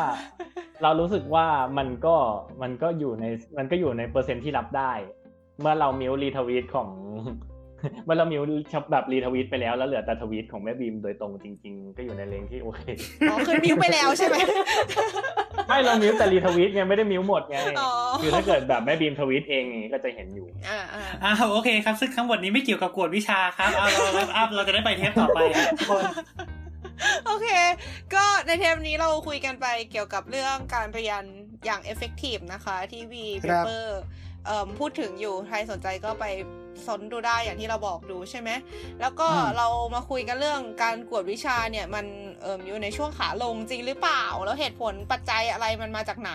เรารู้สึกว่ามันก็มันก็อยู่ในมันก็อยู่ในเปอร์เซ็นต์ที่รับได้ เมื่อเรา mute รีทวีตของเมื่อเรา mute แบบรีทวีตไปแล้วแล้วเหลือแต่ทวีตของแม่บีมโดยตรงจริง ๆ ก็อยู่ใน range ที่โอเคอ๋อคือ mute ไปแล้วใช่ไหมไม่เรา mute แต่รีทวีตไงไม่ได้ mute หมดไงคือถ้าเกิดแบบแม่บีมทวีตเองก็จะเห็นอยู่อ่าอ่าโอเคครับซึ่งทั้งหมดนี้ไม่เกี่ยวกับกวดวิชาครับเอา wrap up เราจะได้ไปเทปต่อไปครับทุกคนโอเค ก็ในเทปนี้เราคุยกันไปเกี่ยวกับเรื่องการเรียนอย่าง effective นะคะที่วีเปเปอร์ พูดถึงอยู่ใครสนใจก็ไปสนดูได้อย่างที่เราบอกดูใช่ไหม แล้วก็เรามาคุยกันเรื่องการกวดวิชาเนี่ยมันเอ่อยู่ในช่วงขาลงจริงหรือเปล่า แล้วเหตุผลปัจจัยอะไรมันมาจากไหน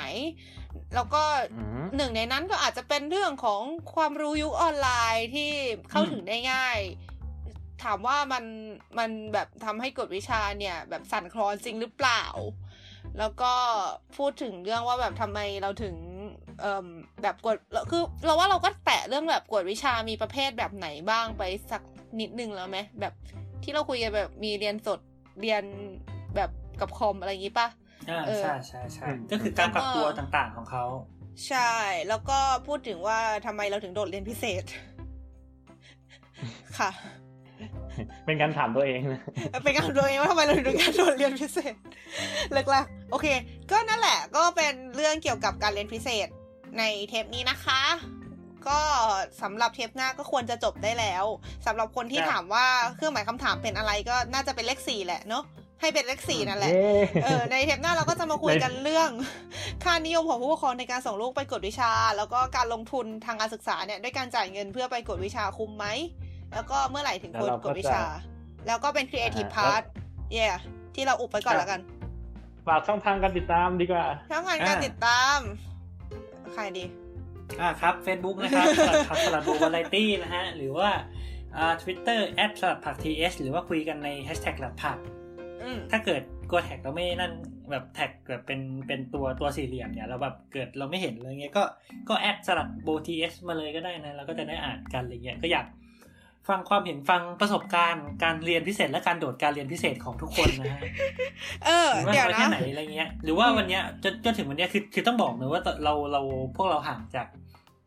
แล้วก็หนึ่งในนั้นก็อาจจะเป็นเรื่องของความรู้ยุคออนไลน์ที่เข้าถึงได้ง่าย ถามว่ามันมันแบบทำให้กวดวิชาเนี่ย แบบสั่นคลอนจริงหรือเปล่า แล้วก็พูดถึงเรื่องว่าแบบทำไมเราถึงเอ่อ แบบกวดคือเราว่าเราก็แตะเรื่องแบบกวดวิชามีประเภทแบบไหนบ้างไปสักนิดนึงแล้วไหมแบบที่เราคุยกันแบบมีเรียนสดเรียนแบบกับคอมอะไรอย่างงี้ปะอ่าใช่ใช่ใช่ก็คือการปรับตัวต่างๆของเขาใช่ แล้วก็พูดถึงว่าทำไมเราถึงโดดเรียนพิเศษ ค่ะ เป็นการถามตัวเองนะเป็นการถามตัวเองว่าทำไมเราถึงการโดดเรียนพิเศษเลิกๆโอเค ก็นั่นแหละ ก็เป็นเรื่องเกี่ยวกับการเรียนพิเศษ ในเทปนี้นะคะ ก็สำหรับเทปหน้าก็ควรจะจบได้แล้วสำหรับคนที่ถามว่าเครื่องหมายคำถามเป็นอะไรก็น่าจะเป็นเลขสี่แหละเนาะให้เป็นเลขสี่นั่นแหละ เออ ในเทปหน้าเราก็จะมาคุยกันเรื่อง ค่านิยมของผู้ปกครองในการส่งลูกไปกดวิชา แล้วก็การลงทุนทางการศึกษาเนี่ยด้วยการจ่ายเงินเพื่อไปกดวิชาคุ้มไหม แล้วก็เมื่อไหร่ถึงควรกวดวิชา แล้วก็เป็น creative part เย่ที่เราอุบไปก่อนแล้วกัน ฝากช่องทางการติดตามดีกว่า ช่องทางการติดตาม ใครดี อ่าครับ Facebook นะครับผักสลัดบูวาไรตี้นะฮะ หรือว่าอ่าทวิตเตอร์แอดสลัดผัก TS หรือว่าคุยกันในแฮชแท็กสลัดผักถ้าเกิดกลัวแท็กเราไม่นั่นแบบแท็กแบบเป็นเป็นตัวตัวสี่เหลี่ยมเนี่ย เราแบบเกิดเราไม่เห็นเลยเงี้ยก็ก็แอดสลัดโบทีเอสมาเลยก็ได้นะ เราก็จะได้อ่านกันอะไรเงี้ยก็อยาก ฟังความเห็นฟังประสบการณ์การเรียนพิเศษและการโดดการเรียนพิเศษของทุกคนนะฮะเออว่าเดี๋ยวไปนะแค่ไหนอะไรเงี้ย หรือว่าวันเนี้ยจนจนถึงวันเนี้ยคือคือต้องบอกเลยว่าเราเราพวกเราห่างจาก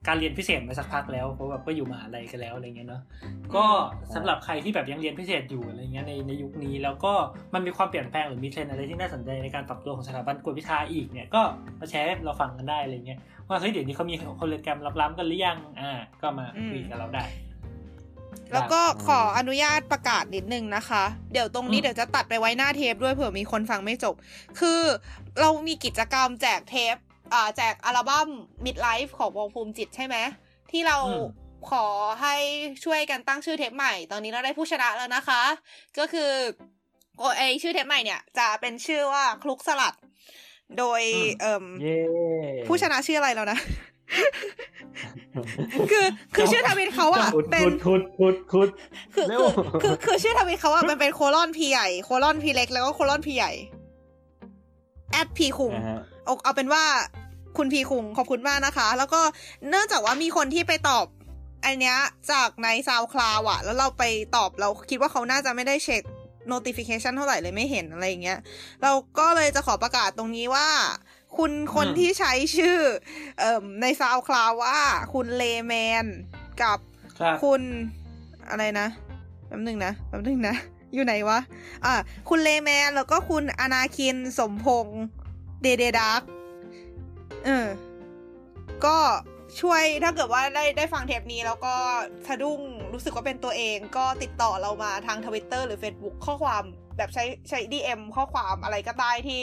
การเรียนพิเศษมาสักพักแล้วเพราะแบบก็อยู่มหาลัยกันแล้วอะไรเงี้ยเนาะก็สำหรับใครที่แบบยังเรียนพิเศษอยู่อะไรเงี้ยในในยุคนี้แล้วก็มันมีความเปลี่ยนแปลงหรือมีเทรนด์อะไรที่น่าสนใจในการปรับตัวของสถาบันกวดวิชาอีกเนี่ยก็มาแชร์ให้เราฟังกันได้อะไรเงี้ยว่าเฮ้ยเดี๋ยวนี้เขามีโคโลแกรมลับๆกันหรือยังอ่าก็มาคุยกับเราได้ แล้วก็ขออนุญาตประกาศนิดนึงนะคะ เดี๋ยวตรงนี้อืมเดี๋ยวจะตัดไปไว้หน้าเทปด้วยเผื่อมีคนฟังไม่จบ คือเรามีกิจกรรมแจกเทปอ่าแจกอัลบั้ม Midlife ของวงภูมิจิตใช่ไหมที่เราขอให้ช่วยกันตั้งชื่อเทปใหม่ ตอนนี้เราได้ผู้ชนะแล้วนะคะ ก็คือโอไอชื่อเทปใหม่เนี่ย จะเป็นชื่อว่าคลุกสลัด โดยเอ่มเย้ผู้ชนะชื่ออะไรแล้วนะ คือคือชื่อทวิตเขาอะขุดเป็นขุดขุดขุดขุดคือเร็คืวอคือคือชื่อทวิตเขาอะมันเป็นโคลอนพีใหญ่โคลอนพีเล็กแล้วก็โคลอนพีใหญ่แอดพีคุงนะฮะเอาเอาเป็นว่าคุณพีคุงขอบคุณมากนะคะ แล้วก็เนื่องจากว่ามีคนที่ไปตอบไอเนี้ยจากใน SoundCloud อะแล้วเราไปตอบเราคิดว่าเขาน่าจะไม่ได้เช็ค notification เท่าไหร่เลยไม่เห็นอะไรอย่างเงี้ย เราก็เลยจะขอประกาศตรงนี้ว่า คุณคนอืมที่ใช้ชื่อเอ่มใน SoundCloud ว่า คุณเลแมนกับครับคุณอะไรนะแป๊บนึงนะแป๊บนึงนะ อยู่ไหนวะ อ่าคุณเลแมนแล้วก็คุณอนาคินสมพงษ์เดเดดักเออ ก็ช่วยถ้าเกิดว่าได้ได้ฟังเทปนี้แล้วก็สะดุ้งรู้สึกว่าเป็นตัวเองก็ติดต่อเรามาทางทวิตเตอร์หรือ Facebook ข้อความ แบบใช้ใช้ DM ข้อความอะไรก็ได้ที่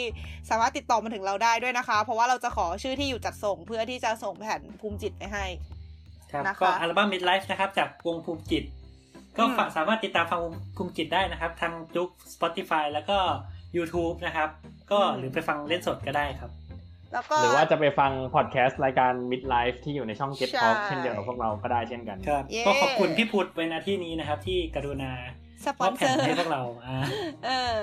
สามารถติดต่อมาถึงเราได้ด้วยนะคะ เพราะว่าเราจะขอชื่อที่อยู่จัดส่งเพื่อที่จะส่งแผ่นภูมิจิตไปให้ครับนะคะก็อัลบั้ม Midlife นะครับ จากวงภูมิจิต ก็อืมฝากสามารถติดตามฟังวงภูมิจิตได้นะครับ ทางจุก Spotify แล้วก็ YouTube นะครับ ก็หรือไปฟังเล่นสดก็ได้ครับแล้วก็หรือว่าจะไปฟังพอดแคสต์รายการ Midlife ที่อยู่ในช่อง Get ใช่ Talk เช่นเดียวกับพวกเราก็ได้เช่นกันครับเย้ก็ขอบคุณพี่พุทธไว้ณที่นี้นะครับ ที่กรุณา สปมออนบเซแผ่อนร์ให้พวกเราอ่าเออ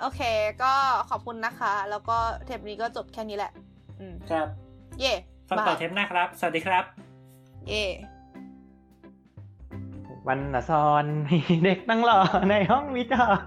โอเค ก็ขอบคุณนะคะ แล้วก็เทปนี้ก็จบแค่นี้แหละ อืมครับ เย่ฟังต่อบายเทปหน้าครับ สวัสดีครับ เย่วันน่ะซอนมีเด็กนั่งรอในห้องวิจารณ์